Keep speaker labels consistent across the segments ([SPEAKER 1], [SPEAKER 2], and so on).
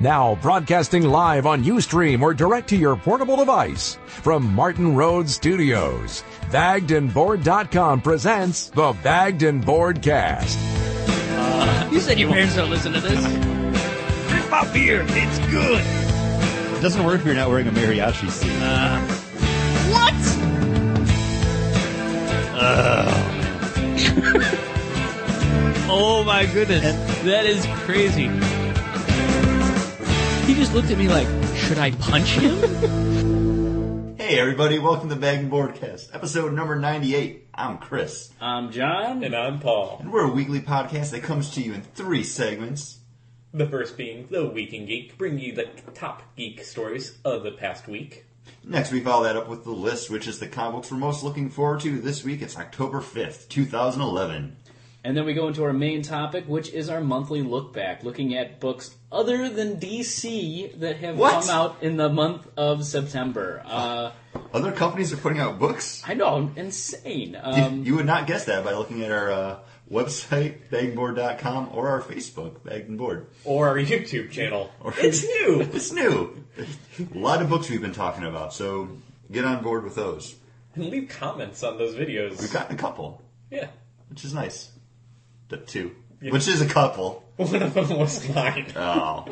[SPEAKER 1] Now broadcasting live on Ustream or direct to your portable device from Martin Road Studios. BaggedAndBoard.com presents the Bagged and Board Cast.
[SPEAKER 2] You said your parents don't listen to this.
[SPEAKER 3] Drink my beer. It's good.
[SPEAKER 4] It doesn't work if you're not wearing a mariachi suit.
[SPEAKER 2] Uh, what? Uh. oh my goodness, that is crazy. He just looked at me like, should I punch him?
[SPEAKER 4] Hey everybody, welcome to Bag and Boardcast, episode number 98. I'm Chris,
[SPEAKER 2] I'm John.
[SPEAKER 3] And I'm Paul.
[SPEAKER 4] and we're a weekly podcast that comes to you in three segments.
[SPEAKER 3] The first being The Week in Geek, bring you the top geek stories of the past week.
[SPEAKER 4] Next, we follow that up with the list, which is the comic books we're most looking forward to this week. It's October 5th, 2011.
[SPEAKER 2] And then we go into our main topic, which is our monthly look back, looking at books other than DC that have
[SPEAKER 4] What?
[SPEAKER 2] come out in the month of September. Uh,
[SPEAKER 4] Other companies are putting out books?
[SPEAKER 2] I know, insane.
[SPEAKER 4] You-
[SPEAKER 2] Um,
[SPEAKER 4] you would not guess that by looking at our uh, website, bagandboard.com, or our Facebook, Bagged and Board.
[SPEAKER 3] Or our YouTube channel. It's new.
[SPEAKER 4] It's new. a lot of books we've been talking about, so get on board with those.
[SPEAKER 3] And leave comments on those videos.
[SPEAKER 4] We've gotten a couple,
[SPEAKER 3] yeah.
[SPEAKER 4] which is nice. The two,
[SPEAKER 3] Yeah.
[SPEAKER 4] which is a couple.
[SPEAKER 3] One of them was mine.
[SPEAKER 4] Oh,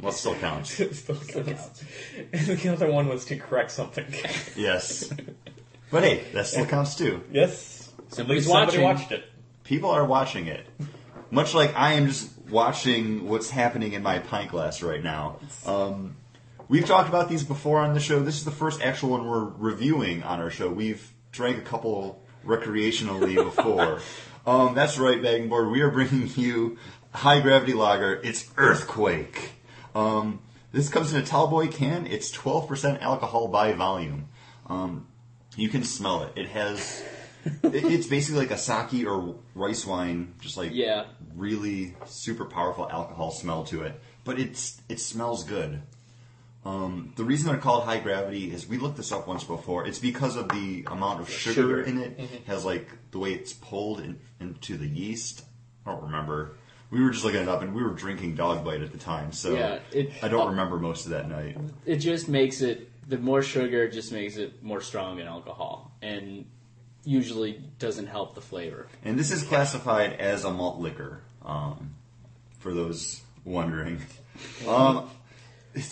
[SPEAKER 4] well, still counts.
[SPEAKER 3] It still counts. And the other one was to correct something.
[SPEAKER 4] Yes, but hey, that still counts too.
[SPEAKER 3] yes.
[SPEAKER 2] Somebody's
[SPEAKER 3] least somebody
[SPEAKER 2] watching.
[SPEAKER 3] watched it.
[SPEAKER 4] People are watching it, much like I am just watching what's happening in my pint glass right now. Um, we've talked about these before on the show. This is the first actual one we're reviewing on our show. We've drank a couple recreationally before. Um, that's right, Bagging Board. We are bringing you High Gravity Lager. It's Earthquake. Um, this comes in a tall boy can. It's 12% alcohol by volume. Um, you can smell it. It has. it- it's basically like a sake or rice wine, just like
[SPEAKER 2] yeah.
[SPEAKER 4] really super powerful alcohol smell to it. But it's it smells good. Um, the reason they're called high gravity is we looked this up once before. It's because of the amount of sugar,
[SPEAKER 3] Sugar.
[SPEAKER 4] in it. Has like the way it's pulled in, into the yeast. I don't remember. We were just looking it up, and we were drinking dog bite at the time, so
[SPEAKER 2] Yeah, it-
[SPEAKER 4] I don't remember most of that night.
[SPEAKER 2] it just makes it the more sugar just makes it more strong in alcohol and usually doesn't help the flavor
[SPEAKER 4] And this is classified as a malt liquor, um, for those wondering. Um,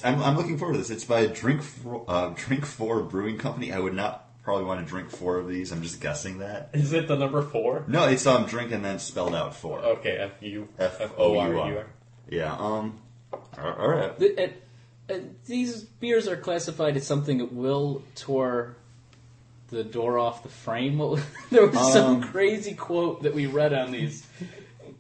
[SPEAKER 4] I'm, I'm looking forward to this. It's by Drink Four, uh, Drink Four Brewing Company. I would not probably want to drink four of these. I'm just guessing that.
[SPEAKER 3] Is it the number four?
[SPEAKER 4] No, it's um drink and then spelled out four.
[SPEAKER 3] Okay, F U
[SPEAKER 4] F
[SPEAKER 3] F
[SPEAKER 4] O
[SPEAKER 3] O
[SPEAKER 4] U
[SPEAKER 3] R
[SPEAKER 4] R.
[SPEAKER 3] U R.
[SPEAKER 4] Yeah. Um. all- All right.
[SPEAKER 2] Th- it- it- these beers are classified as something that will tore the door off the frame What was- there was some
[SPEAKER 4] Um,
[SPEAKER 2] crazy quote that we read on these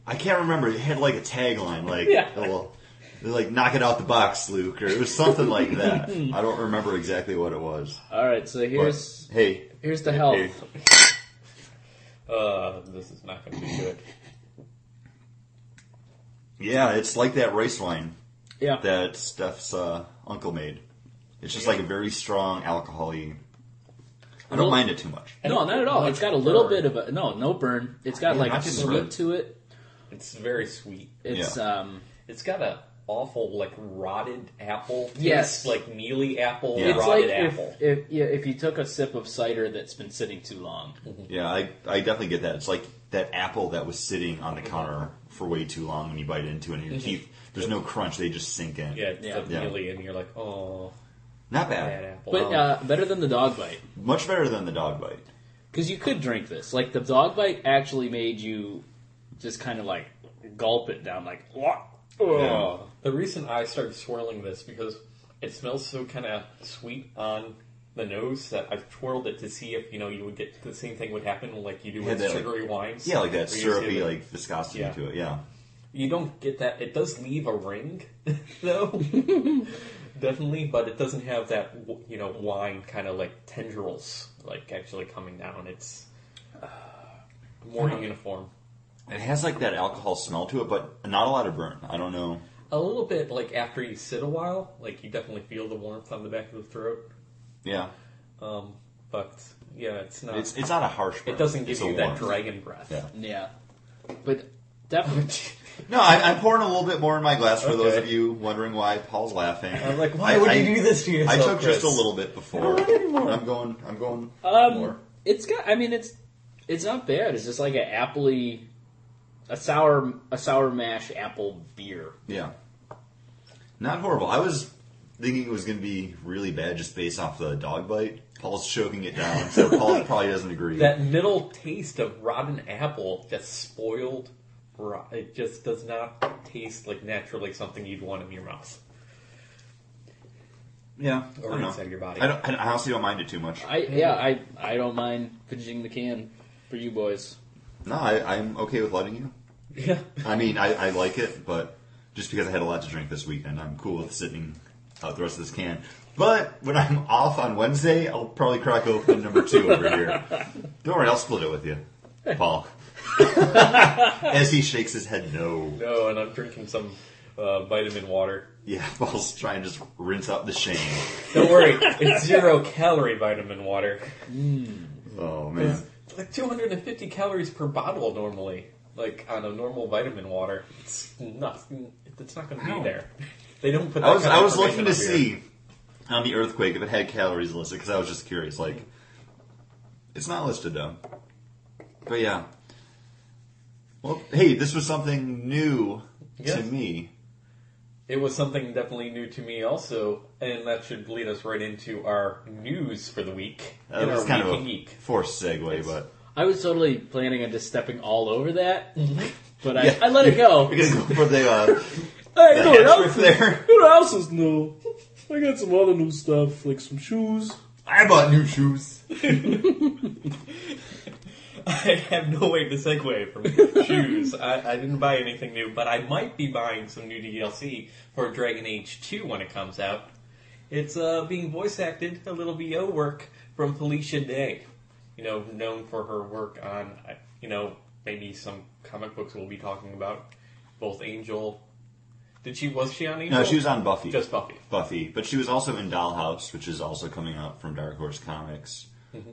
[SPEAKER 4] I can't remember. It had like a tagline, like
[SPEAKER 2] Yeah.
[SPEAKER 4] well, like knock it out the box, Luke, or it was something like that. I don't remember exactly what it was.
[SPEAKER 2] all right so
[SPEAKER 4] But,
[SPEAKER 2] here's
[SPEAKER 4] hey,
[SPEAKER 2] here's the health
[SPEAKER 4] hey,
[SPEAKER 3] Uh, this is not going to be good.
[SPEAKER 4] Yeah, it's like that rice wine
[SPEAKER 2] yeah
[SPEAKER 4] that Steph's uh, uncle made. It's just like a very strong alcohol-y. I don't mind it too much.
[SPEAKER 2] no not at all it's got a little bit of a no no burn it's got
[SPEAKER 4] Yeah,
[SPEAKER 2] like
[SPEAKER 4] not
[SPEAKER 2] a
[SPEAKER 4] too
[SPEAKER 2] sweet
[SPEAKER 4] burn.
[SPEAKER 2] to it
[SPEAKER 3] It's very sweet.
[SPEAKER 2] it's
[SPEAKER 4] Yeah.
[SPEAKER 2] um
[SPEAKER 3] It's got a awful like rotted apple. Taste,
[SPEAKER 2] Yes.
[SPEAKER 3] like mealy apple,
[SPEAKER 4] Yeah.
[SPEAKER 2] It's
[SPEAKER 3] rotted
[SPEAKER 2] like if,
[SPEAKER 3] apple.
[SPEAKER 2] if yeah, if you took a sip of cider that's been sitting too long.
[SPEAKER 4] Yeah, I, I definitely get that. It's like that apple that was sitting on the counter for way too long when you bite into it and your teeth, there's no crunch, they just sink in.
[SPEAKER 3] yeah, it's
[SPEAKER 2] Yeah.
[SPEAKER 3] the
[SPEAKER 4] Yeah.
[SPEAKER 3] mealy, and you're like, oh,
[SPEAKER 4] Not
[SPEAKER 3] bad
[SPEAKER 4] bad.
[SPEAKER 3] apple.
[SPEAKER 2] But uh, better than the dog bite
[SPEAKER 4] Much better than the dog bite.
[SPEAKER 2] because you could drink this. Like the dog bite actually made you just kind of like gulp it down, like what?
[SPEAKER 4] Yeah.
[SPEAKER 3] The reason I started swirling this because it smells so kind of sweet on the nose that I've twirled it to see if you know you would get the same thing would happen like you do with
[SPEAKER 4] that, like-
[SPEAKER 3] sugary wines.
[SPEAKER 4] Yeah, like that
[SPEAKER 3] where you see
[SPEAKER 4] syrupy, like viscosity
[SPEAKER 3] Yeah.
[SPEAKER 4] to it. Yeah.
[SPEAKER 3] You don't get that. It does leave a ring, though. Definitely, but it doesn't have that, you know, wine kind of like tendrils, like actually coming down. It's uh, more uniform.
[SPEAKER 4] It has like that alcohol smell to it, but not a lot of burn. I don't know.
[SPEAKER 3] A little bit like after you sit a while, like you definitely feel the warmth on the back of the throat.
[SPEAKER 4] Yeah,
[SPEAKER 3] Um, but yeah, it's not.
[SPEAKER 4] it's it's not a harsh. Burn.
[SPEAKER 3] it doesn't give
[SPEAKER 4] It's
[SPEAKER 3] you that
[SPEAKER 4] warmth.
[SPEAKER 3] dragon breath.
[SPEAKER 4] Yeah.
[SPEAKER 2] Yeah, but definitely
[SPEAKER 4] No, I, I'm pouring a little bit more in my glass for those of you wondering why Paul's laughing.
[SPEAKER 3] I'm like, why
[SPEAKER 4] I-
[SPEAKER 3] would
[SPEAKER 4] I-
[SPEAKER 3] you do this to yourself?
[SPEAKER 4] I took just a little bit before.
[SPEAKER 3] I don't want
[SPEAKER 4] I'm going. I'm going
[SPEAKER 2] Um,
[SPEAKER 4] more.
[SPEAKER 2] it's got. I mean, it's it's not bad. It's just like an appley, a sour a sour mash apple beer.
[SPEAKER 4] Yeah, not horrible. I was thinking it was going to be really bad just based off the dog bite. Paul's choking it down, so Paul probably doesn't agree.
[SPEAKER 3] That middle taste of rotten apple, just spoiled. It just does not taste like naturally something you'd want in your mouth.
[SPEAKER 4] yeah, I
[SPEAKER 3] Or
[SPEAKER 4] don't know.
[SPEAKER 3] inside your body.
[SPEAKER 4] I, don't, I honestly don't mind it too much.
[SPEAKER 2] I yeah. I I don't mind finishing the can for you boys.
[SPEAKER 4] No, I, I'm okay with letting you.
[SPEAKER 3] Yeah.
[SPEAKER 4] I mean, I, I like it, but just because I had a lot to drink this weekend, I'm cool with sitting out the rest of this can. But when I'm off on Wednesday, I'll probably crack open number two over here. Don't worry, I'll split it with you, Paul. As he shakes his head, no.
[SPEAKER 3] No, and I'm drinking some uh, vitamin water.
[SPEAKER 4] Yeah, Paul's trying to just rinse out the shame.
[SPEAKER 3] Don't worry, it's zero calorie vitamin water.
[SPEAKER 4] Oh man.
[SPEAKER 3] It's like 250 calories per bottle normally. Like on a normal vitamin water, it's not. It's not going to be
[SPEAKER 4] Wow.
[SPEAKER 3] there. They don't put. That
[SPEAKER 4] I was
[SPEAKER 3] kind of
[SPEAKER 4] I was looking to
[SPEAKER 3] information up
[SPEAKER 4] see on the earthquake if it had calories listed because I was just curious. Like, it's not listed though. But yeah. Well, hey, this was something new to
[SPEAKER 3] Yes.
[SPEAKER 4] me.
[SPEAKER 3] It was something definitely new to me also, and that should lead us right into our news for the week.
[SPEAKER 4] That
[SPEAKER 3] in
[SPEAKER 4] was
[SPEAKER 3] our
[SPEAKER 4] kind of
[SPEAKER 3] Week
[SPEAKER 4] a
[SPEAKER 3] in Geek.
[SPEAKER 4] forced segue, but
[SPEAKER 2] I was totally planning on just stepping all over that, but I,
[SPEAKER 4] Yeah.
[SPEAKER 2] I let it go.
[SPEAKER 4] we're gonna go for the, uh,
[SPEAKER 2] Hey,
[SPEAKER 4] the
[SPEAKER 2] you know what else
[SPEAKER 4] riff
[SPEAKER 2] is,
[SPEAKER 4] there.
[SPEAKER 2] you know what else is new? I got some other new stuff, like some shoes.
[SPEAKER 4] I bought new shoes.
[SPEAKER 3] I have no way to segue from shoes. I, I didn't buy anything new, but I might be buying some new DLC for Dragon Age 2 when it comes out. It's uh, being voice acted, a little VO work from Felicia Day. You know, known for her work on, uh, you know, maybe some comic books we'll be talking about. Both Angel. Did she, was she on Angel?
[SPEAKER 4] No, she was on Buffy.
[SPEAKER 3] Just Buffy.
[SPEAKER 4] Buffy, but she was also in Dollhouse, which is also coming out from Dark Horse Comics.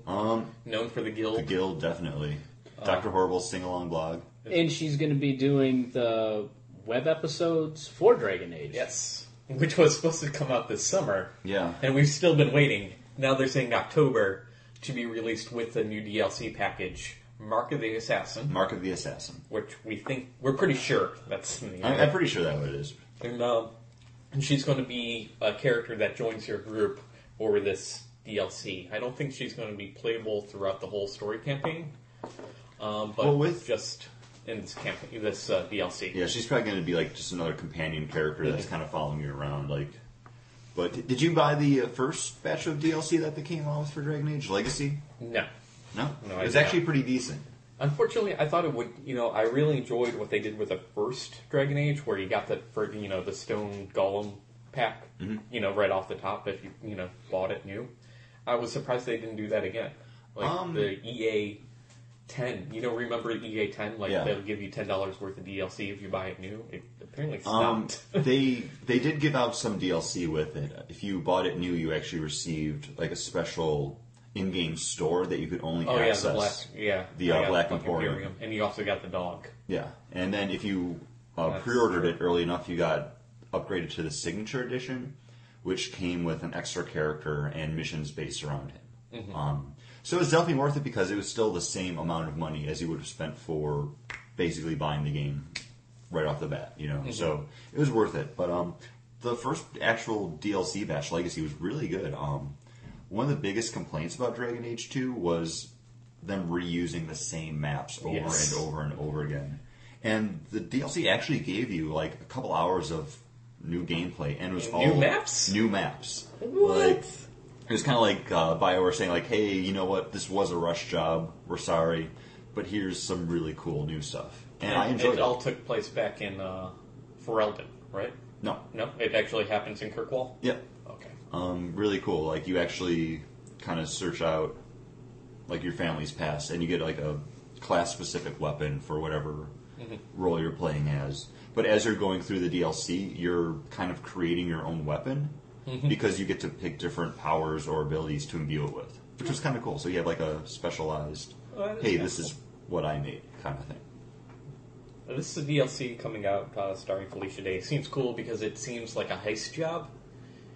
[SPEAKER 4] Um,
[SPEAKER 3] Known for the Guild.
[SPEAKER 4] the Guild definitely. Doctor Horrible's sing along blog.
[SPEAKER 2] And she's going to be doing the web episodes for Dragon Age.
[SPEAKER 3] Yes. Which was supposed to come out this summer.
[SPEAKER 4] Yeah.
[SPEAKER 3] And we've still been waiting. Now they're saying October to be released with the new DLC package, Mark of the Assassin,
[SPEAKER 4] Mark of the Assassin.
[SPEAKER 3] which we think we're pretty sure that's the name.
[SPEAKER 4] I, I'm pretty sure that what it is.
[SPEAKER 3] And, um, and she's going to be a character that joins your group over this DLC. I don't think she's going to be playable throughout the whole story campaign, um, but
[SPEAKER 4] Well, with-
[SPEAKER 3] just in this campaign, this uh, DLC.
[SPEAKER 4] Yeah, she's probably going to be like just another companion character that's kind of following you around. Like, but did you buy the uh, first batch of DLC that they came out with for Dragon Age Legacy?
[SPEAKER 3] No.
[SPEAKER 4] No,
[SPEAKER 3] No, I
[SPEAKER 4] was
[SPEAKER 3] did
[SPEAKER 4] actually pretty decent.
[SPEAKER 3] Unfortunately, I thought it would. You know, I really enjoyed what they did with the first Dragon Age, where you got the for you know the stone golem pack,
[SPEAKER 4] Mm-hmm.
[SPEAKER 3] you know, right off the top if you you know bought it new. I was surprised they didn't do that again. Like
[SPEAKER 4] Um,
[SPEAKER 3] the EA ten, you know, remember EA ten? Like
[SPEAKER 4] Yeah.
[SPEAKER 3] they'll give you ten dollars worth of DLC if you buy it new. It apparently
[SPEAKER 4] Um,
[SPEAKER 3] stopped.
[SPEAKER 4] they they did give out some DLC with it. If you bought it new, you actually received like a special in-game store that you could only
[SPEAKER 3] oh yeah,
[SPEAKER 4] access.
[SPEAKER 3] the black, yeah,
[SPEAKER 4] the,
[SPEAKER 3] I
[SPEAKER 4] uh,
[SPEAKER 3] got
[SPEAKER 4] Black Emporium.
[SPEAKER 3] and you also got the dog.
[SPEAKER 4] Yeah, and then if you uh,
[SPEAKER 3] That's
[SPEAKER 4] pre-ordered it early enough, you got upgraded to the Signature Edition, which came with an extra character and missions based around him.
[SPEAKER 3] Mm-hmm.
[SPEAKER 4] Um, so it was definitely worth it because it was still the same amount of money as you would have spent for basically buying the game right off the bat. You know, so it was worth it. But um, the first actual DLC batch, Legacy, was really good. Um, one of the biggest complaints about Dragon Age 2 was them reusing the same maps over
[SPEAKER 3] Yes.
[SPEAKER 4] and over and over again. And the DLC actually gave you like a couple hours of new gameplay, and it was
[SPEAKER 3] New
[SPEAKER 4] all
[SPEAKER 3] maps?
[SPEAKER 4] New maps.
[SPEAKER 3] What?
[SPEAKER 4] Like, it was kind of like uh, Bioware saying like, "Hey, you know what? This was a rush job. We're sorry, but here's some really cool new stuff." And, I enjoyed
[SPEAKER 3] it
[SPEAKER 4] it.
[SPEAKER 3] all took place back in uh, Ferelden, right?
[SPEAKER 4] no,
[SPEAKER 3] No, it actually happens in Kirkwall.
[SPEAKER 4] yeah,
[SPEAKER 3] Okay.
[SPEAKER 4] um, really cool. Like you actually kind of search out like your family's past, and you get like a class specific weapon for whatever role you're playing as. But as you're going through the DLC, you're kind of creating your own weapon because you get to pick different powers or abilities to imbue it with, which was kind of cool. So you have like a specialized,
[SPEAKER 3] Oh,
[SPEAKER 4] hey, this
[SPEAKER 3] cool.
[SPEAKER 4] is what I made kind of thing.
[SPEAKER 3] This is a DLC coming out uh, starring Felicia Day. Seems cool because it seems like a heist job.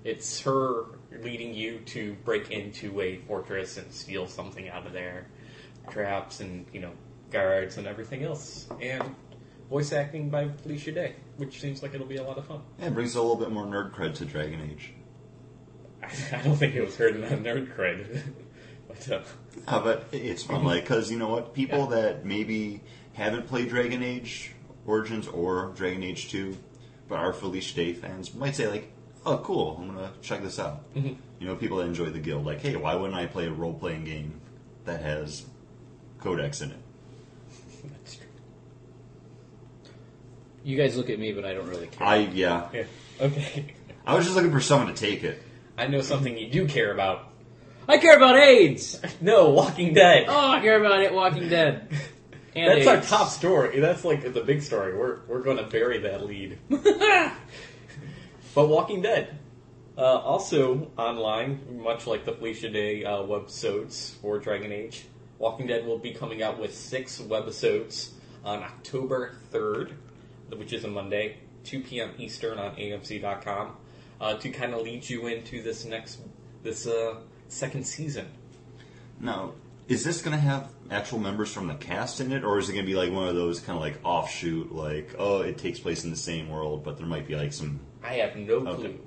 [SPEAKER 3] It's her leading you to break into a fortress and steal something out of there, traps and you know guards and everything else, and voice acting by Felicia Day, which seems like it'll be a lot of fun.
[SPEAKER 4] Yeah, it brings a little bit more nerd cred to Dragon Age.
[SPEAKER 3] I don't think it was her in that nerd cred, but uh,
[SPEAKER 4] Uh, but it's fun, like, because you know what? People that maybe haven't played Dragon Age Origins or Dragon Age 2, but are Felicia Day fans, might say, like, oh, cool, I'm going to check this out. You know, people that enjoy the guild, like, hey, why wouldn't I play a role playing game that has codex in it?
[SPEAKER 3] that's true.
[SPEAKER 2] You guys look at me, but I don't really care.
[SPEAKER 4] I, yeah.
[SPEAKER 3] Yeah. Okay.
[SPEAKER 4] I was just looking for someone to take it.
[SPEAKER 3] I know something you do care about.
[SPEAKER 2] I care about AIDS.
[SPEAKER 3] No, Walking Dead.
[SPEAKER 2] Oh, I care about it. Walking Dead. And
[SPEAKER 3] That's our top story. That's like the big story. We're we're going to bury that lead. but Walking Dead, uh, also online, much like the Felicia Day uh, webisodes for Dragon Age, Walking Dead will be coming out with six webisodes on October third, which is a Monday, two p.m. Eastern on AMC.com, uh, to kind of lead you into this next this uh, second season.
[SPEAKER 4] Now, is this going to have actual members from the cast in it, or is it going to be like one of those kind of like offshoot, like oh, it takes place in the same world, but there might be like some.
[SPEAKER 3] I have no
[SPEAKER 4] Okay.
[SPEAKER 3] clue.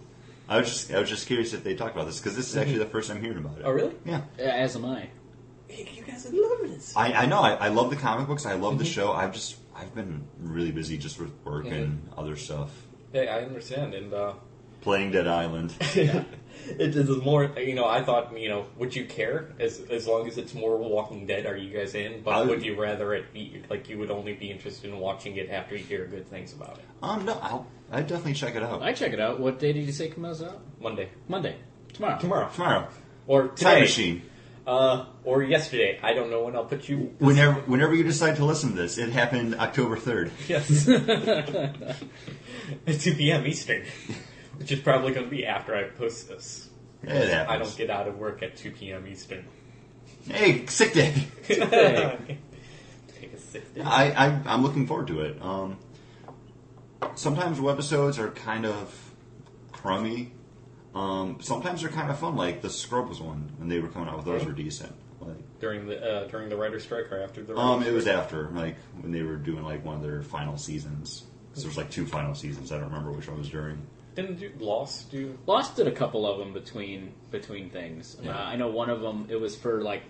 [SPEAKER 4] I was just I was just curious if they talked about this because this is actually the first I'm hearing about it.
[SPEAKER 3] Oh, really?
[SPEAKER 4] Yeah,
[SPEAKER 2] As am I.
[SPEAKER 3] Hey, you guys would love this.
[SPEAKER 4] I, I know I, I love the comic books. I love the show. I've just I've been really busy just with work and other stuff.
[SPEAKER 3] Hey, I understand, and uh,
[SPEAKER 4] Playing Dead Island.
[SPEAKER 3] it is more. You know, I thought, you know, would you care as as long as it's more Walking Dead? Are you guys in? But
[SPEAKER 4] I would-
[SPEAKER 3] would you rather it be like you would only be interested in watching it after you hear good things about it?
[SPEAKER 4] um, no, I'll I definitely check it out
[SPEAKER 2] I check it out. What day did you say comes out?
[SPEAKER 3] Monday,
[SPEAKER 2] Monday. Tomorrow.
[SPEAKER 3] tomorrow,
[SPEAKER 4] tomorrow.
[SPEAKER 3] or
[SPEAKER 4] Time machine.
[SPEAKER 3] uh, or yesterday. I don't know when I'll put you.
[SPEAKER 4] Whenever whenever you decide to listen to this, it happened October third.
[SPEAKER 3] Yes, at two p.m. Eastern, which is probably going to be after I post this.
[SPEAKER 4] It happens.
[SPEAKER 3] I don't get out of work at two p.m. Eastern.
[SPEAKER 4] Hey, sick day.
[SPEAKER 2] day.
[SPEAKER 3] Take a sick day.
[SPEAKER 4] I, I I'm looking forward to it. Um, sometimes webisodes are kind of crummy. Um, sometimes they're kind of fun, like the Scrubs one when they were coming out with those were decent. Like,
[SPEAKER 3] during the uh, during the writer strike or after the
[SPEAKER 4] um, it was
[SPEAKER 3] strike?
[SPEAKER 4] after like when they were doing like one of their final seasons. Because there was like two final seasons. I don't remember which one was during.
[SPEAKER 3] Didn't do Lost do?
[SPEAKER 2] Lost did a couple of them between between things.
[SPEAKER 4] Yeah.
[SPEAKER 2] Uh, I know one of them. It was for like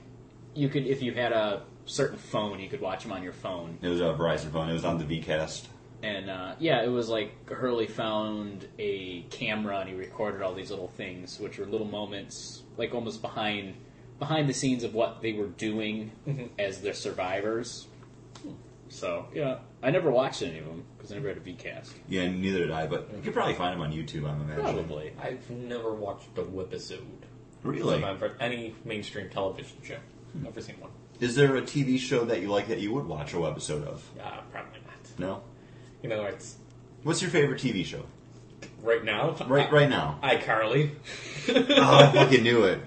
[SPEAKER 2] you could if you had a certain phone, you could watch them on your phone.
[SPEAKER 4] It was a Verizon phone. It was on the VCast.
[SPEAKER 2] And uh, yeah, it was like Hurley found a camera and he recorded all these little things, which were little moments, like almost behind behind the scenes of what they were doing as the survivors. So yeah, I never watched any of them because I never had a VCast.
[SPEAKER 4] Yeah, neither did I, but you could probably find them on YouTube. I'm imagining.
[SPEAKER 2] Probably.
[SPEAKER 3] I've never watched a webisode.
[SPEAKER 4] Really?
[SPEAKER 3] Of ever- any mainstream television show. Never seen one.
[SPEAKER 4] Is there a TV show that you like that you would watch a webisode of?
[SPEAKER 3] Uh, probably not.
[SPEAKER 4] No.
[SPEAKER 3] You know, it's
[SPEAKER 4] What's your favorite TV show?
[SPEAKER 3] Right now.
[SPEAKER 4] Right, right now.
[SPEAKER 3] iCarly.
[SPEAKER 4] Oh, I fucking knew it.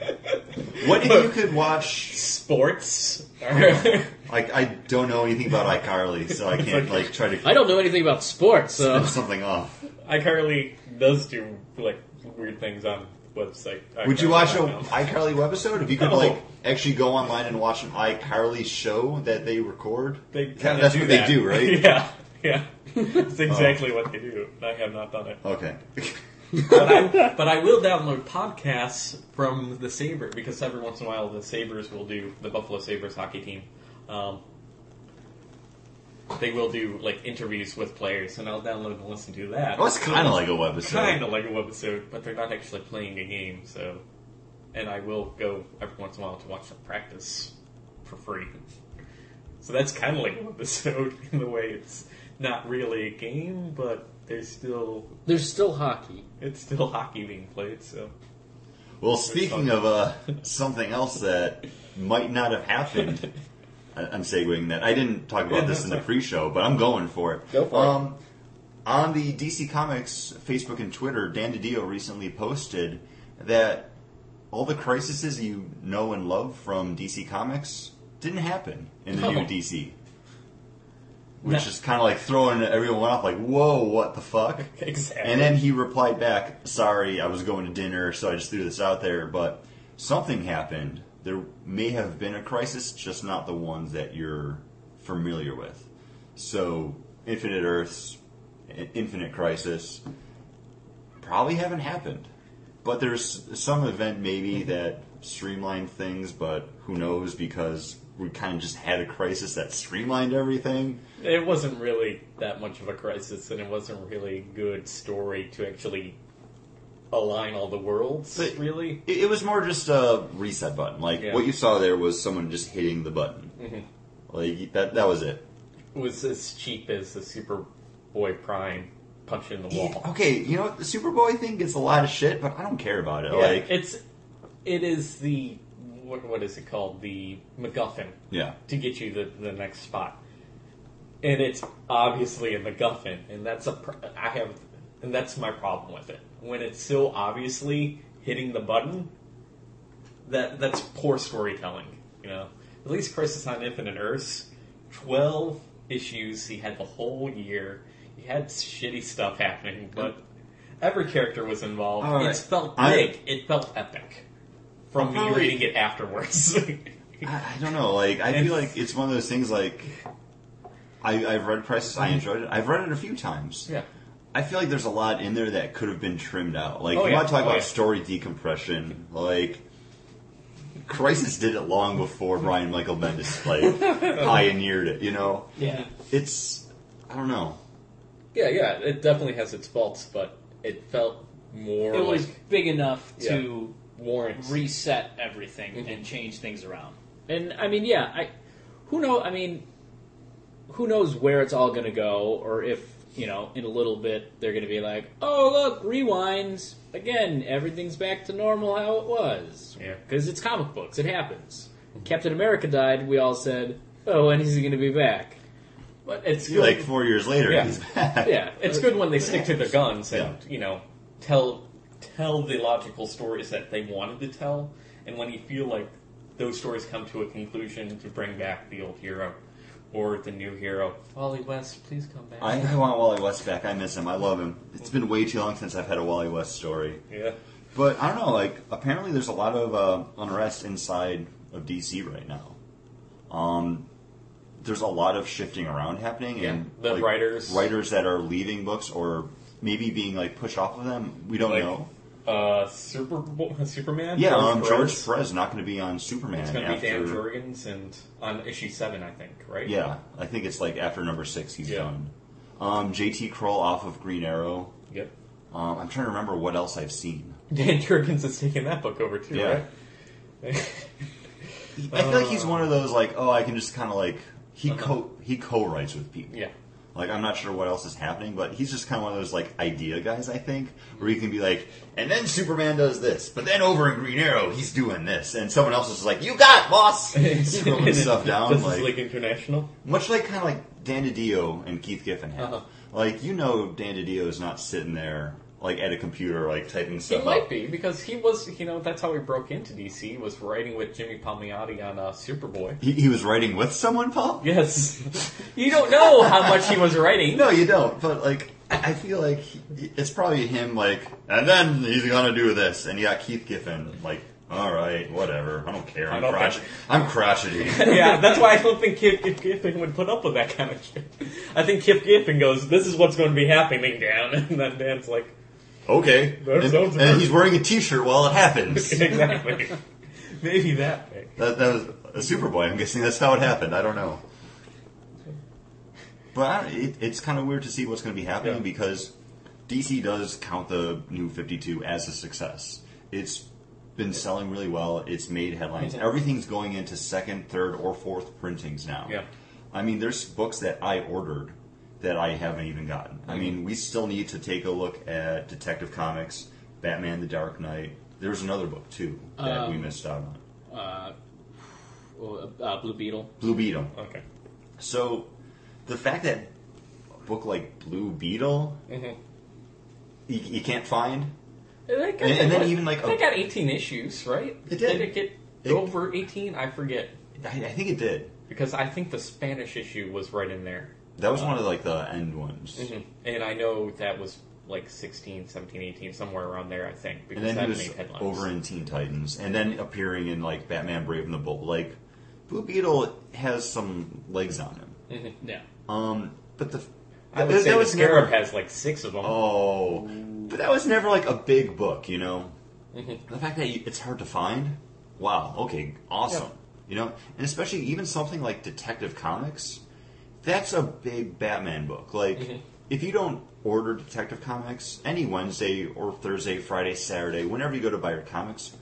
[SPEAKER 4] What if you could watch?
[SPEAKER 3] Sports.
[SPEAKER 4] Like, I don't know anything about iCarly, so I can't like try to
[SPEAKER 2] I don't know anything about sports, so
[SPEAKER 4] spin something off.
[SPEAKER 3] iCarly does do like weird things on the website.
[SPEAKER 4] Would you watch a
[SPEAKER 3] iCarly.com.
[SPEAKER 4] iCarly webisode if you could
[SPEAKER 3] No.
[SPEAKER 4] like actually go online and watch an iCarly show that they record?
[SPEAKER 3] They kinda
[SPEAKER 4] that's
[SPEAKER 3] do
[SPEAKER 4] what
[SPEAKER 3] that.
[SPEAKER 4] they do, right?
[SPEAKER 3] yeah, yeah. That's exactly what they do. I have not done it.
[SPEAKER 4] Okay.
[SPEAKER 3] but, I, but I will download podcasts from the Sabre because every once in a while the Sabres will do the Buffalo Sabres hockey team. Um, they will do like interviews with players, and I'll download and listen to that.
[SPEAKER 4] Well, it's kind of like a webisode.
[SPEAKER 3] kind of like a webisode, but they're not actually playing a game. So, and I will go every once in a while to watch them practice for free. So that's kind of like a webisode in the way it's not really a game, but there's still
[SPEAKER 2] there's still hockey.
[SPEAKER 3] it's still hockey being played. So
[SPEAKER 4] Well, speaking of uh, something else that might not have happened, I- I'm segueing that. I didn't talk about this in the pre-show, but I'm going for it.
[SPEAKER 3] Go for it.
[SPEAKER 4] um, On the DC Comics Facebook and Twitter, Dan DiDio recently posted that all the crises you know and love from DC Comics didn't happen in the new. DC. Which is kind of like throwing everyone off. Like, whoa, what the fuck?
[SPEAKER 3] Exactly.
[SPEAKER 4] And then he replied back, "Sorry, I was going to dinner, so I just threw this out there, but something happened. There may have been a crisis, just not the ones that you're familiar with. So, Infinite Earths, Infinite Crisis, probably haven't happened. But there's some event maybe mm-hmm. that streamlined things, but who knows because we kind of just had a crisis that streamlined everything.
[SPEAKER 3] It wasn't really that much of a crisis, and it wasn't really a good story to actually align all the worlds.
[SPEAKER 4] But-
[SPEAKER 3] really,
[SPEAKER 4] It, it was more just a reset button. Like
[SPEAKER 3] Yeah.
[SPEAKER 4] what you saw there was someone just hitting the button. Mm-hmm. Like that. That was it.
[SPEAKER 3] it was as cheap as the Superboy Prime punch in the wall.
[SPEAKER 4] Okay, you know what? The Superboy thing gets a lot of shit, but I don't care about it.
[SPEAKER 3] Yeah,
[SPEAKER 4] Like,
[SPEAKER 3] it's it is the what, what is it called? The MacGuffin
[SPEAKER 4] yeah,
[SPEAKER 3] to get you the, the next spot, and it's obviously a MacGuffin, and that's a pr- I have, and that's my problem with it. When it's so obviously hitting the button, that that's poor storytelling. You know, at least Crisis on Infinite Earths, twelve issues. He had the whole year. He had shitty stuff happening, but every character was involved.
[SPEAKER 4] Right.
[SPEAKER 3] It felt
[SPEAKER 4] I-
[SPEAKER 3] big. it felt epic. From me
[SPEAKER 4] probably-
[SPEAKER 3] reading it afterwards.
[SPEAKER 4] I, I don't know. Like, I
[SPEAKER 3] And-
[SPEAKER 4] feel like it's one of those things. Like, I, I've read Crisis. I mm-hmm. enjoyed it. I've read it a few times.
[SPEAKER 3] yeah.
[SPEAKER 4] I feel like there's a lot in there that could have been trimmed out. Like,
[SPEAKER 3] Oh,
[SPEAKER 4] you
[SPEAKER 3] yeah.
[SPEAKER 4] want to talk
[SPEAKER 3] Oh,
[SPEAKER 4] about
[SPEAKER 3] yeah.
[SPEAKER 4] story decompression? Like, Crisis did it long before Brian Michael Bendis like pioneered it. You know,
[SPEAKER 2] Yeah.
[SPEAKER 4] it's I don't know.
[SPEAKER 3] Yeah, yeah, it definitely has its faults, but it felt more
[SPEAKER 2] It
[SPEAKER 3] like
[SPEAKER 2] was big enough to
[SPEAKER 3] warrants.
[SPEAKER 2] reset everything
[SPEAKER 3] Mhm.
[SPEAKER 2] and change things around. And I mean, yeah, I who know? I mean, who knows where it's all going to go, or if you know, in a little bit they're going to be like, "Oh, look, rewinds again. Everything's back to normal how it was."
[SPEAKER 3] Yeah.
[SPEAKER 2] because it's comic books. It happens. Captain America died. We all said, "Oh, when is he going to be back?"
[SPEAKER 3] but it's good.
[SPEAKER 4] Like four years later,
[SPEAKER 3] Yeah.
[SPEAKER 4] he's back.
[SPEAKER 2] Yeah,
[SPEAKER 3] it's good when they stick to their guns and
[SPEAKER 4] Yeah.
[SPEAKER 3] you know tell tell the logical stories that they wanted to tell, and when you feel like those stories come to a conclusion to bring back the old hero or the new hero. Wally West, please come back.
[SPEAKER 4] I, I want Wally West back. I miss him. I love him. It's been way too long since I've had a Wally West story.
[SPEAKER 3] yeah.
[SPEAKER 4] But I don't know. Like, apparently, there's a lot of uh, unrest inside of DC right now. Um, there's a lot of shifting around happening,
[SPEAKER 3] Yeah,
[SPEAKER 4] and
[SPEAKER 3] the
[SPEAKER 4] like,
[SPEAKER 3] writers-
[SPEAKER 4] writers that are leaving books or maybe being like pushed off of them. We don't
[SPEAKER 3] Like,
[SPEAKER 4] know.
[SPEAKER 3] Uh, Super Superman.
[SPEAKER 4] Yeah,
[SPEAKER 3] George
[SPEAKER 4] um, George
[SPEAKER 3] Perez.
[SPEAKER 4] Perez not going to be on Superman
[SPEAKER 3] It's going to be. Dan Jurgens and on issue seven, I think. Right?
[SPEAKER 4] Yeah, I think it's like after number six he's
[SPEAKER 3] Yeah.
[SPEAKER 4] done. Um, JT Krul off of Green Arrow.
[SPEAKER 3] Yep.
[SPEAKER 4] Um, I'm trying to remember what else I've seen.
[SPEAKER 3] Dan Jurgens is taking that book over too,
[SPEAKER 4] Yeah.
[SPEAKER 3] right?
[SPEAKER 4] I feel like he's
[SPEAKER 3] Uh.
[SPEAKER 4] one of those like, oh, I can just kind of like he co he co-writes with people.
[SPEAKER 3] yeah.
[SPEAKER 4] Like I'm not sure what else is happening, but he's just kind of one of those like idea guys. I think where he can be like, and then Superman does this, but then over in Green Arrow he's doing this, and someone else is like, you got it, boss, throwing stuff down.
[SPEAKER 3] Justice
[SPEAKER 4] Like,
[SPEAKER 3] League International.
[SPEAKER 4] much like kind of like Dan DiDio and Keith Giffen have.
[SPEAKER 3] Uh-huh.
[SPEAKER 4] Like you know, Dan DiDio is not sitting there like at a computer like typing
[SPEAKER 3] He
[SPEAKER 4] stuff
[SPEAKER 3] might
[SPEAKER 4] up.
[SPEAKER 3] be because he was, you know, that's how he broke into DC. Was writing with Jimmy Palmiotti on uh, Superboy.
[SPEAKER 4] He, he was writing with someone, Paul.
[SPEAKER 3] Yes, you don't know how much he was writing.
[SPEAKER 4] No, you don't. But like, I feel like he, it's probably him. Like, and then he's gonna do this, and you got Keith Giffen. Like, all right, whatever. I don't care.
[SPEAKER 3] I
[SPEAKER 4] I'm crotch-
[SPEAKER 3] think-
[SPEAKER 4] I'm crotchety.
[SPEAKER 3] yeah, that's why I don't think Kip, Kip Giffen would put up with that kind of shit. I think Kip Giffen goes, "This is what's going to be happening, Dan," and then Dan's like,
[SPEAKER 4] okay. And, and he's wearing a T-shirt while it happens.
[SPEAKER 3] "Exactly, maybe that way."
[SPEAKER 4] that, that was a Superboy. I'm guessing that's how it happened. I don't know. But I it, it's kind of weird to see what's going to be happening
[SPEAKER 3] Yeah.
[SPEAKER 4] because DC does count the new 52 as a success. It's been selling really well. It's made headlines.
[SPEAKER 3] Mhm.
[SPEAKER 4] Everything's going into second, third, or fourth printings now.
[SPEAKER 3] Yeah.
[SPEAKER 4] I mean, there's books that I ordered that I haven't even gotten. I mean, we still need to take a look at Detective Comics, Batman: The Dark Knight. There's another book too that we
[SPEAKER 2] Um,
[SPEAKER 4] missed out on.
[SPEAKER 2] Uh, uh, Blue Beetle.
[SPEAKER 4] Blue Beetle.
[SPEAKER 3] Okay.
[SPEAKER 4] So, the fact that a book like Blue Beetle
[SPEAKER 3] Mm-hmm.
[SPEAKER 4] you, you can't find,
[SPEAKER 3] got,
[SPEAKER 4] And- and then
[SPEAKER 3] what?
[SPEAKER 4] even, like,
[SPEAKER 3] they got 18 issues, right?
[SPEAKER 4] It did.
[SPEAKER 3] it get
[SPEAKER 4] It-
[SPEAKER 3] over 18? I forget
[SPEAKER 4] I, I think it did.
[SPEAKER 3] because I think the Spanish issue was right in there.
[SPEAKER 4] That was one of like the end ones.
[SPEAKER 3] Mhm. And I know that was like 16, 17, 18, somewhere around there, I think, because
[SPEAKER 4] And then
[SPEAKER 3] that
[SPEAKER 4] he was
[SPEAKER 3] made headlines.
[SPEAKER 4] over in Teen Titans, and then appearing in like Batman: Brave and the Bold. Like Blue Beetle has some legs on him.
[SPEAKER 2] Yeah.
[SPEAKER 4] Um, but the
[SPEAKER 3] I would
[SPEAKER 4] that,
[SPEAKER 3] say the
[SPEAKER 4] was
[SPEAKER 3] Scarab
[SPEAKER 4] never,
[SPEAKER 3] has like six of them.
[SPEAKER 4] Oh, but that was never like a big book, you know.
[SPEAKER 3] Mm-hmm.
[SPEAKER 4] The fact that you, it's hard to find, wow, okay, awesome, you know, and especially even something like Detective Comics, that's a big Batman book. Like,
[SPEAKER 3] Mm-hmm.
[SPEAKER 4] if you don't order Detective Comics any Wednesday or Thursday, Friday, Saturday, whenever you go to buy your comics,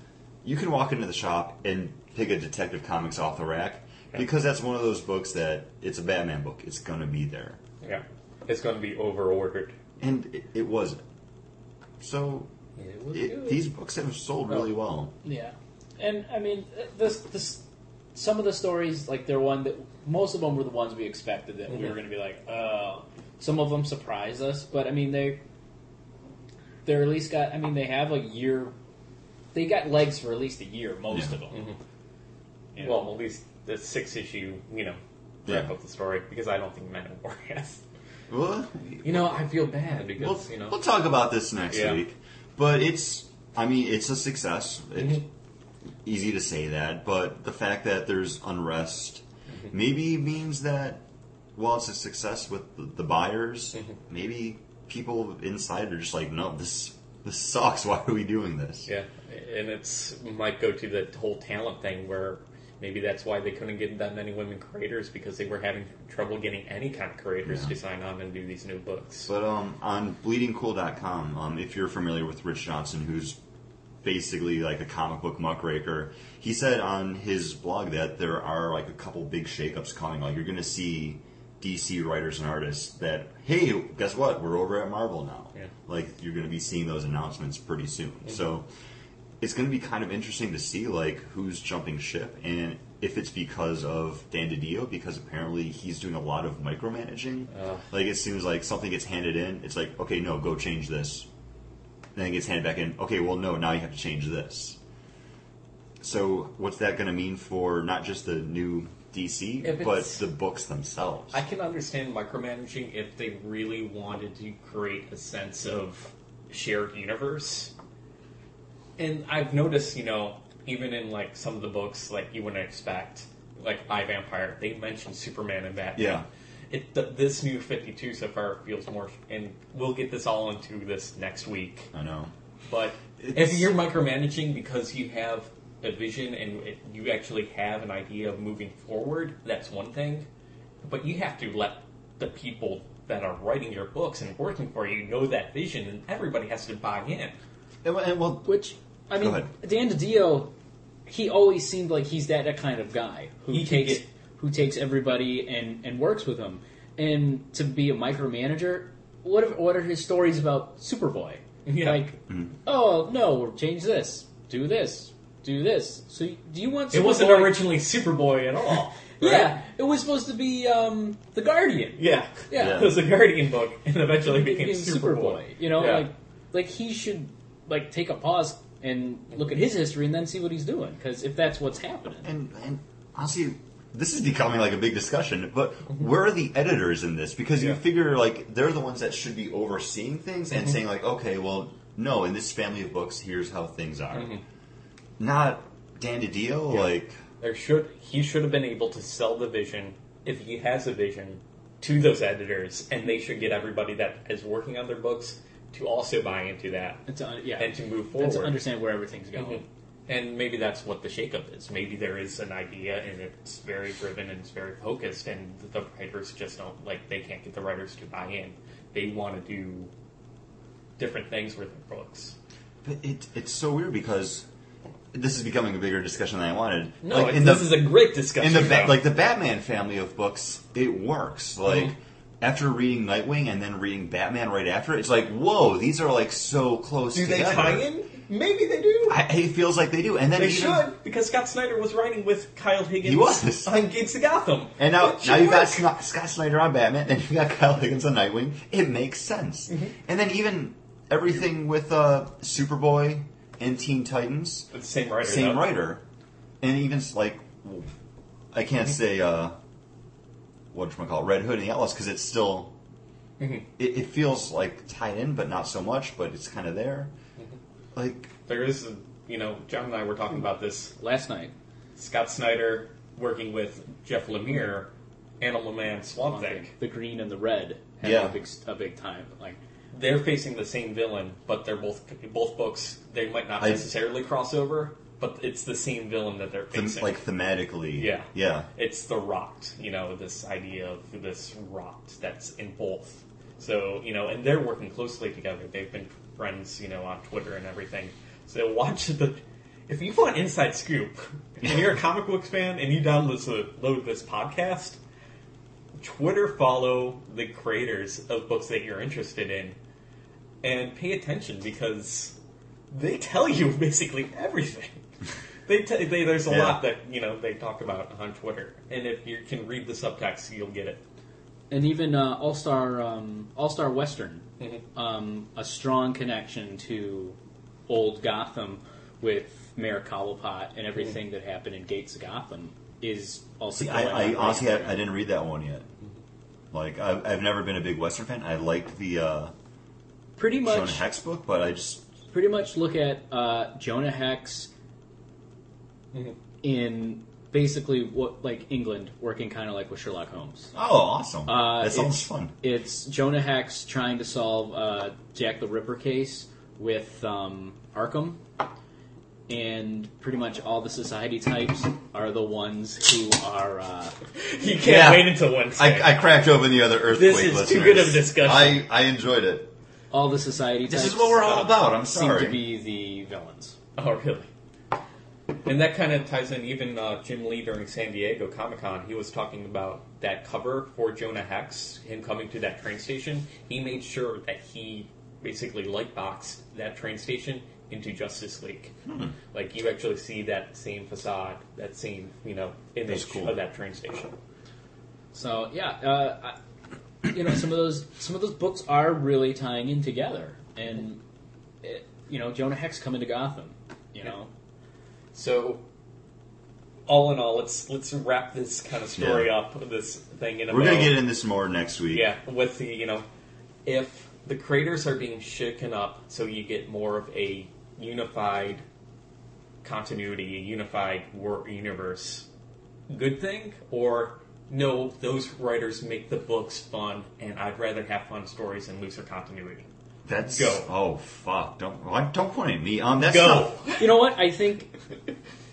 [SPEAKER 4] you can walk into the shop and pick a Detective Comics off the rack because that's one of those books that it's a Batman book. It's gonna be there
[SPEAKER 3] Yeah. It's going to be over ordered.
[SPEAKER 4] and it, it wasn't. So
[SPEAKER 3] It was
[SPEAKER 4] it, these books have sold really well.
[SPEAKER 2] Yeah, and I mean, this, this, some of the stories, like they're one that most of them were the ones we expected that we were going to be like, uh, some of them surprised us, but I mean they, they're at least got. I mean they have a year, they got legs for at least a year. Most
[SPEAKER 4] Yeah.
[SPEAKER 2] of them. You know?
[SPEAKER 3] Well, at least the six issue, you know, wrap
[SPEAKER 4] Yeah.
[SPEAKER 3] up the story, because I don't think Men of War has.
[SPEAKER 4] Well,
[SPEAKER 3] You know, I feel bad because,
[SPEAKER 4] we'll,
[SPEAKER 3] you know.
[SPEAKER 4] we'll talk about this next
[SPEAKER 3] Yeah.
[SPEAKER 4] week. But it's, I mean, it's a success. It's
[SPEAKER 3] Mm-hmm.
[SPEAKER 4] Easy to say that, but the fact that there's unrest
[SPEAKER 3] Mm-hmm.
[SPEAKER 4] maybe means that while it's a success with the, the buyers,
[SPEAKER 3] Mm-hmm.
[SPEAKER 4] maybe people inside are just like, no, this this sucks. Why are we doing this?
[SPEAKER 3] Yeah, and it's might go to the whole talent thing where maybe that's why they couldn't get that many women creators because they were having trouble getting any kind of creators
[SPEAKER 4] Yeah.
[SPEAKER 3] to sign on and do these new books.
[SPEAKER 4] But um, on bleedingcool.com, um, if you're familiar with Rich Johnston, who's basically like a comic book muckraker, he said on his blog that there are like a couple big shakeups coming. Like you're going to see DC writers and artists that, hey, guess what? We're over at Marvel now.
[SPEAKER 3] Yeah.
[SPEAKER 4] Like you're going to be seeing those announcements pretty soon. So it's going to be kind of interesting to see like who's jumping ship and if it's because of Dan DiDio because apparently he's doing a lot of micromanaging.
[SPEAKER 3] Uh.
[SPEAKER 4] like it seems like something gets handed in, it's like okay, no, go change this. Then it gets handed back in. Okay, well, no, now you have to change this. So what's that going to mean for not just the new DC, but the books themselves?
[SPEAKER 3] I can understand micromanaging if they really wanted to create a sense of shared universe. And I've noticed, you know, even in like some of the books, like you wouldn't expect, like I Vampire, they mention Superman and Batman.
[SPEAKER 4] Yeah.
[SPEAKER 3] It th- this new Fifty Two so far feels more, and we'll get this all into this next week.
[SPEAKER 4] I know.
[SPEAKER 3] But
[SPEAKER 4] It's-
[SPEAKER 3] if you're micromanaging because you have a vision and it, you actually have an idea of moving forward, that's one thing. But you have to let the people that are writing your books and working for you know that vision, and everybody has to buy in.
[SPEAKER 4] And, and well,
[SPEAKER 2] Which I
[SPEAKER 4] Go
[SPEAKER 2] mean,
[SPEAKER 4] ahead.
[SPEAKER 2] Dan DiDio, he always seemed like he's that, that kind of guy who
[SPEAKER 3] He can
[SPEAKER 2] takes
[SPEAKER 3] get-
[SPEAKER 2] who takes everybody and, and works with them. And to be a micromanager, what if, what are his stories about Superboy?
[SPEAKER 3] Yeah.
[SPEAKER 2] Like,
[SPEAKER 4] Mm-hmm.
[SPEAKER 2] oh no, we'll change this, do this, do this. So do you want?
[SPEAKER 3] It wasn't originally Superboy at all. right?
[SPEAKER 2] Yeah, it was supposed to be um, the Guardian.
[SPEAKER 3] Yeah.
[SPEAKER 2] Yeah.
[SPEAKER 3] It was a Guardian book, and eventually became
[SPEAKER 2] Being
[SPEAKER 3] Superboy.
[SPEAKER 2] You know,
[SPEAKER 3] Yeah.
[SPEAKER 2] like like he should like take a pause and look at his history and then see what he's doing. Because if that's what's happening,
[SPEAKER 4] and and honestly, this is becoming like a big discussion. But where are the editors in this? Because you
[SPEAKER 3] Yeah.
[SPEAKER 4] figure like they're the ones that should be overseeing things and saying like, okay, well, no, in this family of books, here's how things are. Not Dan DiDio,
[SPEAKER 3] Yeah.
[SPEAKER 4] like
[SPEAKER 3] There should he should have been able to sell the vision if he has a vision to those editors, and they should get everybody that is working on their books to also buy into that
[SPEAKER 2] and to, yeah,
[SPEAKER 3] and to move
[SPEAKER 2] and
[SPEAKER 3] forward.
[SPEAKER 2] to understand where everything's going.
[SPEAKER 3] Mhm. And maybe that's what the shakeup is. Maybe there is an idea and it's very driven and it's very focused, and the writers just don't like they can't get the writers to buy in. They want to do different things with their books.
[SPEAKER 4] but it, it's so weird because this is becoming a bigger discussion than I wanted.
[SPEAKER 3] No,
[SPEAKER 4] like,
[SPEAKER 3] this
[SPEAKER 4] the,
[SPEAKER 3] is a great discussion.
[SPEAKER 4] in the ba- like the Batman family of books, it works. Like
[SPEAKER 3] Mhm.
[SPEAKER 4] after reading Nightwing and then reading Batman right after, it, it's like whoa, these are like so close.
[SPEAKER 3] do they
[SPEAKER 4] together.
[SPEAKER 3] tie in? Maybe they do.
[SPEAKER 4] I, it feels like they do, and then
[SPEAKER 3] They
[SPEAKER 4] even,
[SPEAKER 3] should because Scott Snyder was writing with Kyle Higgins.
[SPEAKER 4] He was.
[SPEAKER 3] on Gates of Gotham,
[SPEAKER 4] And now, now you got. Scott, Scott Snyder on Batman, then you got Kyle Higgins on Nightwing. It makes sense.
[SPEAKER 3] Mm-hmm.
[SPEAKER 4] And then even everything with uh, Superboy and Teen Titans,
[SPEAKER 3] the same writer.
[SPEAKER 4] same
[SPEAKER 3] though.
[SPEAKER 4] writer, and even like I can't
[SPEAKER 3] Mm-hmm.
[SPEAKER 4] say uh, what you call Red Hood and the Outlaws because it's still
[SPEAKER 3] Mm-hmm.
[SPEAKER 4] it, it feels like tied in, but not so much. But it's kind of there. Like
[SPEAKER 3] There is, a, you know, John and I were talking about this.
[SPEAKER 2] Last night,
[SPEAKER 3] Scott Snyder working with Jeff Lemire, Animal Man, Swamp Thing.
[SPEAKER 2] the green and the red had
[SPEAKER 4] Yeah.
[SPEAKER 2] a big a big time. Like
[SPEAKER 3] They're facing the same villain, but they're both both books. They might not
[SPEAKER 4] I-
[SPEAKER 3] necessarily cross over, but it's the same villain that they're facing.
[SPEAKER 4] like thematically,
[SPEAKER 3] Yeah.
[SPEAKER 4] yeah.
[SPEAKER 3] It's the rot, you know, this idea of this rot that's in both. So, you know, and they're working closely together. They've been friends, you know, on Twitter and everything. So watch the. If you want inside scoop, and you're a comic books fan and you download this, load this podcast, Twitter follow the creators of books that you're interested in, and pay attention because they tell you basically everything. They, t- they there's a
[SPEAKER 4] Yeah.
[SPEAKER 3] lot that you know they talk about on Twitter, and if you can read the subtext, you'll get it.
[SPEAKER 2] and even uh, All Star um, All Star Western,
[SPEAKER 3] Mhm.
[SPEAKER 2] um, a strong connection to old Gotham with Mayor Cobblepot and everything that happened in Gates of Gotham is also.
[SPEAKER 4] See, I,
[SPEAKER 2] going
[SPEAKER 4] I
[SPEAKER 2] on
[SPEAKER 4] honestly,
[SPEAKER 2] right
[SPEAKER 4] I. I didn't read that one yet. Like, I, I've never been a big Western fan. I liked the uh,
[SPEAKER 2] pretty
[SPEAKER 4] Jonah
[SPEAKER 2] much
[SPEAKER 4] Hex book, but I just
[SPEAKER 2] pretty much look at uh, Jonah Hex
[SPEAKER 3] Mm-hmm.
[SPEAKER 2] in basically what like England working kind of like with Sherlock Holmes.
[SPEAKER 4] oh, awesome.
[SPEAKER 2] Uh,
[SPEAKER 4] that sounds
[SPEAKER 2] it's-
[SPEAKER 4] fun.
[SPEAKER 2] It's Jonah Hex trying to solve uh, Jack the Ripper case with um, Arkham, and pretty much all the society types are the ones who are. Uh,
[SPEAKER 3] You can't
[SPEAKER 4] Yeah.
[SPEAKER 3] wait until Wednesday.
[SPEAKER 4] I, I cracked open the other earthquake.
[SPEAKER 3] This is too good of a discussion.
[SPEAKER 4] I, I enjoyed it.
[SPEAKER 2] all the society
[SPEAKER 4] This
[SPEAKER 2] types
[SPEAKER 4] is what we're all about. I'm
[SPEAKER 2] seem
[SPEAKER 4] sorry.
[SPEAKER 2] to be the villains.
[SPEAKER 3] oh, really? And that kind of ties in. Even uh, Jim Lee during San Diego Comic Con, he was talking about that cover for Jonah Hex, him coming to that train station. He made sure that he basically lightboxed that train station into Justice League.
[SPEAKER 4] Hmm.
[SPEAKER 3] Like you actually see that same facade, that same you know image
[SPEAKER 4] cool.
[SPEAKER 3] of that train station.
[SPEAKER 2] So yeah, uh, I, you know some of those some of those books are really tying in together, and it, you know Jonah Hex coming to Gotham. You know,
[SPEAKER 3] So, all in all, let's let's wrap this kind of story
[SPEAKER 4] Yeah.
[SPEAKER 3] up. This thing in a
[SPEAKER 4] We're gonna get in this more next week.
[SPEAKER 3] Yeah, with the you know, if the creators are being shaken up, so you get more of a unified continuity, a unified war universe, good thing, or no, those writers make the books fun, and I'd rather have fun stories and looser continuity.
[SPEAKER 4] That's
[SPEAKER 3] Go.
[SPEAKER 4] Oh fuck! Don't why- don't point at me. Um, that's
[SPEAKER 3] Go.
[SPEAKER 4] not.
[SPEAKER 2] you know what I think.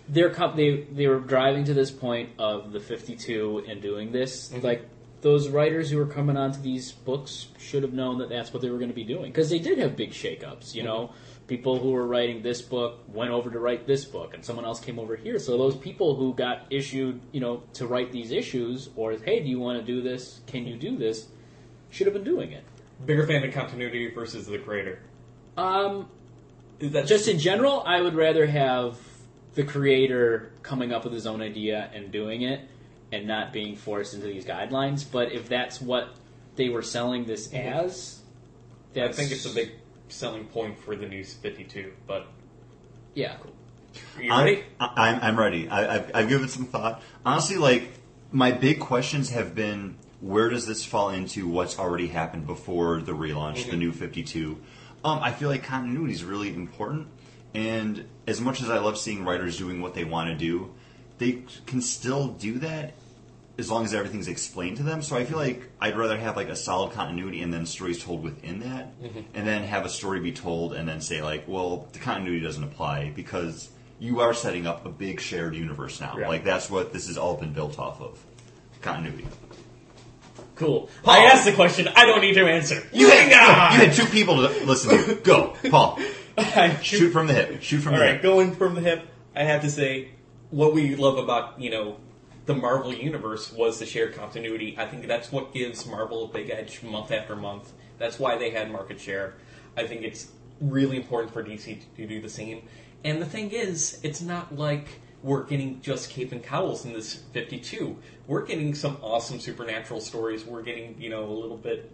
[SPEAKER 2] They're com- they they were driving to this point of the 52 and doing this
[SPEAKER 3] Mm-hmm.
[SPEAKER 2] like those writers who were coming onto these books should have known that that's what they were going to be doing because they did have big shakeups you know people who were writing this book went over to write this book and someone else came over here so those people who got issued you know to write these issues or hey do you want to do this can you do this should have been doing it
[SPEAKER 3] Bigger fan of continuity versus the creator.
[SPEAKER 2] um
[SPEAKER 3] Is that
[SPEAKER 2] just in general, I would rather have the creator coming up with his own idea and doing it and not being forced into these guidelines. But if that's what they were selling this as,
[SPEAKER 3] I
[SPEAKER 2] that's,
[SPEAKER 3] think it's a big selling point for the new 52. But
[SPEAKER 2] yeah.
[SPEAKER 3] are you ready?
[SPEAKER 4] I'm, I'm, I'm ready. I, I've, I've given some thought. Honestly, like my big questions have been: Where does this fall into what's already happened before the relaunch, the new 52? Um, I feel like continuity is really important, and as much as I love seeing writers doing what they want to do, they can still do that as long as everything's explained to them. So I feel like I'd rather have like a solid continuity and then stories told within that, and then have a story be told and then say like, well, the continuity doesn't apply because you are setting up a big shared universe now.
[SPEAKER 3] Yeah.
[SPEAKER 4] Like that's what this has all been built off of. Continuity.
[SPEAKER 3] Cool. I asked the question. I don't need to answer. You hang
[SPEAKER 4] you had two people to listen to. Go, Paul. Shoot from the hip. Shoot from
[SPEAKER 3] All
[SPEAKER 4] the
[SPEAKER 3] right,
[SPEAKER 4] hip.
[SPEAKER 3] going from the hip, I have to say what we love about you know the Marvel universe was the shared continuity. I think that's what gives Marvel a big edge month after month. That's why they had market share. I think it's really important for DC to do the same. And the thing is, it's not like we're getting just Cape and Cowls in this 52. We're getting some awesome supernatural stories. We're getting, you know, a little bit,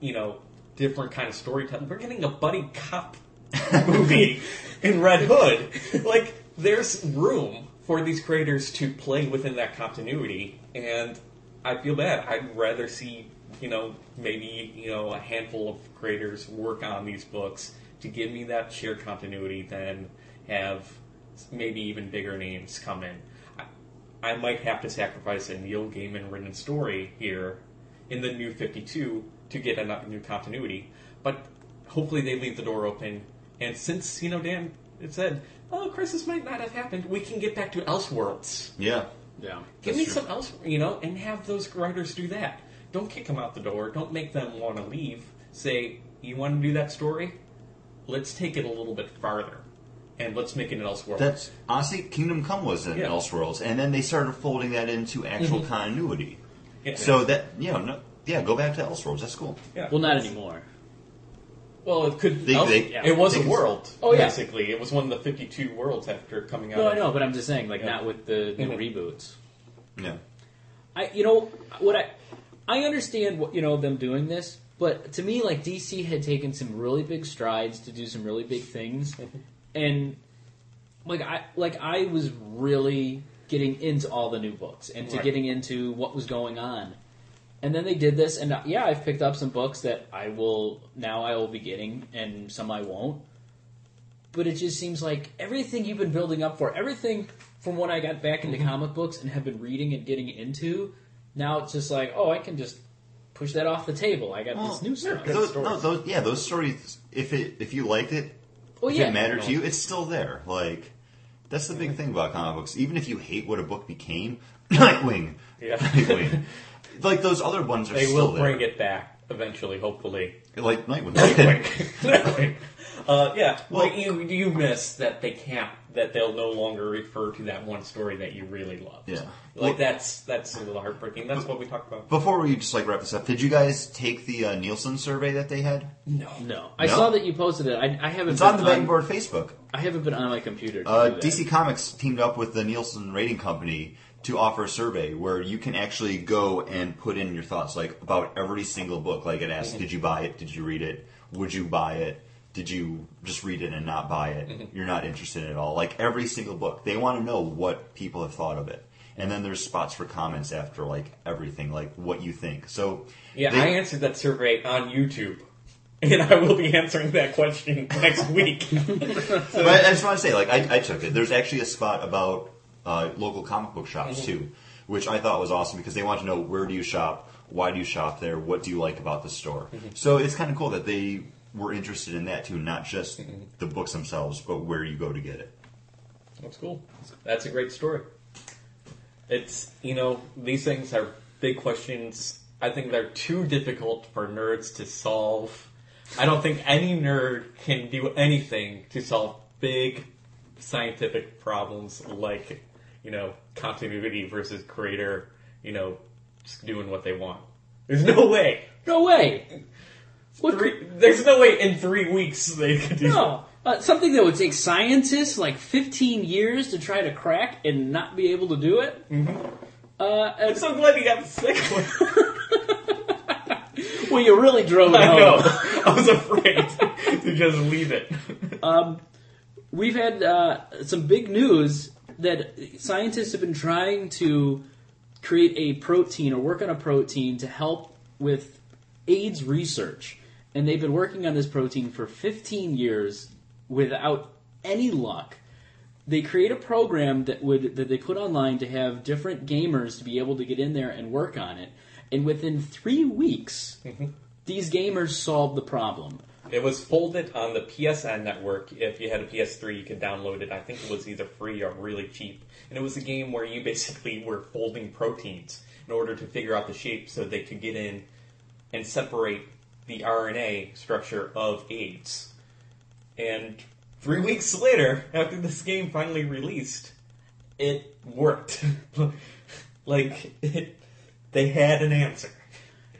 [SPEAKER 3] you know, different kind of storytelling. We're getting a buddy cop movie in Red Hood. Like, there's room for these creators to play within that continuity, and I feel bad. I'd rather see, you know, maybe, you know, a handful of creators work on these books to give me that shared continuity than have maybe even bigger names come in. I, I might have to sacrifice a Neil Gaiman written story here in the new 52 to get a new continuity, but hopefully they leave the door open. And since, you know, Dan it said, oh, Crisis might not have happened, we can get back to Elseworlds.
[SPEAKER 4] Yeah.
[SPEAKER 2] Yeah.
[SPEAKER 3] Give me
[SPEAKER 4] true.
[SPEAKER 3] some else, you know, and have those writers do that. Don't kick them out the door. Don't make them want to leave. Say, you want to do that story? Let's take it a little bit farther, and let's make it an Elseworlds.
[SPEAKER 4] That's honestly, Kingdom Come was an
[SPEAKER 3] Yeah.
[SPEAKER 4] Elseworlds, and then they started folding that into actual
[SPEAKER 3] Mhm.
[SPEAKER 4] continuity.
[SPEAKER 3] Yeah.
[SPEAKER 4] So that you know, no, yeah, go back to Elseworlds. That's cool.
[SPEAKER 3] yeah.
[SPEAKER 2] Well, not anymore.
[SPEAKER 3] Well, it could.
[SPEAKER 4] They-
[SPEAKER 3] Else-
[SPEAKER 4] they-
[SPEAKER 3] it was
[SPEAKER 4] they
[SPEAKER 3] a
[SPEAKER 4] can-
[SPEAKER 3] world.
[SPEAKER 2] Oh, yeah.
[SPEAKER 3] basically, it was one of the fifty-two worlds after coming out.
[SPEAKER 2] No, I know, but I'm just saying, like,
[SPEAKER 3] Yeah.
[SPEAKER 2] not with the new
[SPEAKER 3] Mhm.
[SPEAKER 2] reboots.
[SPEAKER 4] Yeah.
[SPEAKER 2] I, you know, what I, I understand what you know them doing this, but to me, like DC had taken some really big strides to do some really big things, and like I, like I was really getting into all the new books and to
[SPEAKER 3] Right.
[SPEAKER 2] getting into what was going on, and then they did this, and uh, yeah, I've picked up some books that I will now I will be getting, and some I won't. But it just seems like everything you've been building up for, everything from when I got back into comic books and have been reading and getting into, now it's just like, oh, I can just push that off the table. I got
[SPEAKER 4] Well,
[SPEAKER 2] this new stuff.
[SPEAKER 3] good
[SPEAKER 4] Those, no, those, yeah, those stories. If it if you liked it,
[SPEAKER 2] Oh
[SPEAKER 4] if
[SPEAKER 2] yeah,
[SPEAKER 4] it mattered
[SPEAKER 3] no.
[SPEAKER 4] to you, it's still there. Like that's the big thing about comic books. Even if you hate what a book became, Nightwing,
[SPEAKER 3] Yeah.
[SPEAKER 4] Nightwing, like those other ones are
[SPEAKER 3] They will
[SPEAKER 4] there.
[SPEAKER 3] bring it back eventually, hopefully.
[SPEAKER 4] Like Nightwing.
[SPEAKER 3] Nightwing. Nightwing. Uh, yeah,
[SPEAKER 4] Well-
[SPEAKER 3] well, you you miss that they can't that they'll no longer refer to that one story that you really loved.
[SPEAKER 4] Yeah.
[SPEAKER 3] like
[SPEAKER 4] Well-
[SPEAKER 3] that's that's a little heartbreaking. That's what we talked about.
[SPEAKER 4] Before we just like wrap this up, did you guys take the uh, Nielsen survey that they had?
[SPEAKER 3] No,
[SPEAKER 2] No, I
[SPEAKER 4] No?
[SPEAKER 2] saw that you posted it. I, I haven't.
[SPEAKER 4] It's
[SPEAKER 2] been
[SPEAKER 4] on the Bang Board Facebook.
[SPEAKER 2] I haven't been on my computer. To
[SPEAKER 4] Uh,
[SPEAKER 2] do that.
[SPEAKER 4] DC Comics teamed up with the Nielsen Rating Company to offer a survey where you can actually go and put in your thoughts, like about every single book. Like it asks, did you buy it? Did you read it? Would you buy it? Did you just read it and not buy it? You're not interested at all. Like every single book, they want to know what people have thought of it. And then there's spots for comments after like everything, like what you think. So
[SPEAKER 3] Yeah,
[SPEAKER 4] they-
[SPEAKER 3] I answered that survey on YouTube, and I will be answering that question next week.
[SPEAKER 4] But I just want to say, like, I, I took it. There's actually a spot about uh, local comic book shops
[SPEAKER 3] Mm-hmm.
[SPEAKER 4] too, which I thought was awesome because they want to know where do you shop, why do you shop there, what do you like about the store.
[SPEAKER 3] Mm-hmm.
[SPEAKER 4] So it's kind of cool that they were interested in that too, not just
[SPEAKER 3] Mm-hmm.
[SPEAKER 4] the books themselves, but where you go to get it.
[SPEAKER 3] That's cool. That's a great story. It's you know these things are big questions. I think they're too difficult for nerds to solve. I don't think any nerd can do anything to solve big scientific problems like you know continuity versus creator. You know, just doing what they want. There's no way.
[SPEAKER 2] No way. What
[SPEAKER 3] Three, there's no way in three weeks they could do.
[SPEAKER 2] No. Uh, something that would take scientists like 15 years to try to crack and not be able to do it. Mm-hmm. Uh,
[SPEAKER 3] I'm so glad you got the second one.
[SPEAKER 2] well, you really drove it
[SPEAKER 3] I
[SPEAKER 2] home.
[SPEAKER 3] know. I was afraid to just leave it.
[SPEAKER 2] We've had uh, some big news that scientists have been trying to create a protein or work on a protein to help with AIDS research. And they've been working on this protein for 15 years without any luck. They create a program that would that they put online to have different gamers to be able to get in there and work on it. And within three weeks, mm-hmm. these gamers solved the problem.
[SPEAKER 3] It was folded on the PSN network. If you had a PS3, you could download it. I think it was either free or really cheap. And it was a game where you basically were folding proteins in order to figure out the shape so they could get in and separate the RNA structure of AIDS. And three weeks later, after this game finally released, it worked. like, it, they had an answer.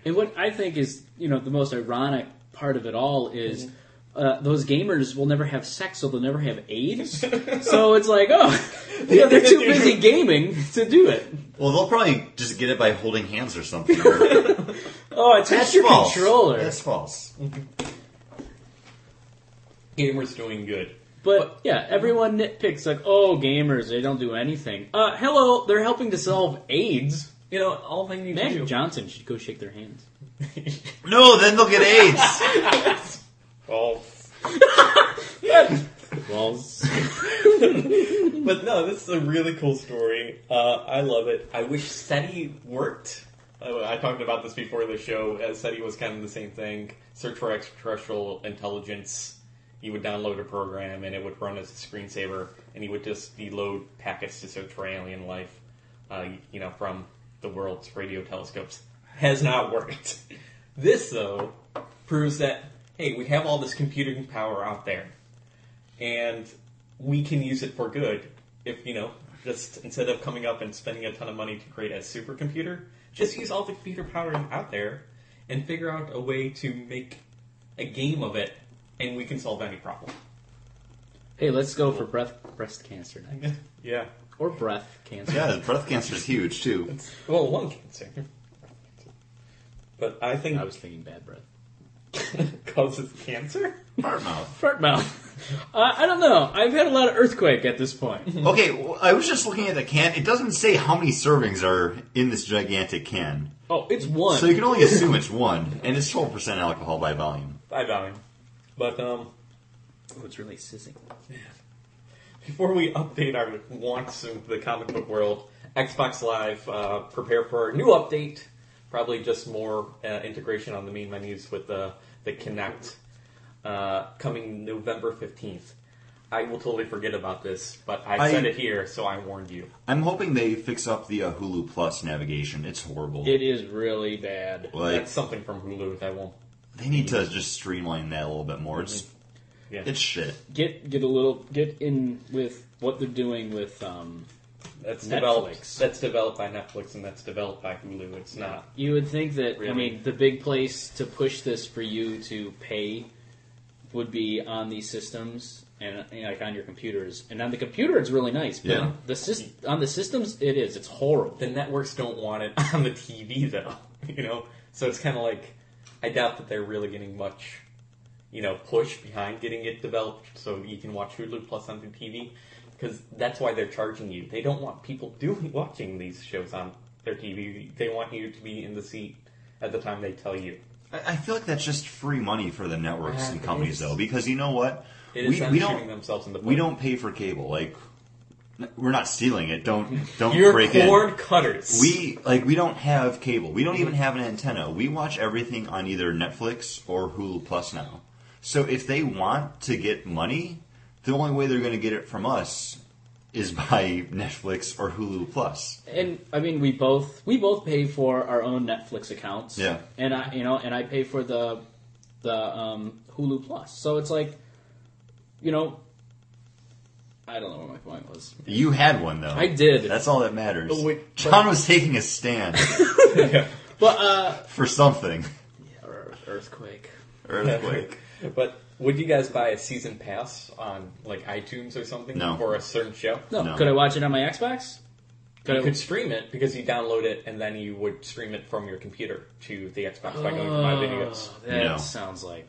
[SPEAKER 2] And what I think is, you know, the most ironic part of it all is uh, those gamers will never have sex, so they'll never have AIDS. so it's like, oh, yeah, they're too busy gaming to do it.
[SPEAKER 4] Well, they'll probably just get it by holding hands or something.
[SPEAKER 2] Oh, it's
[SPEAKER 4] That's
[SPEAKER 2] your
[SPEAKER 4] false.
[SPEAKER 2] controller.
[SPEAKER 4] That's false.
[SPEAKER 3] Gamers doing good.
[SPEAKER 2] But yeah, everyone nitpicks like, oh, gamers, they don't do anything. Uh, hello, they're helping to solve AIDS.
[SPEAKER 3] You know, all they need
[SPEAKER 2] Magic
[SPEAKER 3] to do.
[SPEAKER 2] Johnson should go shake their hands.
[SPEAKER 4] No, then they'll get AIDS.
[SPEAKER 3] Oh,
[SPEAKER 2] Well,
[SPEAKER 3] but no, this is a really cool story. Uh, I love it. I wish SETI worked. Uh, I talked about this before the show. Uh, SETI was kind of the same thing. Search for extraterrestrial intelligence. You would download a program and it would run as a screensaver, and you would just load packets to search for alien life. Uh, you know, from the world's radio telescopes. Has not worked. This though proves that hey, we have all this computing power out there and we can use it for good if you know just instead of coming up and spending a ton of money to create a supercomputer just use all the computer power out there and figure out a way to make a game of it and we can solve any problem
[SPEAKER 2] hey, let's go for breath breast cancer next,
[SPEAKER 3] yeah
[SPEAKER 2] or breath cancer.
[SPEAKER 4] yeah, breast cancer is huge too.
[SPEAKER 3] well lung cancer but i think
[SPEAKER 2] I was thinking bad breath.
[SPEAKER 3] Causes cancer
[SPEAKER 4] Fart mouth.
[SPEAKER 2] Fart mouth. Uh, I don't know. I've had a lot of earthquake at this point.
[SPEAKER 4] Okay, well, I was just looking at the can. It doesn't say how many servings are in this gigantic can,
[SPEAKER 2] Oh, it's one.
[SPEAKER 4] so you can only assume it's one, and it's twelve percent alcohol by volume.
[SPEAKER 3] By volume but um
[SPEAKER 2] oh, it's really sizzing.
[SPEAKER 3] Before we update our wants in the comic book world, Xbox Live uh, prepare for a new update. Probably just more uh, integration on the main menus with the the Kinect uh, coming November fifteenth. I will totally forget about this, but I,
[SPEAKER 4] I-
[SPEAKER 3] said it here, so I warned you.
[SPEAKER 4] I'm hoping they fix up the uh, Hulu Plus navigation. It's horrible.
[SPEAKER 2] It is really bad.
[SPEAKER 4] like
[SPEAKER 3] That's something from Hulu that won't.
[SPEAKER 4] they need to just streamline that a little bit more. It's
[SPEAKER 3] Yeah,
[SPEAKER 4] it's shit.
[SPEAKER 2] Get get a little get in with what they're doing with. Um,
[SPEAKER 3] that's
[SPEAKER 2] Netflix.
[SPEAKER 3] developed. That's developed by Netflix and that's developed by Hulu. It's not.
[SPEAKER 2] you would think that I
[SPEAKER 3] Really?
[SPEAKER 2] mean the big place to push this for you to pay would be on these systems and you know, like on your computers. And on the computer, it's really nice. But
[SPEAKER 4] Yeah.
[SPEAKER 2] the sys- on the systems, it is. It's horrible.
[SPEAKER 3] the networks don't want it on the TV though, you know. So it's kind of like I doubt that they're really getting much, you know, push behind getting it developed so you can watch Hulu Plus on the TV because that's why they're charging you. They don't want people doing watching these shows on their TV. They want you to be in the seat at the time they tell you.
[SPEAKER 4] I, I feel like that's just free money for the networks
[SPEAKER 3] Yeah,
[SPEAKER 4] and companies, though, because you know what? We we don't
[SPEAKER 3] themselves in the
[SPEAKER 4] we don't pay for cable. Like we're not stealing it. Don't don't
[SPEAKER 3] You're
[SPEAKER 4] break
[SPEAKER 3] cord
[SPEAKER 4] in.
[SPEAKER 3] cutters.
[SPEAKER 4] We like we don't have cable. We don't mm-hmm. even have an antenna. We watch everything on either Netflix or Hulu Plus now. So if they want to get money, the only way they're going to get it from us is by Netflix or Hulu Plus.
[SPEAKER 2] And I mean, we both we both pay for our own Netflix accounts.
[SPEAKER 4] Yeah.
[SPEAKER 2] And I, you know, and I pay for the the um, Hulu Plus. So it's like, you know, I don't know what my point was.
[SPEAKER 4] You had one though.
[SPEAKER 2] I did.
[SPEAKER 4] That's all that matters.
[SPEAKER 2] Oh, wait,
[SPEAKER 4] John was taking a stand
[SPEAKER 2] But uh,
[SPEAKER 4] for something.
[SPEAKER 2] Ear- earthquake.
[SPEAKER 4] Earthquake.
[SPEAKER 3] But would you guys buy a season pass on like iTunes or something
[SPEAKER 4] No.
[SPEAKER 3] for a certain show?
[SPEAKER 2] No,
[SPEAKER 4] No.
[SPEAKER 2] could I watch it on my Xbox? Could
[SPEAKER 3] You
[SPEAKER 2] I,
[SPEAKER 3] could stream it because you download it and then you would stream it from your computer to the Xbox by going to My oh, Videos.
[SPEAKER 2] Oh, that
[SPEAKER 4] No.
[SPEAKER 2] sounds like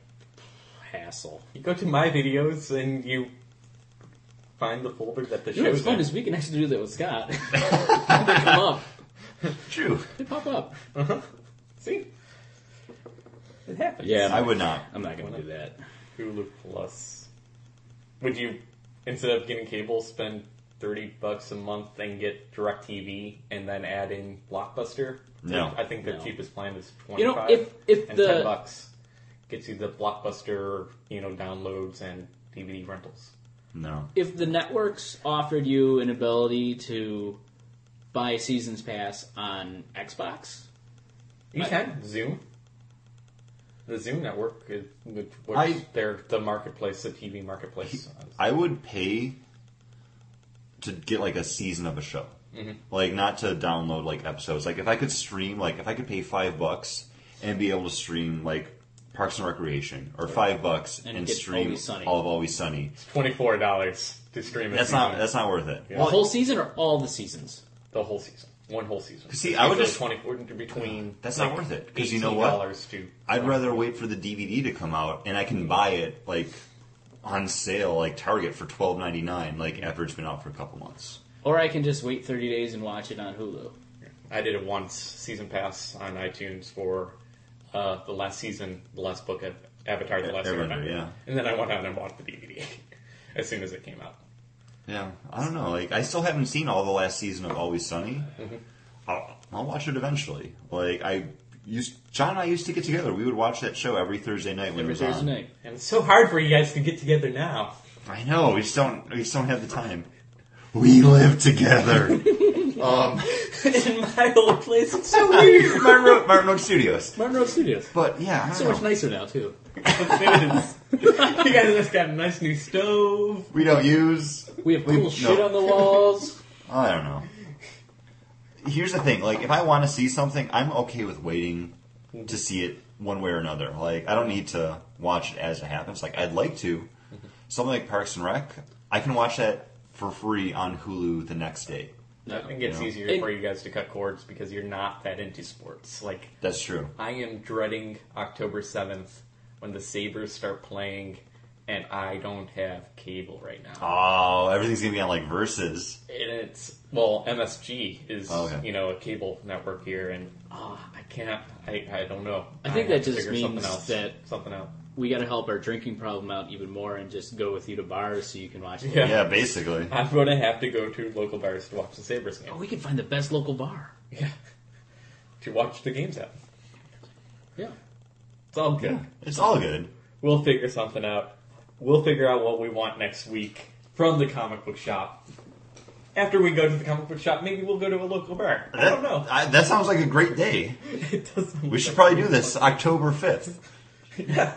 [SPEAKER 2] hassle.
[SPEAKER 3] You go to My Videos and you find the folder that the
[SPEAKER 2] You know what's
[SPEAKER 3] show's
[SPEAKER 2] fun
[SPEAKER 3] in.
[SPEAKER 2] is we can actually do that with Scott. they come up.
[SPEAKER 4] True.
[SPEAKER 2] They pop up. Uh-huh.
[SPEAKER 3] See? It happens.
[SPEAKER 2] Yeah.
[SPEAKER 4] I would not.
[SPEAKER 2] I'm not going to do that.
[SPEAKER 3] Hulu Plus. Would you, instead of getting cable, spend 30 bucks a month and get DirecTV and then add in Blockbuster?
[SPEAKER 4] No.
[SPEAKER 3] I think the
[SPEAKER 2] No.
[SPEAKER 3] cheapest plan is 25
[SPEAKER 2] You know, if if
[SPEAKER 3] and
[SPEAKER 2] the
[SPEAKER 3] 10 bucks gets you the Blockbuster, you know, downloads and DVD rentals.
[SPEAKER 4] No.
[SPEAKER 2] if the networks offered you an ability to buy seasons pass on Xbox,
[SPEAKER 3] You
[SPEAKER 2] I-
[SPEAKER 3] can Zune. The Zune network, is, which which
[SPEAKER 4] I-
[SPEAKER 3] they're the marketplace, the TV marketplace.
[SPEAKER 4] I would pay to get like a season of a show. Mm-hmm. Like not to download like episodes. Like if I could stream, like if I could pay five bucks and be able to stream like Parks and Recreation or five bucks
[SPEAKER 2] And
[SPEAKER 4] and,
[SPEAKER 2] get
[SPEAKER 4] stream
[SPEAKER 2] Always Sunny.
[SPEAKER 4] all of Always Sunny.
[SPEAKER 3] Twenty four dollars to stream it.
[SPEAKER 4] That's not that's not worth it.
[SPEAKER 2] the whole season or all the seasons.
[SPEAKER 3] the whole season, one whole season.
[SPEAKER 4] See,
[SPEAKER 3] It's
[SPEAKER 4] I would
[SPEAKER 3] usually
[SPEAKER 4] just-
[SPEAKER 3] twenty four between.
[SPEAKER 4] That's not worth it because you know what?
[SPEAKER 3] dollars to.
[SPEAKER 4] I'd rather wait for the DVD to come out and I can buy it like on sale like Target for twelve ninety nine like after it's been out for a couple months.
[SPEAKER 2] Or I can just wait 30 days and watch it on Hulu.
[SPEAKER 3] I did it once, season pass on iTunes for uh, the last season, the last book of Avatar: The Last
[SPEAKER 4] Airbender,
[SPEAKER 3] Airbender.
[SPEAKER 4] yeah.
[SPEAKER 3] And then I went out and bought the DVD as soon as it came out.
[SPEAKER 4] Yeah, I don't know. Like, I still haven't seen all the last season of Always Sunny.
[SPEAKER 3] Mm-hmm.
[SPEAKER 4] I'll, I'll watch it eventually. Like, I used John and I used to get together. We would watch that show every Thursday night when
[SPEAKER 2] Every
[SPEAKER 4] it was
[SPEAKER 2] Thursday
[SPEAKER 4] on.
[SPEAKER 2] night.
[SPEAKER 3] And it's so hard for you guys to get together now.
[SPEAKER 4] I know. We just don't. We just don't have the time. We live together. um,
[SPEAKER 3] In my old place, it's so weird.
[SPEAKER 4] Martin Road, Martin Road Studios.
[SPEAKER 2] Martin Road Studios.
[SPEAKER 4] But yeah, I don't
[SPEAKER 2] So
[SPEAKER 4] know.
[SPEAKER 2] much nicer now too.
[SPEAKER 3] It is. you guys just got a nice new stove.
[SPEAKER 4] we don't use.
[SPEAKER 2] We have cool
[SPEAKER 4] no.
[SPEAKER 2] shit on the walls.
[SPEAKER 4] I don't know. Here's the thing: like, if I want to see something, I'm okay with waiting to see it one way or another. Like, I don't need to watch it as it happens. Like, I'd like to. Something like Parks and Rec, I can watch that for free on Hulu the next day.
[SPEAKER 3] I think it's
[SPEAKER 4] Yeah.
[SPEAKER 3] easier
[SPEAKER 2] And-
[SPEAKER 3] for you guys to cut cords because you're not that into sports. Like
[SPEAKER 4] That's true.
[SPEAKER 3] I am dreading October seventh when the Sabres start playing, and I don't have cable right now.
[SPEAKER 4] Oh, everything's gonna be on like Versus.
[SPEAKER 3] And it's well, MSG is
[SPEAKER 4] Oh, okay.
[SPEAKER 3] you know a cable network here, and ah, I can't. I, I don't know.
[SPEAKER 2] I think
[SPEAKER 3] have
[SPEAKER 2] that just means
[SPEAKER 3] something else,
[SPEAKER 2] that-
[SPEAKER 3] something out.
[SPEAKER 2] We got to help our drinking problem out even more and just go with you to bars so you can watch. it.
[SPEAKER 3] Yeah.
[SPEAKER 4] Yeah, basically.
[SPEAKER 3] I'm going to have to go to local bars to watch the Sabres game.
[SPEAKER 2] Oh, we can find the best local bar.
[SPEAKER 3] Yeah, to watch the games at.
[SPEAKER 2] Yeah.
[SPEAKER 3] It's all good.
[SPEAKER 4] It's all good.
[SPEAKER 3] We'll figure something out. We'll figure out what we want next week from the comic book shop. After we go to the comic book shop, maybe we'll go to a local bar. I don't know.
[SPEAKER 4] I, that sounds like a great day.
[SPEAKER 3] It doesn't.
[SPEAKER 4] We should probably do this October 5th,
[SPEAKER 3] Yeah.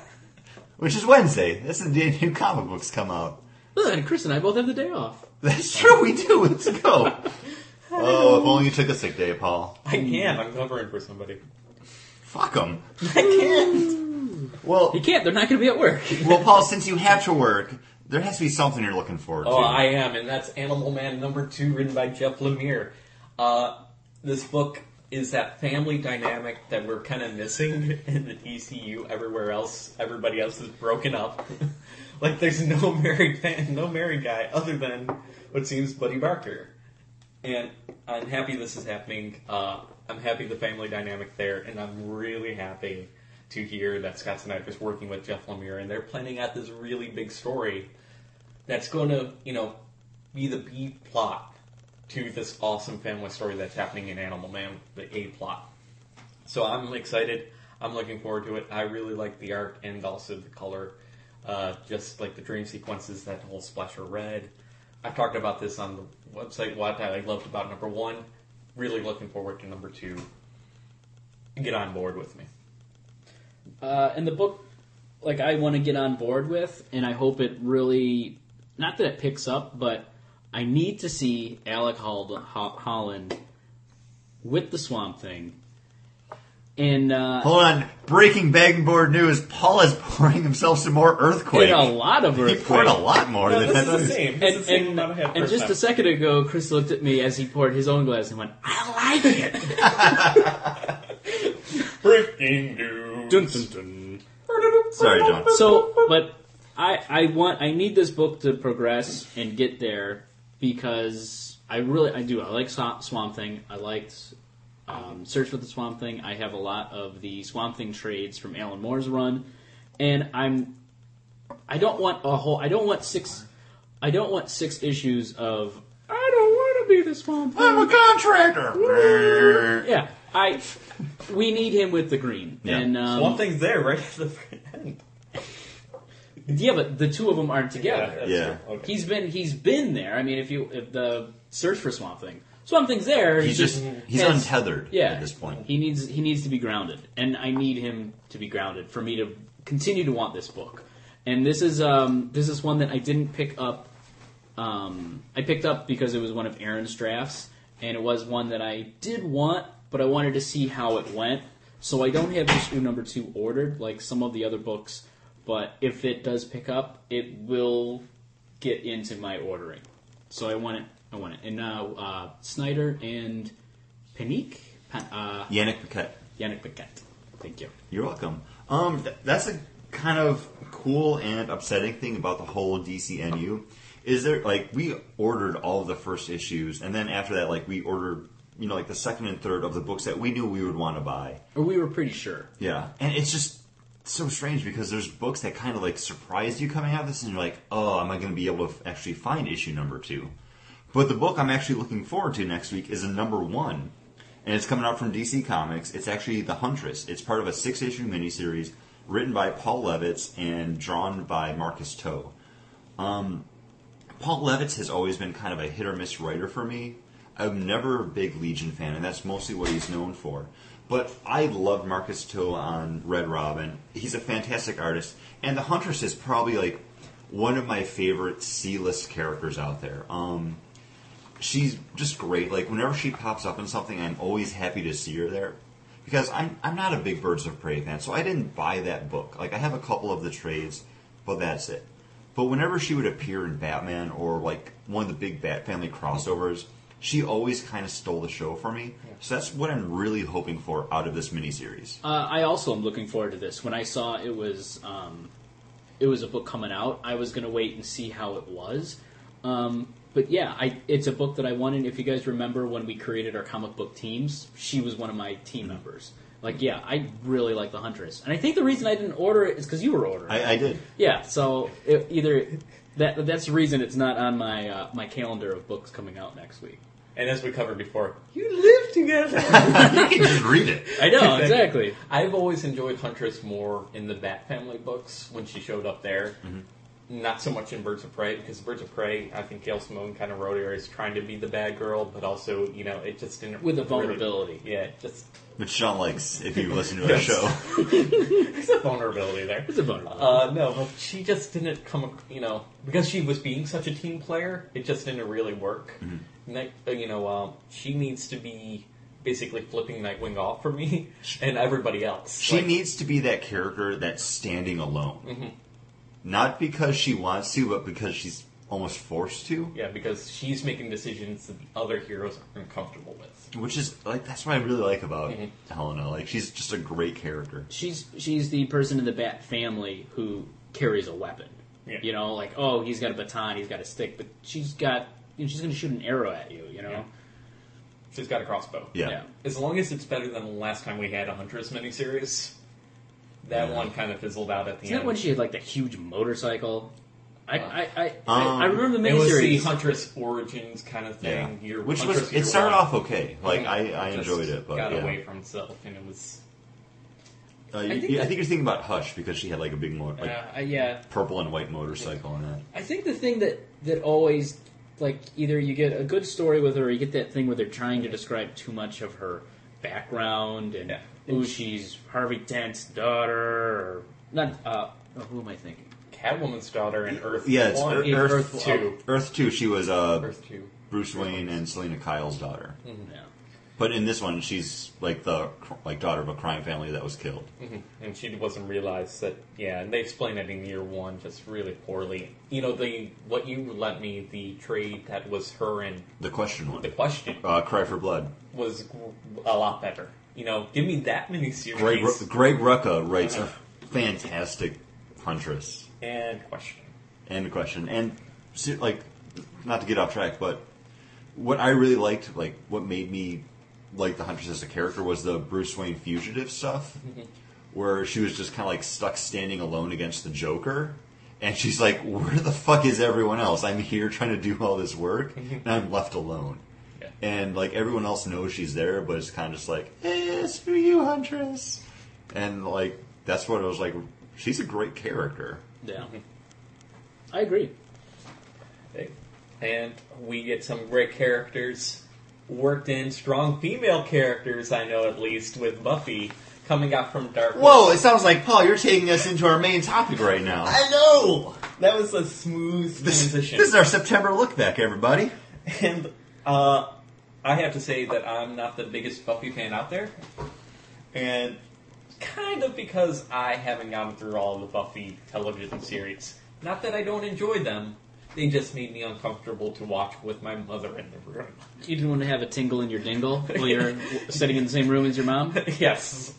[SPEAKER 4] Which is Wednesday. That's the day new comic books come out.
[SPEAKER 2] Well, and Chris and I both have the day off.
[SPEAKER 4] That's true, we do. Let's go. Oh, if only you took a sick day, Paul.
[SPEAKER 3] I can't. I'm covering for somebody.
[SPEAKER 4] Fuck them.
[SPEAKER 3] I can't.
[SPEAKER 4] Well,
[SPEAKER 2] You can't. They're not going to be at work.
[SPEAKER 4] well, Paul, since you have to work, there has to be something you're looking forward to.
[SPEAKER 3] Oh, I am, and that's Animal Man number two, written by Jeff Lemire. Uh, this book is that family dynamic that we're kind of missing in the DCU. Everywhere else, everybody else is broken up. like there's no married fan, no married guy other than what seems Buddy Baker. And I'm happy this is happening. Uh, I'm happy the family dynamic there, and I'm really happy to hear that Scott Snyder's working with Jeff Lemire, and they're planning out this really big story that's going to, you know, be the B plot to this awesome family story that's happening in Animal Man, the A plot. So I'm excited. I'm looking forward to it. I really like the art and also the color. Uh, just like the dream sequences, that whole splash of red. I've talked about this on the website, what I loved about number one. Really looking forward to number two. Get on board with me.
[SPEAKER 2] Uh, and the book, like I want to get on board with, and I hope it really, not that it picks up, but I need to see Alec Hol- Holland with the Swamp Thing. And uh,
[SPEAKER 4] Hold on. Breaking bag board news. Paul is pouring himself some more earthquake.
[SPEAKER 2] a lot of
[SPEAKER 4] he poured a lot more
[SPEAKER 3] No,
[SPEAKER 4] than
[SPEAKER 3] this is the same. It's
[SPEAKER 2] And,
[SPEAKER 3] the same
[SPEAKER 2] and,
[SPEAKER 3] amount I had
[SPEAKER 2] and just
[SPEAKER 3] time.
[SPEAKER 2] a second ago, Chris looked at me as he poured his own glass and went, "I like it."
[SPEAKER 3] Breaking news.
[SPEAKER 2] dun, dun, dun.
[SPEAKER 4] Sorry, John.
[SPEAKER 2] So, but I I want I need this book to progress and get there because I really I do I like Swamp, Swamp Thing. I liked um, Search for the Swamp Thing. I have a lot of the Swamp Thing trades from Alan Moore's run, and I'm I don't want a whole I don't want six I don't want six issues of I don't want to be the Swamp Thing.
[SPEAKER 4] I'm a contractor.
[SPEAKER 2] Yeah, I we need him with the green
[SPEAKER 4] Yeah.
[SPEAKER 2] and um,
[SPEAKER 3] One thing's there right at the end.
[SPEAKER 2] Yeah, but the two of them aren't together.
[SPEAKER 3] that's
[SPEAKER 4] Yeah.
[SPEAKER 3] Okay.
[SPEAKER 2] He's been he's been there. I mean, if you if the search for Swamp Thing, Swamp Thing's there.
[SPEAKER 4] He's
[SPEAKER 2] he
[SPEAKER 4] just he's
[SPEAKER 2] has-
[SPEAKER 4] untethered
[SPEAKER 2] Yeah,
[SPEAKER 4] at this point.
[SPEAKER 2] He needs he needs to be grounded, and I need him to be grounded for me to continue to want this book. And this is um this is one that I didn't pick up. Um, I picked up because it was one of Aaron's drafts, and it was one that I did want, but I wanted to see how it went. So I don't have issue number two ordered like some of the other books, but if it does pick up, it will get into my ordering. So I want it. I want it. And now uh, Snyder and Panique, Pa- uh,
[SPEAKER 4] Yannick Paquette.
[SPEAKER 2] Yannick Paquette. Thank you.
[SPEAKER 4] You're welcome. Um, th- that's a kind of cool and upsetting thing about the whole DCNU. Is there like we ordered all of the first issues, and then after that, like we ordered you know, like the second and third of the books that we knew we would want to buy.
[SPEAKER 2] Or we were pretty sure.
[SPEAKER 4] Yeah, and it's just so strange because there's books that kind of like surprise you coming out of this, and you're like, oh, am I going to be able to actually find issue number two? But the book I'm actually looking forward to next week is a number one, and it's coming out from DC Comics. It's actually The Huntress. It's part of a six issue miniseries written by Paul Levitz and drawn by Marcus To. Um, Paul Levitz has always been kind of a hit or miss writer for me. I'm never a big Legion fan, and that's mostly what he's known for. But I loved Marcus To on Red Robin. He's a fantastic artist, and the Huntress is probably like one of my favorite C-list characters out there. Um, she's just great. Like whenever she pops up in something, I'm always happy to see her there. Because I'm I'm not a big Birds of Prey fan, so I didn't buy that book. Like I have a couple of the trades, but that's it. But whenever she would appear in Batman or like one of the big Bat Family crossovers, she always kind of stole the show for me. So that's what I'm really hoping for out of this miniseries.
[SPEAKER 2] Uh, I also am looking forward to this. When I saw it was um, it was a book coming out, I was going to wait and see how it was. Um, but yeah, I, it's a book that I wanted. If you guys remember when we created our comic book teams, she was one of my team members. Like, yeah, I really like the Huntress, and I think the reason I didn't order it is because you were ordering. it.
[SPEAKER 4] I, I did.
[SPEAKER 2] Yeah, so it, either that that's the reason it's not on my uh, my calendar of books coming out next week.
[SPEAKER 3] And as we covered before, you live together.
[SPEAKER 4] you can just read it.
[SPEAKER 2] I know exactly.
[SPEAKER 3] I've always enjoyed Huntress more in the Bat Family books when she showed up there. Not so much in Birds of Prey because Birds of Prey, I think Gail Simone kind of wrote her as trying to be the bad girl, but also you know it just didn't
[SPEAKER 2] With a
[SPEAKER 3] really-
[SPEAKER 2] vulnerability.
[SPEAKER 3] yeah, just
[SPEAKER 4] Which Sean likes if you listen to our show.
[SPEAKER 3] there's a vulnerability there.
[SPEAKER 2] It's a vulnerability.
[SPEAKER 3] Uh, no, but she just didn't come, you know, because she was being such a team player, it just didn't really work. Night, uh, you know, um, she needs to be basically flipping Nightwing off for me and everybody else.
[SPEAKER 4] She
[SPEAKER 3] Like,
[SPEAKER 4] needs to be that character that's standing alone.
[SPEAKER 3] Mm-hmm.
[SPEAKER 4] Not because she wants to, but because she's almost forced to.
[SPEAKER 3] yeah, because she's making decisions that the other heroes are uncomfortable with.
[SPEAKER 4] Which is like that's what I really like about
[SPEAKER 3] Mm-hmm.
[SPEAKER 4] Helena. Like she's just a great character.
[SPEAKER 2] she's she's the person in the Bat family who carries a weapon.
[SPEAKER 3] Yeah.
[SPEAKER 2] You know, like oh, he's got a baton, he's got a stick, but she's got you know, she's going to shoot an arrow at you. You know,
[SPEAKER 3] Yeah. She's got a crossbow.
[SPEAKER 4] Yeah.
[SPEAKER 2] Yeah.
[SPEAKER 3] As long as it's better than the last time we had a Huntress miniseries, that
[SPEAKER 4] Yeah.
[SPEAKER 3] one kind of fizzled out at the
[SPEAKER 2] isn't
[SPEAKER 3] end.
[SPEAKER 2] that when she had like the huge motorcycle? I I I, I,
[SPEAKER 4] Um,
[SPEAKER 2] I remember the miniseries.
[SPEAKER 3] It was the. Huntress Origins kind of
[SPEAKER 4] Yeah.
[SPEAKER 3] thing. Your
[SPEAKER 4] Which
[SPEAKER 3] Huntress
[SPEAKER 4] was it started
[SPEAKER 3] One.
[SPEAKER 4] off okay. Like I, I
[SPEAKER 3] Just
[SPEAKER 4] enjoyed it, but
[SPEAKER 3] got
[SPEAKER 4] yeah.
[SPEAKER 3] away from itself, and it was.
[SPEAKER 4] Uh, you-
[SPEAKER 3] I think
[SPEAKER 4] you- I
[SPEAKER 3] that-
[SPEAKER 4] think you're thinking about Hush because she had like a big mo- like
[SPEAKER 2] uh, yeah,
[SPEAKER 4] purple and white motorcycle in that.
[SPEAKER 2] I think the thing that that always like either you get a good story with her, or you get that thing where they're trying to describe too much of her background and
[SPEAKER 3] Yeah.
[SPEAKER 2] ooh, she's Harvey Dent's daughter, or not. Uh, oh, who am I thinking?
[SPEAKER 3] Catwoman's daughter in Earth
[SPEAKER 4] Yeah, it's
[SPEAKER 3] One,
[SPEAKER 4] Earth,
[SPEAKER 2] Earth-
[SPEAKER 4] Earth,
[SPEAKER 2] Earth-
[SPEAKER 3] Two,
[SPEAKER 4] Earth Two. She was uh,
[SPEAKER 3] Earth Two,
[SPEAKER 4] Bruce Wayne and Selina Kyle's daughter.
[SPEAKER 2] Yeah.
[SPEAKER 4] But in this one, she's like the like daughter of a crime family that was killed.
[SPEAKER 3] Mhm. and she wasn't realized that. Yeah, and they explained it in Year One just really poorly. You know, the what you lent me the trade that was her and
[SPEAKER 4] The question one.
[SPEAKER 3] the question
[SPEAKER 4] Uh, Cry for Blood.
[SPEAKER 3] was a lot better. You know, give me that miniseries
[SPEAKER 4] Greg, Ru- Greg Rucka writes a fantastic Huntress.
[SPEAKER 3] and question.
[SPEAKER 4] And question. And like, not to get off track, but what I really liked, like what made me like the Huntress as a character was the Bruce Wayne fugitive stuff, where she was just kind of like stuck standing alone against the Joker. And she's like, "Where the fuck is everyone else? I'm here trying to do all this work, and I'm left alone."
[SPEAKER 3] Yeah.
[SPEAKER 4] And like everyone else knows she's there, but it's kind of just like, eh, "It's for you, Huntress." And like that's what I was like. She's a great character.
[SPEAKER 2] Yeah. I agree.
[SPEAKER 3] And we get some great characters worked in, strong female characters, I know at least, with Buffy coming out from Darkness.
[SPEAKER 4] Whoa! It sounds like Paul. You're taking us into our main topic right now.
[SPEAKER 3] I know! That was a smooth
[SPEAKER 4] This,
[SPEAKER 3] transition.
[SPEAKER 4] this is our September look back, everybody.
[SPEAKER 3] and uh, I have to say that I'm not the biggest Buffy fan out there. And kind of because I haven't gone through all the Buffy television series. Not that I don't enjoy them, they just made me uncomfortable to watch with my mother in the room.
[SPEAKER 2] You didn't want to have a tingle in your dingle while you're sitting in the same room as your mom.
[SPEAKER 3] yes,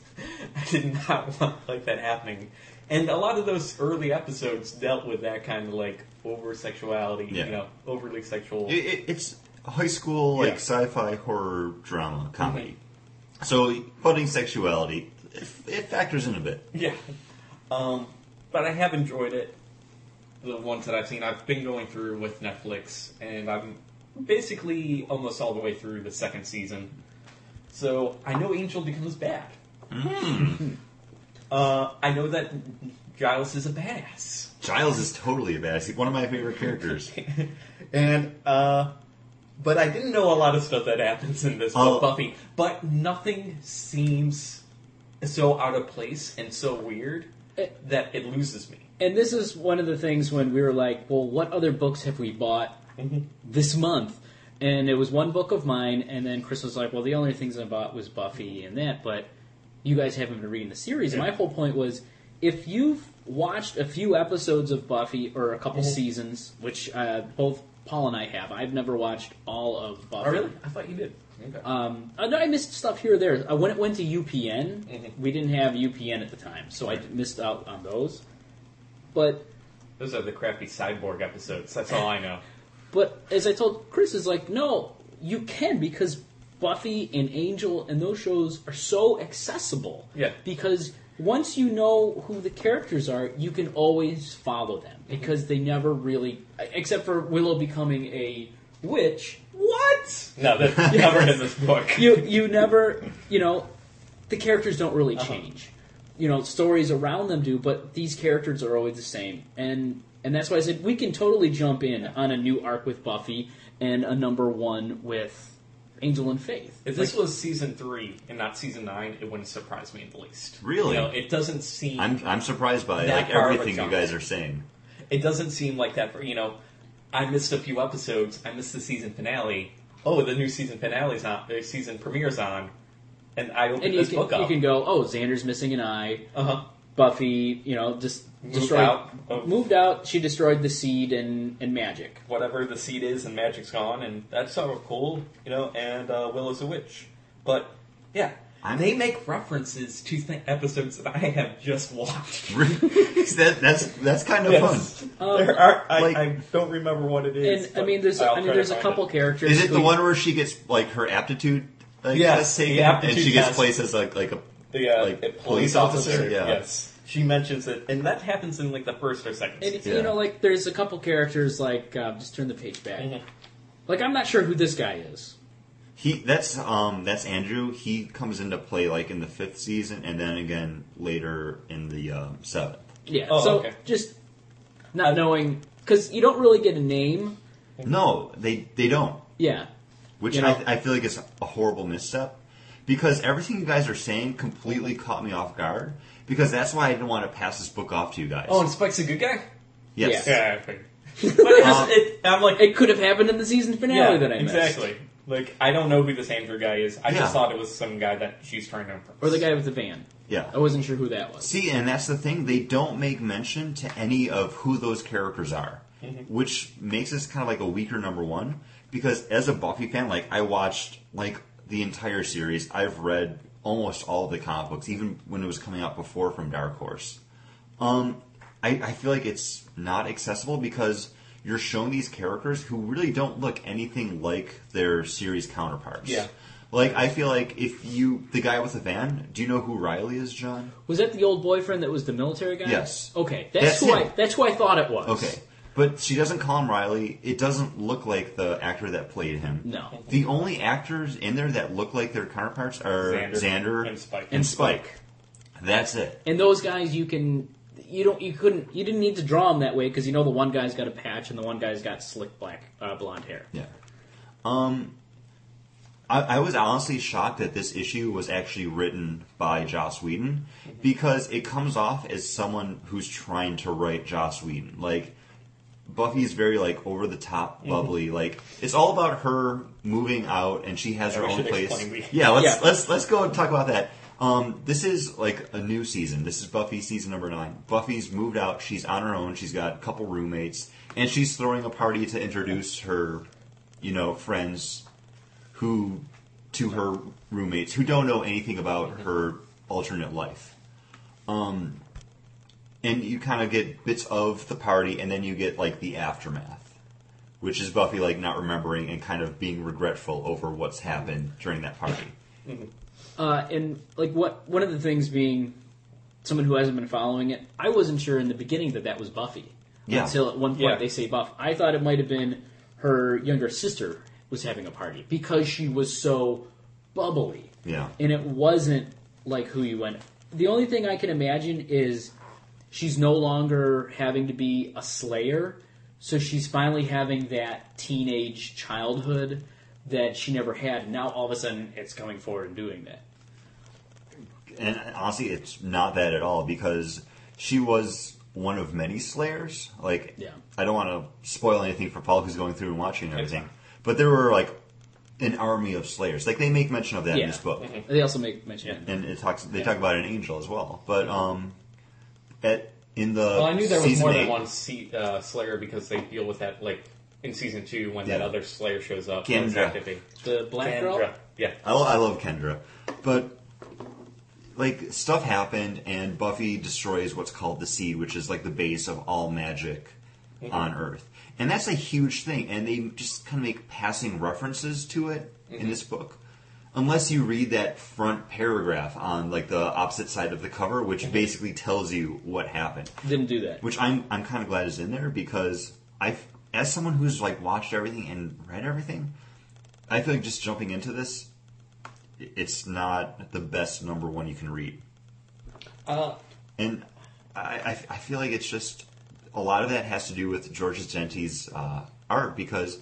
[SPEAKER 3] I did not want like that happening. And a lot of those early episodes dealt with that kind of like over sexuality,
[SPEAKER 4] Yeah.
[SPEAKER 3] you know, overly sexual.
[SPEAKER 4] It, it, it's high school like
[SPEAKER 3] Yeah.
[SPEAKER 4] sci-fi horror drama comedy. So budding sexuality, it, it factors in a bit.
[SPEAKER 3] Yeah. Um, but I have enjoyed it. The ones that I've seen, I've been going through with Netflix, and I'm basically almost all the way through the second season. So I know Angel becomes bad. Uh, I know that Giles is a badass.
[SPEAKER 4] Giles is totally a badass. He's one of my favorite characters.
[SPEAKER 3] and uh, but I didn't know a lot of stuff that happens in this
[SPEAKER 4] Oh.
[SPEAKER 3] Buffy. But nothing seems so out of place and so weird that it loses me.
[SPEAKER 2] And this is one of the things when we were like, well, what other books have we bought this month? And it was one book of mine, and then Chris was like, well, the only things I bought was Buffy and that, but you guys haven't been reading the series. And my whole point was if you've watched a few episodes of Buffy or a couple seasons, which uh, both Paul and I have, I've never watched all of Buffy.
[SPEAKER 3] Oh, really? I thought you did. Okay.
[SPEAKER 2] Um, I, know I missed stuff here or there. Uh, when it went to UPN,
[SPEAKER 3] Mhm.
[SPEAKER 2] we didn't have UPN at the time, so I missed out on those. But
[SPEAKER 3] Those are the crappy cyborg episodes. That's all I know.
[SPEAKER 2] but as I told Chris, is like no, you can because Buffy and Angel and those shows are so accessible.
[SPEAKER 3] Yeah.
[SPEAKER 2] Because once you know who the characters are, you can always follow them mm-hmm. because they never really, except for Willow becoming a witch.
[SPEAKER 3] What? No, that's covered in this book.
[SPEAKER 2] you you never you know the characters don't really uh-huh. change you know stories around them do but these characters are always the same and and that's why i said we can totally jump in on a new arc with buffy and a number one with angel and faith
[SPEAKER 3] If this was season three and not season nine, it wouldn't surprise me in the least.
[SPEAKER 4] Really?
[SPEAKER 3] You know, it doesn't seem.
[SPEAKER 4] I'm I'm surprised by like
[SPEAKER 3] far of a
[SPEAKER 4] everything you guys are saying.
[SPEAKER 3] it doesn't seem like that for you know. I missed a few episodes. I missed the season finale. Oh, the new season finale's on. The season premiere's on, and I opened
[SPEAKER 2] and you
[SPEAKER 3] this
[SPEAKER 2] can,
[SPEAKER 3] book
[SPEAKER 2] you can go oh xander's missing an eye
[SPEAKER 3] Uh huh.
[SPEAKER 2] buffy you know just
[SPEAKER 3] Moved
[SPEAKER 2] destroyed
[SPEAKER 3] out of-
[SPEAKER 2] moved out she destroyed the seed and and magic
[SPEAKER 3] Whatever the seed is, and magic's gone, and that's sort of cool, you know. And uh, Willow's a witch, but yeah,
[SPEAKER 4] I'm-
[SPEAKER 3] they make references to th- episodes that I have just watched.
[SPEAKER 4] that, that's that's kind of
[SPEAKER 3] Yes.
[SPEAKER 2] Um,
[SPEAKER 3] there are. I,
[SPEAKER 4] like-
[SPEAKER 3] I don't remember what it is.
[SPEAKER 2] and i mean there's
[SPEAKER 3] I'll
[SPEAKER 2] i mean there's a couple
[SPEAKER 3] it.
[SPEAKER 2] characters.
[SPEAKER 4] Is it the one where she gets like her aptitude? Like,
[SPEAKER 3] Yes,
[SPEAKER 4] test taken,
[SPEAKER 3] the
[SPEAKER 4] and she gets
[SPEAKER 3] test.
[SPEAKER 4] placed as like like a
[SPEAKER 3] the uh,
[SPEAKER 4] like
[SPEAKER 3] uh,
[SPEAKER 4] police officer. Yeah.
[SPEAKER 3] Yes, she mentions it, and that happens in like the first or second.
[SPEAKER 2] And
[SPEAKER 3] season.
[SPEAKER 2] you know, like there's a couple characters like uh, just turn the page back.
[SPEAKER 3] Mhm.
[SPEAKER 2] Like I'm not sure who this guy is.
[SPEAKER 4] He that's um that's Andrew. He comes into play like in the fifth season, and then again later in the um, seventh.
[SPEAKER 2] Yeah.
[SPEAKER 3] Oh,
[SPEAKER 2] so
[SPEAKER 3] okay.
[SPEAKER 2] just not knowing because you don't really get a name.
[SPEAKER 4] No, they they don't.
[SPEAKER 2] Yeah.
[SPEAKER 4] Which
[SPEAKER 2] You know-
[SPEAKER 4] I, I feel like is a horrible misstep because everything you guys are saying completely caught me off guard. Because that's why I didn't want to pass this book off to you guys.
[SPEAKER 3] oh, and Spike's a good guy.
[SPEAKER 4] yes.
[SPEAKER 3] Yeah, I figured. but it just,
[SPEAKER 4] Um,
[SPEAKER 3] it, I'm like,
[SPEAKER 2] It could have happened in the season finale
[SPEAKER 3] yeah,
[SPEAKER 2] that I missed.
[SPEAKER 3] exactly. Like, I don't know who this Andrew guy is. I
[SPEAKER 4] Yeah.
[SPEAKER 3] just thought it was some guy that she's trying to impress.
[SPEAKER 2] Or the guy with the van.
[SPEAKER 4] Yeah.
[SPEAKER 2] I wasn't sure who that was.
[SPEAKER 4] See, and that's the thing. They don't make mention to any of who those characters are, which makes this kind of like a weaker number one. Because as a Buffy fan, like I watched like the entire series. I've read almost all of the comic books, even when it was coming out before from Dark Horse. Um, I, I feel like it's not accessible because you're showing these characters who really don't look anything like their series counterparts.
[SPEAKER 3] Yeah.
[SPEAKER 4] Like I feel like if you the guy with the van, do you know who Riley is, John?
[SPEAKER 2] Was that the old boyfriend that was the military guy?
[SPEAKER 4] Yes.
[SPEAKER 2] Okay, that's,
[SPEAKER 4] That's
[SPEAKER 2] who I that's who I thought it was.
[SPEAKER 4] Okay. But she doesn't call him Riley. It doesn't look like the actor that played him.
[SPEAKER 2] No.
[SPEAKER 4] The only actors in there that look like their counterparts are
[SPEAKER 3] Xander,
[SPEAKER 4] Xander,
[SPEAKER 3] and Spike.
[SPEAKER 4] and Spike. That's it.
[SPEAKER 2] And those guys, you can you don't you couldn't you didn't need to draw them that way because you know the one guy's got a patch and the one guy's got slick black uh, blonde hair.
[SPEAKER 4] Yeah. Um, I, I was honestly shocked that this issue was actually written by Joss Whedon because it comes off as someone who's trying to write Joss Whedon. Like, Buffy's very like over the top, bubbly. Like it's all about her moving out, and she has
[SPEAKER 3] Yeah,
[SPEAKER 4] her own place. Yeah, let's
[SPEAKER 2] Yeah.
[SPEAKER 4] let's let's go and talk about that. Um, this is like a new season. This is Buffy season number nine. Buffy's moved out. She's on her own. She's got a couple roommates, and she's throwing a party to introduce her, you know, friends who to her roommates who don't know anything about her alternate life. Um, and you kind of get bits of the party, and then you get like the aftermath. which is Buffy like not remembering and kind of being regretful over what's happened during that party.
[SPEAKER 2] Uh, and like what one of the things being someone who hasn't been following it, I wasn't sure in the beginning that that was Buffy.
[SPEAKER 4] Yeah.
[SPEAKER 2] Until at one point
[SPEAKER 3] Yeah.
[SPEAKER 2] they say Buff. I thought it might have been her younger sister was having a party because she was so bubbly.
[SPEAKER 4] Yeah.
[SPEAKER 2] And it wasn't like who you went. The only thing I can imagine is she's no longer having to be a slayer, so she's finally having that teenage childhood that she never had. And Now all of a sudden it's coming forward and doing that.
[SPEAKER 4] And honestly, it's not that at all because she was one of many Slayers. Like,
[SPEAKER 2] Yeah.
[SPEAKER 4] I don't want to spoil anything for Paul who's going through and watching and everything, but there were like an army of Slayers. Like they make mention of that in this book,
[SPEAKER 2] They also make mention of
[SPEAKER 4] and it talks. They
[SPEAKER 2] Yeah.
[SPEAKER 4] talk about an angel as well. But um, at in the
[SPEAKER 3] Well, I knew there was more
[SPEAKER 4] eight,
[SPEAKER 3] than one se- uh, Slayer because they deal with that like in season two when that other Slayer shows up.
[SPEAKER 4] Kendra.
[SPEAKER 3] What exactly they-
[SPEAKER 2] the black girl.
[SPEAKER 3] Yeah.
[SPEAKER 4] I, lo- I love Kendra, but like stuff happened, and Buffy destroys what's called the seed, which is like the base of all magic on Earth, and that's a huge thing. And they just kind of make passing references to it in this book, unless you read that front paragraph on like the opposite side of the cover, which basically tells you what happened.
[SPEAKER 2] Didn't do that.
[SPEAKER 4] Which I'm I'm kind of glad is in there because I, as someone who's like watched everything and read everything, I feel like just jumping into this, it's not the best number one you can read,
[SPEAKER 3] Uh,
[SPEAKER 4] and I I, I feel like it's just a lot of that has to do with Georges Jeanty's uh, art because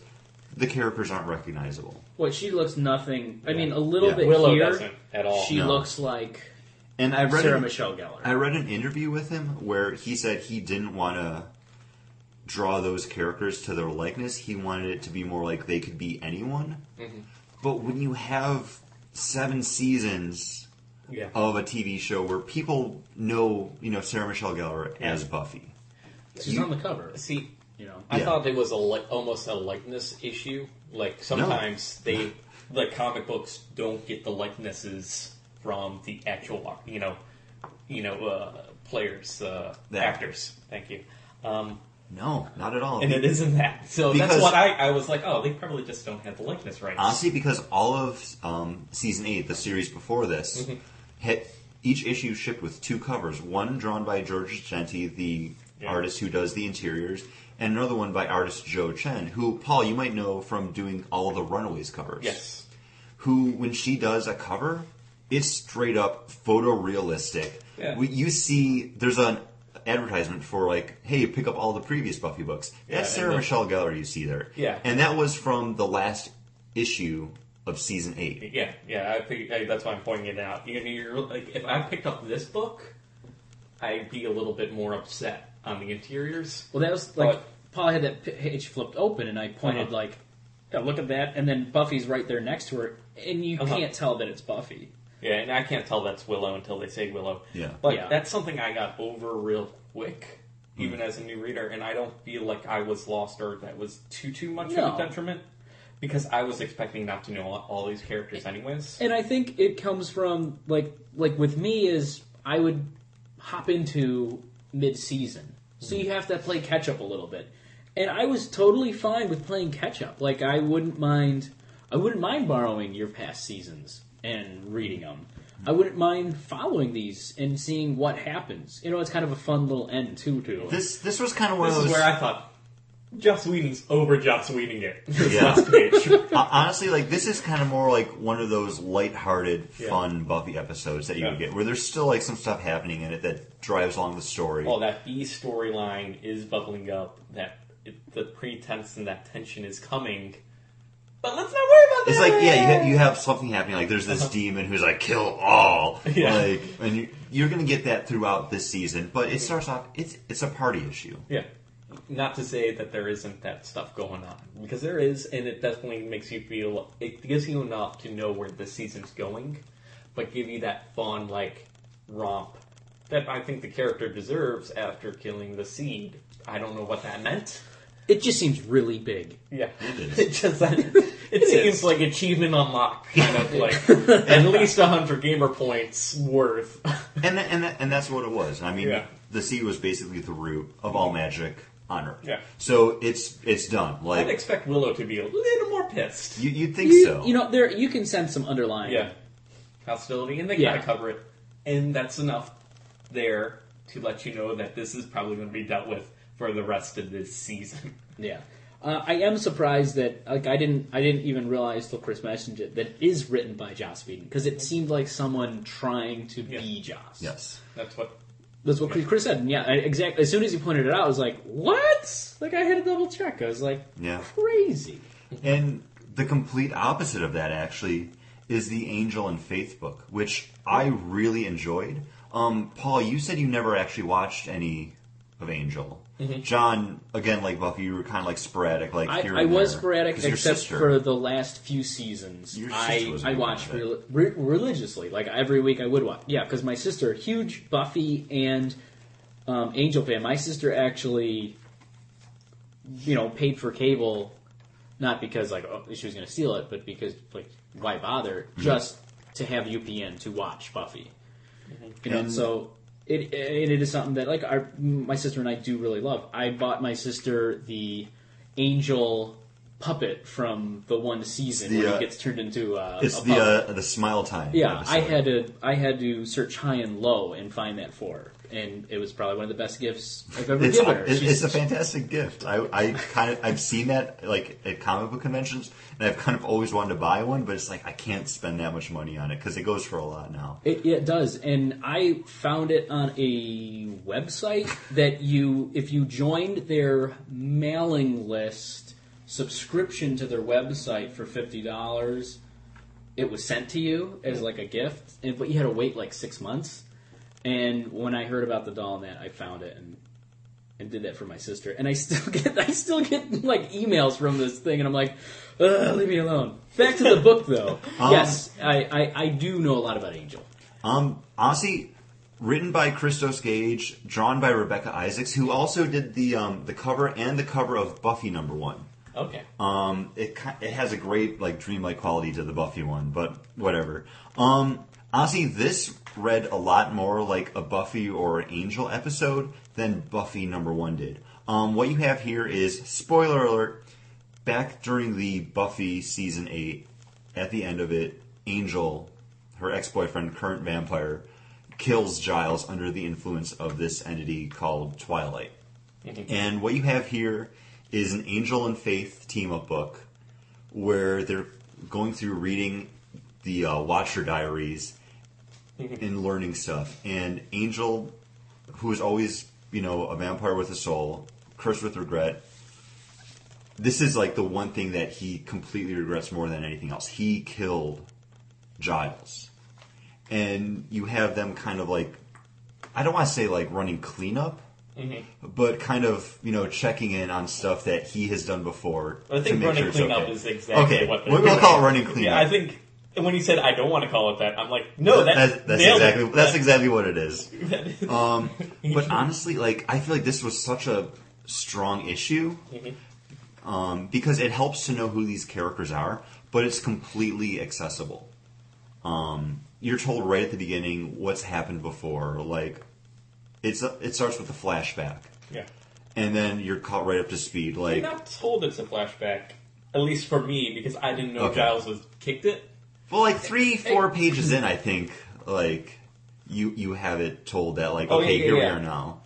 [SPEAKER 4] the characters aren't recognizable.
[SPEAKER 2] What she looks nothing. I mean, a little
[SPEAKER 4] Yeah.
[SPEAKER 2] bit
[SPEAKER 3] Willow
[SPEAKER 2] here.
[SPEAKER 3] doesn't at all.
[SPEAKER 2] She
[SPEAKER 4] No.
[SPEAKER 2] looks like
[SPEAKER 4] And I read
[SPEAKER 2] Sarah
[SPEAKER 4] an-
[SPEAKER 2] Michelle Gellar.
[SPEAKER 4] I read an interview with him where he said he didn't want to draw those characters to their likeness. He wanted it to be more like they could be anyone. Mm-hmm. But when you have seven seasons
[SPEAKER 3] yeah.
[SPEAKER 4] of a TV show where people know, you know, Sarah Michelle Gellar as Buffy,
[SPEAKER 2] She's
[SPEAKER 4] you-
[SPEAKER 2] on the cover.
[SPEAKER 3] See,
[SPEAKER 2] You know.
[SPEAKER 3] I
[SPEAKER 4] Yeah.
[SPEAKER 3] thought it was a li- almost a likeness issue. Like sometimes they, the comic books don't get the likenesses from the actual, ar- you know, you know, uh, players, uh,
[SPEAKER 4] The
[SPEAKER 3] actors. Thank you. Um,
[SPEAKER 4] no, not at all.
[SPEAKER 3] and it isn't that. So
[SPEAKER 4] Because-
[SPEAKER 3] that's what I, I was like. Oh, they probably just don't have the likeness right.
[SPEAKER 4] Honestly, because all of um, season eight, the series before this,
[SPEAKER 3] Mm-hmm.
[SPEAKER 4] hit each issue shipped with two covers. One drawn by George Jeanty, the
[SPEAKER 3] Yeah.
[SPEAKER 4] artist who does the interiors, and another one by artist Jo Chen, who Paul you might know from doing all of the Runaways covers.
[SPEAKER 3] Yes.
[SPEAKER 4] Who, when she does a cover, it's straight up photorealistic.
[SPEAKER 3] Yeah.
[SPEAKER 4] We, you see, there's an advertisement for like, hey, pick up all the previous Buffy books.
[SPEAKER 3] Yeah,
[SPEAKER 4] That's Sarah Michelle Gellar you see there.
[SPEAKER 3] Yeah.
[SPEAKER 4] And that was from the last issue of season eight.
[SPEAKER 3] Yeah, yeah. I think I, that's why I'm pointing it out. You know, you're, like, if I picked up this book, I'd be a little bit more upset on the interiors.
[SPEAKER 2] Well, that was like
[SPEAKER 3] But-
[SPEAKER 2] Paul had that page flipped open, and I pointed
[SPEAKER 3] Uh-huh.
[SPEAKER 2] like, "Yeah, "Look at that!" And then Buffy's right there next to her, and you
[SPEAKER 3] Uh-huh.
[SPEAKER 2] can't tell that it's Buffy.
[SPEAKER 3] Yeah, and I can't tell that's Willow until they say Willow.
[SPEAKER 4] Yeah.
[SPEAKER 3] But
[SPEAKER 2] Yeah.
[SPEAKER 3] that's something I got over real quick,
[SPEAKER 4] Hmm.
[SPEAKER 3] even as a new reader, and I don't feel like I was lost or that was too too much
[SPEAKER 2] No.
[SPEAKER 3] of a detriment because I was expecting not to know all, all these characters anyways.
[SPEAKER 2] And I think it comes from like like with me is I would hop into mid season, so you have to play catch up a little bit. And I was totally fine with playing catch up. Like I wouldn't mind, I wouldn't mind borrowing your past seasons and reading them. I wouldn't mind following these and seeing what happens. You know, it's kind of a fun little end too. To
[SPEAKER 4] This this was kind of one
[SPEAKER 3] This
[SPEAKER 4] of
[SPEAKER 3] is where I thought Joss Whedon's over Joss Whedon it. This
[SPEAKER 4] Yeah.
[SPEAKER 3] last page.
[SPEAKER 4] Hon- Honestly, like this is kind of more like one of those light-hearted,
[SPEAKER 3] Yeah.
[SPEAKER 4] fun Buffy episodes that you would get, where there's still like some stuff happening in it that drives along the story.
[SPEAKER 3] Well, that B storyline is bubbling up. That it, the pretense and that tension is coming. But let's not worry about that.
[SPEAKER 4] It's like yeah, you, ha- you have something happening. Like there's this demon who's like kill all.
[SPEAKER 3] Uh-huh. Yeah.
[SPEAKER 4] Like and you, you're gonna get that throughout this season, but it starts off. It's it's a party issue.
[SPEAKER 3] Yeah. Not to say that there isn't that stuff going on, because there is, and it definitely makes you feel. It gives you enough to know where the season's going, but give you that fun like romp that I think the character deserves after killing the seed. I don't know what that meant.
[SPEAKER 2] it just seems really big.
[SPEAKER 3] Yeah,
[SPEAKER 4] It is.
[SPEAKER 3] It just it, seems
[SPEAKER 2] is.
[SPEAKER 3] like achievement unlocked, kind of like at least hundred gamer points worth.
[SPEAKER 4] And tha- and tha- and that's what it was. I mean,
[SPEAKER 3] Yeah.
[SPEAKER 4] the sea was basically the root of all magic on Earth.
[SPEAKER 3] Yeah.
[SPEAKER 4] So it's it's done.
[SPEAKER 3] Like I'd
[SPEAKER 4] Like
[SPEAKER 3] expect Willow to be a little more pissed.
[SPEAKER 4] you, you'd think
[SPEAKER 2] You,
[SPEAKER 4] so.
[SPEAKER 2] you know, there you can sense some underlying.
[SPEAKER 3] Yeah. Hostility, and they
[SPEAKER 2] Yeah.
[SPEAKER 3] kind of cover it. And that's enough there to let you know that this is probably going to be dealt with for the rest of this season.
[SPEAKER 2] Yeah. Uh, I am surprised that like I didn't I didn't even realize till Chris mentioned it that it is written by Joss Whedon because it seemed like someone trying to
[SPEAKER 3] Yeah.
[SPEAKER 2] be Joss.
[SPEAKER 4] yes.
[SPEAKER 3] That's what.
[SPEAKER 2] That's what Chris said. And yeah, exactly. As soon as he pointed it out, I was like, "What?" Like I had to double check. I was like,
[SPEAKER 4] Yeah.
[SPEAKER 2] crazy."
[SPEAKER 4] And the complete opposite of that actually is the Angel and Faith book, which I really enjoyed. Um, Paul, you said you never actually watched any of Angel. Mm-hmm. John, again, like Buffy, you were kind of like sporadic, like
[SPEAKER 2] I, I was
[SPEAKER 4] there.
[SPEAKER 2] sporadic except
[SPEAKER 4] sister-
[SPEAKER 2] for the last few seasons. I I watched re- re- religiously, like every week I would watch. Yeah, because my sister, huge Buffy and um, Angel fan. My sister actually, you know, paid for cable, not because like oh, she was going to steal it, but because like why bother? Mm-hmm. Just to have UPN to watch Buffy. Mm-hmm. You know,
[SPEAKER 4] And-
[SPEAKER 2] so it, it it is something that like our my sister and I do really love. I bought my sister the angel puppet from the one season
[SPEAKER 4] The,
[SPEAKER 2] where
[SPEAKER 4] uh,
[SPEAKER 2] he gets turned into uh,
[SPEAKER 4] It's
[SPEAKER 2] a
[SPEAKER 4] the
[SPEAKER 2] puppet.
[SPEAKER 4] uh, the Smile Time.
[SPEAKER 2] yeah. I had to I had to search high and low and find that for her, and it was probably one of the best gifts I've ever
[SPEAKER 4] It's,
[SPEAKER 2] given her.
[SPEAKER 4] it's, it's a fantastic gift. I, I kind of I've seen that like at comic book conventions, and I've kind of always wanted to buy one, but it's like I can't spend that much money on it because it goes for a lot now.
[SPEAKER 2] It, it does, and I found it on a website that you, if you joined their mailing list subscription to their website for fifty dollars, it was sent to you as like a gift, and but you had to wait like six months. And when I heard about the doll and that, I found it and and did that for my sister. And I still get I still get like emails from this thing, and I'm like, Ugh, leave me alone. Back to the book though. yes, I, I I do know a lot about Angel.
[SPEAKER 4] Um, honestly, written by Christos Gage, drawn by Rebekah Isaacs, who also did the um, the cover and the cover of Buffy number one.
[SPEAKER 3] Okay.
[SPEAKER 4] Um, it it has a great like dreamlike quality to the Buffy one, but whatever. Um, honestly, this read a lot more like a Buffy or Angel episode than Buffy number one did. Um, what you have here is spoiler alert. Back during the Buffy season eight, at the end of it, Angel, her ex boyfriend, current vampire, kills Giles under the influence of this entity called Twilight. And what you have here is an Angel and Faith team up book where they're going through reading the uh, Watcher diaries and learning stuff. And Angel, who is always, you know, a vampire with a soul, cursed with regret, this is like the one thing that he completely regrets more than anything else. He killed Giles. And you have them kind of like, I don't want to say like running cleanup, mm-hmm. but kind of, you know, checking in on stuff that he has done before.
[SPEAKER 3] I think running
[SPEAKER 4] sure
[SPEAKER 3] cleanup
[SPEAKER 4] okay.
[SPEAKER 3] is exactly
[SPEAKER 4] okay.
[SPEAKER 3] what
[SPEAKER 4] we'll
[SPEAKER 3] doing.
[SPEAKER 4] call it running cleanup.
[SPEAKER 3] Yeah, I think when you said I don't want to call it that, I'm like, no, that,
[SPEAKER 4] that's, that's exactly that's exactly what it is. Um, but honestly, like I feel like this was such a strong issue um, because it helps to know who these characters are, but it's completely accessible. Um, you're told right at the beginning what's happened before. Like it's a, it starts with a flashback,
[SPEAKER 3] yeah.
[SPEAKER 4] and then you're caught right up to speed.
[SPEAKER 3] You're
[SPEAKER 4] Like
[SPEAKER 3] not told it's a flashback, at least for me, because I didn't know
[SPEAKER 4] Okay.
[SPEAKER 3] Giles was kicked it.
[SPEAKER 4] Well, like three four pages in, I think like you you have it told that like
[SPEAKER 3] Oh,
[SPEAKER 4] okay
[SPEAKER 3] yeah,
[SPEAKER 4] here we are now.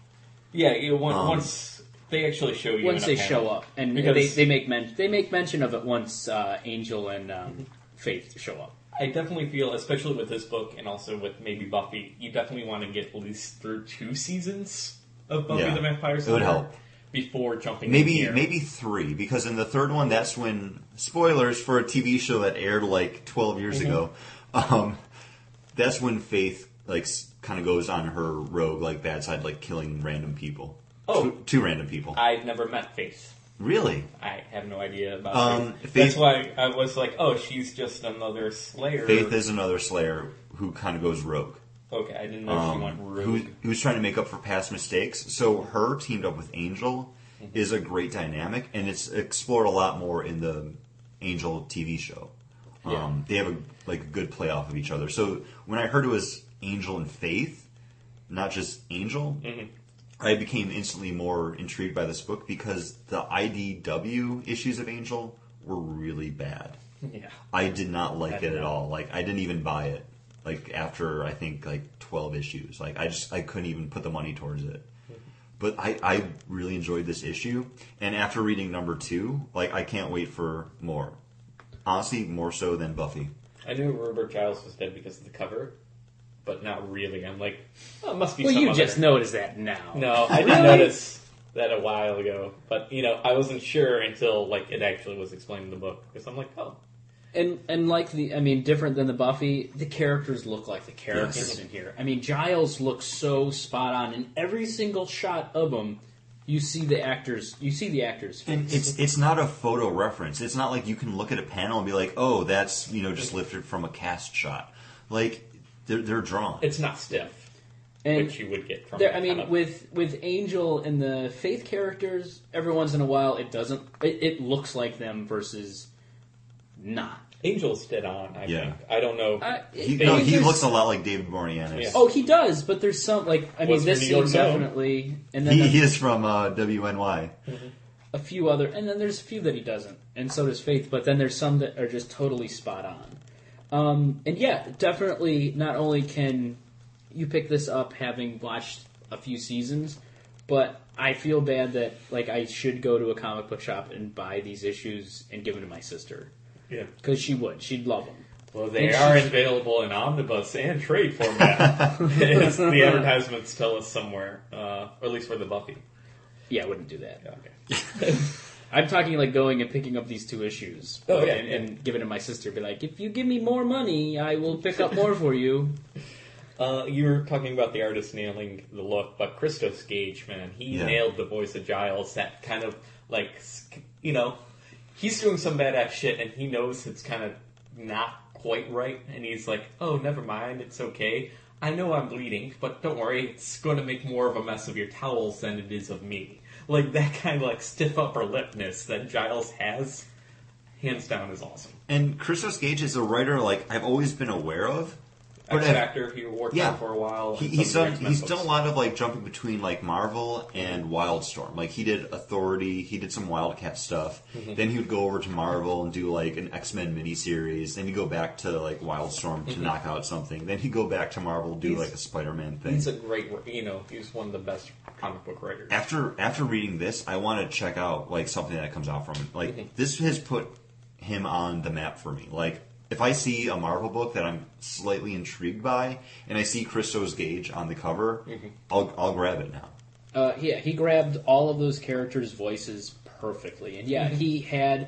[SPEAKER 3] Yeah, you, once,
[SPEAKER 4] Um,
[SPEAKER 3] once they actually show you.
[SPEAKER 2] once
[SPEAKER 3] in a
[SPEAKER 2] they
[SPEAKER 3] panel.
[SPEAKER 2] show up, and
[SPEAKER 3] Because-
[SPEAKER 2] they, they make men- they make mention of it once uh, Angel and um, Faith show up.
[SPEAKER 3] I definitely feel, especially with this book and also with maybe Buffy, you definitely want to get at least through two seasons of Buffy
[SPEAKER 4] Yeah,
[SPEAKER 3] the Vampire Slayer.
[SPEAKER 4] it
[SPEAKER 3] Slayer
[SPEAKER 4] would help.
[SPEAKER 3] Before jumping.
[SPEAKER 4] Maybe
[SPEAKER 3] here.
[SPEAKER 4] maybe three because in the third one that's when spoilers for a TV show that aired like twelve years ago. Um, that's when Faith like kind of goes on her rogue like bad side, like killing random people.
[SPEAKER 3] Oh.
[SPEAKER 4] two, two random people.
[SPEAKER 3] I've never met Faith.
[SPEAKER 4] really?
[SPEAKER 3] I have no idea about
[SPEAKER 4] Um,
[SPEAKER 3] Faith.
[SPEAKER 4] Faith-
[SPEAKER 3] That's why I was like, oh, she's just another Slayer.
[SPEAKER 4] Faith is another Slayer who kind of goes rogue.
[SPEAKER 3] Okay. I didn't know she
[SPEAKER 4] Um,
[SPEAKER 3] went rogue.
[SPEAKER 4] who, who's trying to make up for past mistakes. So her teamed up with Angel is a great dynamic, and it's explored a lot more in the Angel TV show.
[SPEAKER 3] Yeah.
[SPEAKER 4] Um, they have a like a good play off of each other. So when I heard it was Angel and Faith, not just Angel, I became instantly more intrigued by this book because the IDW issues of Angel were really bad.
[SPEAKER 3] Yeah.
[SPEAKER 4] I did not like it at all. Like I didn't even buy it. Like after I think like twelve issues, like I just I couldn't even put the money towards it. But I, I really enjoyed this issue, and after reading number two, like I can't wait for more. Honestly, more so than Buffy.
[SPEAKER 3] I knew Rupert Giles was dead because of the cover, but not really. I'm like, oh, it must be
[SPEAKER 2] Well,
[SPEAKER 3] some
[SPEAKER 2] you
[SPEAKER 3] other-
[SPEAKER 2] just noticed that now.
[SPEAKER 3] No, I didn't notice that a while ago, but you know, I wasn't sure until like it actually was explained in the book because I'm like, oh,
[SPEAKER 2] And and like the, I mean, different than the Buffy, the characters look like the characters
[SPEAKER 4] Yes.
[SPEAKER 2] in here. I mean, Giles looks so spot on in every single shot of him. You see the actors. You see the actors.
[SPEAKER 4] And it's it's not a photo reference. It's not like you can look at a panel and be like, oh, that's you know just lifted from a cast shot. Like they're they're drawn.
[SPEAKER 3] it's not stiff,
[SPEAKER 2] And
[SPEAKER 3] which you would get from.
[SPEAKER 2] there, I mean,
[SPEAKER 3] kind of-
[SPEAKER 2] with with Angel and the Faith characters, every once in a while, it doesn't. It, it looks like them versus not.
[SPEAKER 3] Angel's dead on. I
[SPEAKER 4] Yeah.
[SPEAKER 3] think. I don't know.
[SPEAKER 2] Uh,
[SPEAKER 4] He, no, he
[SPEAKER 2] there's-
[SPEAKER 4] looks a lot like David Boreanaz.
[SPEAKER 3] Yeah.
[SPEAKER 2] Oh, he does, but there's some like I mean,
[SPEAKER 3] Was
[SPEAKER 2] this
[SPEAKER 3] from New York
[SPEAKER 2] scene definitely, and then
[SPEAKER 4] He,
[SPEAKER 2] the-
[SPEAKER 4] he is from uh, WNY.
[SPEAKER 2] a few other, and then there's a few that he doesn't, and so does Faith. But then there's some that are just totally spot on. Um, and yeah, definitely. Not only can you pick this up having watched a few seasons, but I feel bad that like I should go to a comic book shop and buy these issues and give them to my sister
[SPEAKER 3] yeah.
[SPEAKER 2] because she would. She'd love them.
[SPEAKER 3] Well, they
[SPEAKER 2] And
[SPEAKER 3] are
[SPEAKER 2] she's-
[SPEAKER 3] available in omnibus and trade format. as the advertisements tell us somewhere, uh, or at least for the Buffy.
[SPEAKER 2] Yeah, I wouldn't do that.
[SPEAKER 3] Okay.
[SPEAKER 2] I'm talking like going and picking up these two issues
[SPEAKER 3] Oh, yeah,
[SPEAKER 2] and,
[SPEAKER 3] yeah.
[SPEAKER 2] and giving it to my sister. Be like, if you give me more money, I will pick up more for you.
[SPEAKER 3] Uh, you were talking about the artist nailing the look, but Christos Gage, man, he
[SPEAKER 4] Yeah.
[SPEAKER 3] nailed the voice of Giles. That kind of like, sk- you know, he's doing some badass shit, and he knows it's kind of not quite right, and he's like, "Oh, never mind, it's okay. I know I'm bleeding, but don't worry, it's going to make more of a mess of your towels than it is of me." Like that kind of like stiff upper lipness that Giles has, hands down, is awesome.
[SPEAKER 4] And Christos Gage is a writer like I've always been aware of.
[SPEAKER 3] X
[SPEAKER 4] I've-
[SPEAKER 3] Factor, he worked
[SPEAKER 4] yeah.
[SPEAKER 3] for a while.
[SPEAKER 4] He, he's done he's
[SPEAKER 3] books.
[SPEAKER 4] done a lot of like jumping between like Marvel and Wildstorm. Like he did Authority, he did some Wildcat stuff.
[SPEAKER 3] Mm-hmm.
[SPEAKER 4] Then he would go over to Marvel and do like an X Men miniseries. Then he'd go back to like Wildstorm to knock out something. Then he'd go back to Marvel do
[SPEAKER 3] Mm-hmm. He's-
[SPEAKER 4] like a Spider Man thing.
[SPEAKER 3] He's a great, you know, he's one of the best comic book writers.
[SPEAKER 4] after after reading this, I want to check out like something that comes out from it. Like
[SPEAKER 3] Mm-hmm.
[SPEAKER 4] this has put him on the map for me. Like if I see a Marvel book that I'm slightly intrigued by, and I see Christos Gage on the cover,
[SPEAKER 3] Mm-hmm.
[SPEAKER 4] I'll I'll grab it now.
[SPEAKER 2] Uh, yeah, he grabbed all of those characters' voices perfectly, and yeah, he had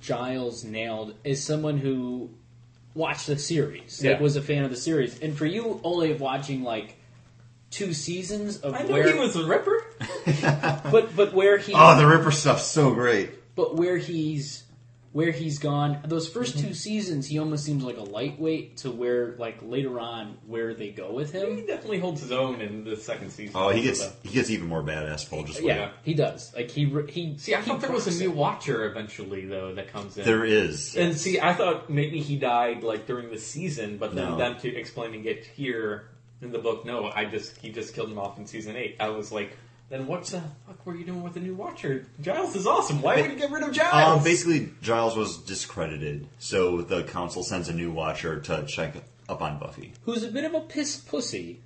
[SPEAKER 2] Giles nailed as someone who watched the series, like
[SPEAKER 3] Yeah.
[SPEAKER 2] was a fan of the series. And for you, only watching like two seasons of
[SPEAKER 3] I know
[SPEAKER 2] where,
[SPEAKER 3] he was the Ripper.
[SPEAKER 2] but but where he,
[SPEAKER 4] Oh, the Ripper stuff's so great.
[SPEAKER 2] but where he's where he's gone. Those 1st
[SPEAKER 3] Mm-hmm.
[SPEAKER 2] two seasons, he almost seems like a lightweight to where like later on where they go with him.
[SPEAKER 3] He definitely holds his own in the second season.
[SPEAKER 4] Oh, he gets
[SPEAKER 3] the-
[SPEAKER 4] he gets even more badass. Full just
[SPEAKER 2] Yeah,
[SPEAKER 3] Yeah.
[SPEAKER 2] he does. Like he he.
[SPEAKER 3] See, I
[SPEAKER 2] he
[SPEAKER 3] thought there was a new. Watcher eventually, though, that comes in.
[SPEAKER 4] there is.
[SPEAKER 3] And see, I thought maybe he died like during the season, but then
[SPEAKER 4] No.
[SPEAKER 3] them to explaining it here in the book, no, I just he just killed him off in season eight. I was like, then what the fuck were you doing with the new Watcher? Giles is awesome. Why would you get rid of Giles?
[SPEAKER 4] Um, basically, Giles was discredited, so the council sends a new Watcher to check up on Buffy.
[SPEAKER 2] who's a bit of a piss pussy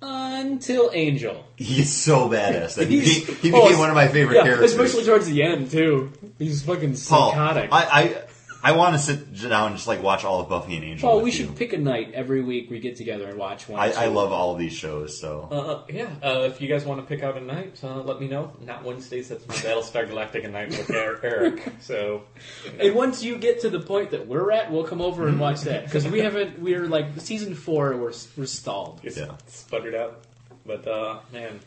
[SPEAKER 2] until Angel.
[SPEAKER 4] He's so badass that he, he,
[SPEAKER 2] oh,
[SPEAKER 4] became one of my favorite
[SPEAKER 2] yeah,
[SPEAKER 4] characters.
[SPEAKER 2] especially towards the end too. He's fucking
[SPEAKER 4] Paul,
[SPEAKER 2] psychotic.
[SPEAKER 4] I, I I want to sit down and just like watch all of Buffy and Angel.
[SPEAKER 2] Paul,
[SPEAKER 4] with
[SPEAKER 2] we
[SPEAKER 4] you.
[SPEAKER 2] should pick a night every week. We get together and watch one.
[SPEAKER 4] I, I love all of these shows, so
[SPEAKER 3] Uh, yeah, uh, if you guys want to pick out a night, uh, let me know. Not Wednesdays, that's my Battlestar Galactica night with Er- Eric. So,
[SPEAKER 2] And once you get to the point that we're at, we'll come over and watch that because we haven't. We're like season four. We're we're stalled.
[SPEAKER 3] it's
[SPEAKER 4] Yeah.
[SPEAKER 3] sputtered out. But, uh, man,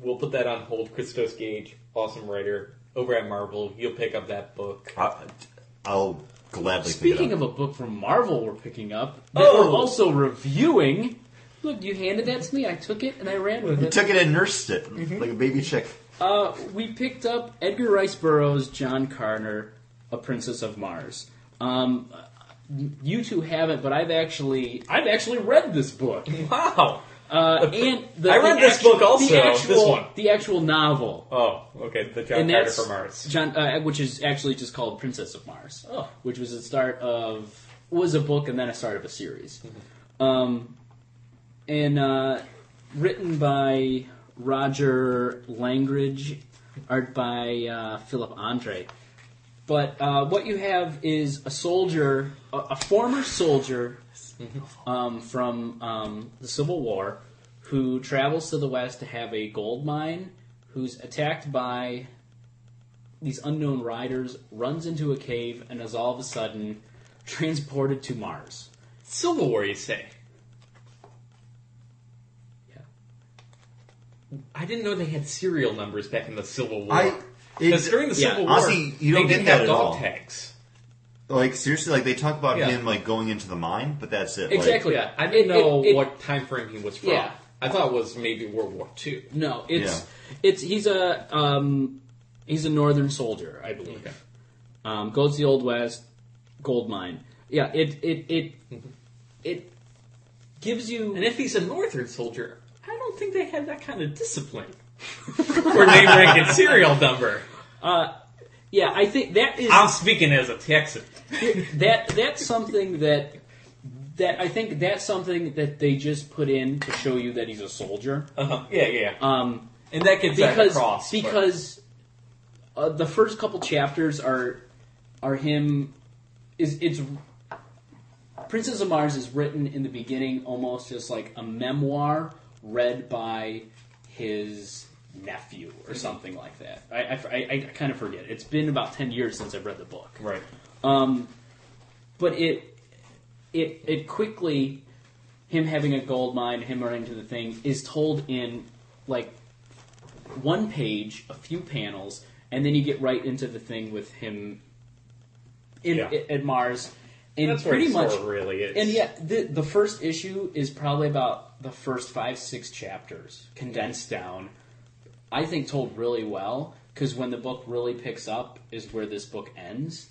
[SPEAKER 3] we'll put that on hold. Christos Gage, awesome writer. Over at Marvel, you'll pick up that book.
[SPEAKER 4] I, I'll gladly
[SPEAKER 2] Speaking
[SPEAKER 4] pick it
[SPEAKER 2] of a book from Marvel, we're picking up. That
[SPEAKER 3] Oh!
[SPEAKER 2] we're also reviewing. Look, you handed that to me. I took it and I ran with
[SPEAKER 4] you
[SPEAKER 2] it.
[SPEAKER 4] took it and nursed it
[SPEAKER 2] Mm-hmm.
[SPEAKER 4] like a baby chick.
[SPEAKER 2] Uh, we picked up Edgar Rice Burroughs' John Carter, A Princess of Mars. Um, you two haven't, but I've actually I've actually read this book.
[SPEAKER 3] Wow!
[SPEAKER 2] Uh, and the,
[SPEAKER 3] I read
[SPEAKER 2] the
[SPEAKER 3] this
[SPEAKER 2] actu-
[SPEAKER 3] book also,
[SPEAKER 2] The actual,
[SPEAKER 3] this one.
[SPEAKER 2] the actual novel,
[SPEAKER 3] Oh, okay. The John
[SPEAKER 2] and
[SPEAKER 3] Carter for Mars.
[SPEAKER 2] John, uh, which is actually just called Princess of Mars.
[SPEAKER 3] Oh.
[SPEAKER 2] which was the start of was a book and then a start of a series, um, and uh, written by Roger Langridge, art by uh, Filipe Andrade. But uh, what you have is a soldier, a, a former soldier um, from um, the Civil War, who travels to the west to have a gold mine, who's attacked by these unknown riders, runs into a cave, and is all of a sudden transported to Mars.
[SPEAKER 3] Civil War, you say?
[SPEAKER 2] Yeah.
[SPEAKER 3] I didn't know they had serial numbers back in the Civil War.
[SPEAKER 4] I-
[SPEAKER 3] Because during the
[SPEAKER 2] yeah,
[SPEAKER 3] Civil War,
[SPEAKER 4] honestly, you don't
[SPEAKER 3] they
[SPEAKER 4] get
[SPEAKER 3] didn't
[SPEAKER 4] that
[SPEAKER 3] have
[SPEAKER 4] at
[SPEAKER 3] dog
[SPEAKER 4] all.
[SPEAKER 3] tags.
[SPEAKER 4] Like seriously, like they talk about
[SPEAKER 3] Yeah.
[SPEAKER 4] him like going into the mine, but that's it. Like,
[SPEAKER 2] Exactly.
[SPEAKER 3] Yeah, I didn't
[SPEAKER 2] It-
[SPEAKER 3] know
[SPEAKER 2] it- it-
[SPEAKER 3] what time frame he was from.
[SPEAKER 2] Yeah.
[SPEAKER 3] I thought it was maybe World War II.
[SPEAKER 2] No, it's
[SPEAKER 4] Yeah.
[SPEAKER 2] it's he's a um, he's a northern soldier, I believe.
[SPEAKER 3] Okay.
[SPEAKER 2] Um, goes to the old west gold mine. Yeah, it it it it gives you
[SPEAKER 3] And if he's a northern soldier, I don't think they had that kind of discipline. or name, rank, and serial number.
[SPEAKER 2] yeah. I think that is
[SPEAKER 3] I'm speaking as a Texan.
[SPEAKER 2] that that's something that that I think that's something that they just put in to show you that he's a soldier.
[SPEAKER 3] Uh-huh. Yeah, yeah.
[SPEAKER 2] Um,
[SPEAKER 3] and that gets that
[SPEAKER 2] because
[SPEAKER 3] across. but-
[SPEAKER 2] because uh, the first couple chapters are are him is it's Princess of Mars is written in the beginning almost just like a memoir read by his nephew or something like that. I, I, I, I kind of forget. It's been about ten years since I've read the book.
[SPEAKER 3] right.
[SPEAKER 2] Um, but it it it quickly him having a gold mine, him running to the thing is told in like one page, a few panels, and then you get right into the thing with him in
[SPEAKER 3] Yeah.
[SPEAKER 2] at Mars. And
[SPEAKER 3] That's
[SPEAKER 2] pretty much
[SPEAKER 3] really is.
[SPEAKER 2] and yeah, the the first issue is probably about the first five six chapters condensed down. I think told really well because when the book really picks up is where this book ends.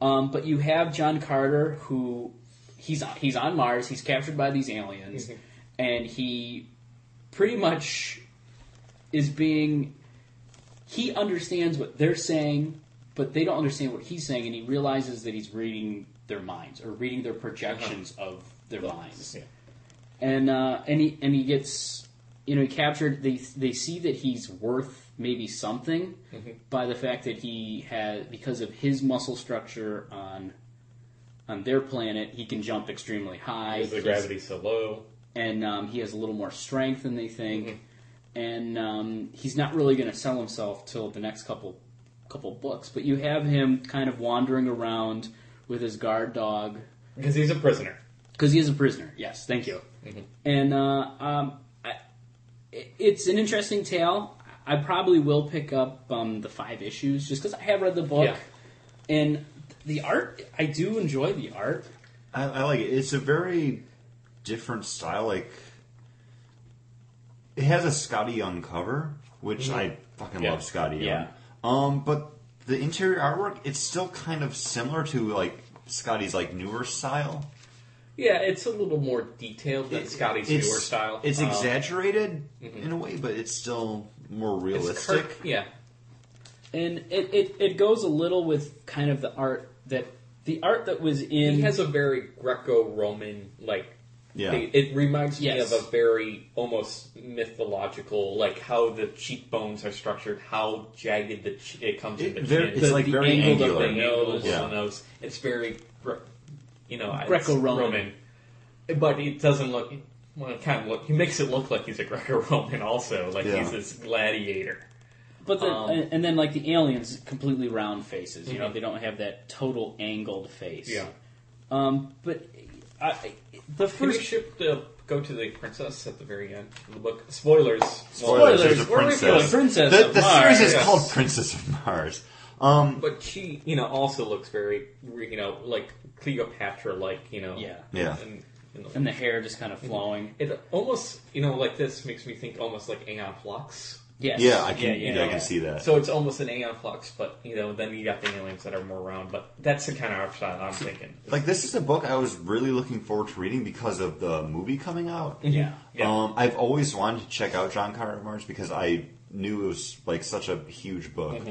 [SPEAKER 2] Um, but you have John Carter who he's he's on Mars. He's captured by these aliens, and he pretty much is being. He understands what they're saying, but they don't understand what he's saying, and he realizes that he's reading their minds or reading their projections of their minds
[SPEAKER 3] Yeah.
[SPEAKER 2] and uh, and he and he gets you know he captured. They they see that he's worth maybe something by the fact that he has because of his muscle structure on on their planet. He can jump extremely high.
[SPEAKER 3] Is the gravity so low?
[SPEAKER 2] and um, he has a little more strength than they think. And um, he's not really going to sell himself till the next couple couple books. But you have him kind of wandering around with his guard dog
[SPEAKER 3] Because he's a prisoner.
[SPEAKER 2] because he is a prisoner. Yes, thank you. And uh, um, I, it's an interesting tale. I probably will pick up um, the five issues just because I have read the book,
[SPEAKER 3] Yeah.
[SPEAKER 2] and the art. I do enjoy the art.
[SPEAKER 4] I, I like it. It's a very different style. Like it has a Skottie Young cover, which I fucking
[SPEAKER 3] Yeah.
[SPEAKER 4] love Skottie Young.
[SPEAKER 2] Yeah.
[SPEAKER 4] Um, but the interior artwork, it's still kind of similar to like Skottie's like newer style.
[SPEAKER 3] Yeah, it's a little more detailed than
[SPEAKER 4] It- Skottie's
[SPEAKER 3] newer style.
[SPEAKER 4] It's
[SPEAKER 3] Um,
[SPEAKER 4] exaggerated in a way, but it's still more realistic.
[SPEAKER 3] cur- yeah.
[SPEAKER 2] and it, it, it goes a little with kind of the art that the art that was in
[SPEAKER 3] He has a very Greco-Roman like.
[SPEAKER 4] Yeah.
[SPEAKER 3] thing. It reminds
[SPEAKER 2] Yes.
[SPEAKER 3] me of a very almost mythological, like how the cheekbones are structured, how jagged the ch- it comes in the
[SPEAKER 4] very-
[SPEAKER 3] chin.
[SPEAKER 4] it's
[SPEAKER 2] The-
[SPEAKER 4] like
[SPEAKER 2] the
[SPEAKER 4] very
[SPEAKER 2] angle of
[SPEAKER 3] the
[SPEAKER 4] angular.
[SPEAKER 3] nose,
[SPEAKER 4] Yeah.
[SPEAKER 3] the nose. It's very, gre- you know, it's
[SPEAKER 2] Greco-Roman.
[SPEAKER 3] Roman. But it doesn't look. Well, it kind of look. He makes it look like he's a Greco-Roman, also, like
[SPEAKER 4] Yeah.
[SPEAKER 3] he's this gladiator.
[SPEAKER 2] But the,
[SPEAKER 3] Um,
[SPEAKER 2] and, and then like the aliens, completely round faces. You know, they don't have that total angled face.
[SPEAKER 3] Yeah.
[SPEAKER 2] Um, but I, the
[SPEAKER 3] Can we
[SPEAKER 2] first
[SPEAKER 3] ship the go to the princess at the very end of the book? Spoilers.
[SPEAKER 4] Spoilers, there's a
[SPEAKER 3] We're
[SPEAKER 4] princess.
[SPEAKER 2] Princess
[SPEAKER 4] The,
[SPEAKER 2] of
[SPEAKER 4] the
[SPEAKER 2] Mars.
[SPEAKER 4] series is
[SPEAKER 3] yes.
[SPEAKER 4] called Princess of Mars. Um,
[SPEAKER 3] But she, you know, also looks very, you know, like Cleopatra, like you know.
[SPEAKER 2] Yeah.
[SPEAKER 4] Yeah.
[SPEAKER 3] And, you know,
[SPEAKER 2] and the hair just kind of flowing.
[SPEAKER 3] it almost, you know, like this makes me think almost like Aeon Flux.
[SPEAKER 2] Yes.
[SPEAKER 4] Yeah, I can.
[SPEAKER 2] Yeah,
[SPEAKER 4] Yeah,
[SPEAKER 2] yeah,
[SPEAKER 4] I can see that.
[SPEAKER 3] So it's almost an aeon flux, but you know, then you got the aliens that are more round. But that's the kind of art style I'm thinking.
[SPEAKER 4] like this is a book I was really looking forward to reading because of the movie coming out.
[SPEAKER 2] Yeah.
[SPEAKER 3] Yeah.
[SPEAKER 4] Um, I've always wanted to check out John Carter of Mars because I knew it was like such a huge book,
[SPEAKER 3] Mm-hmm.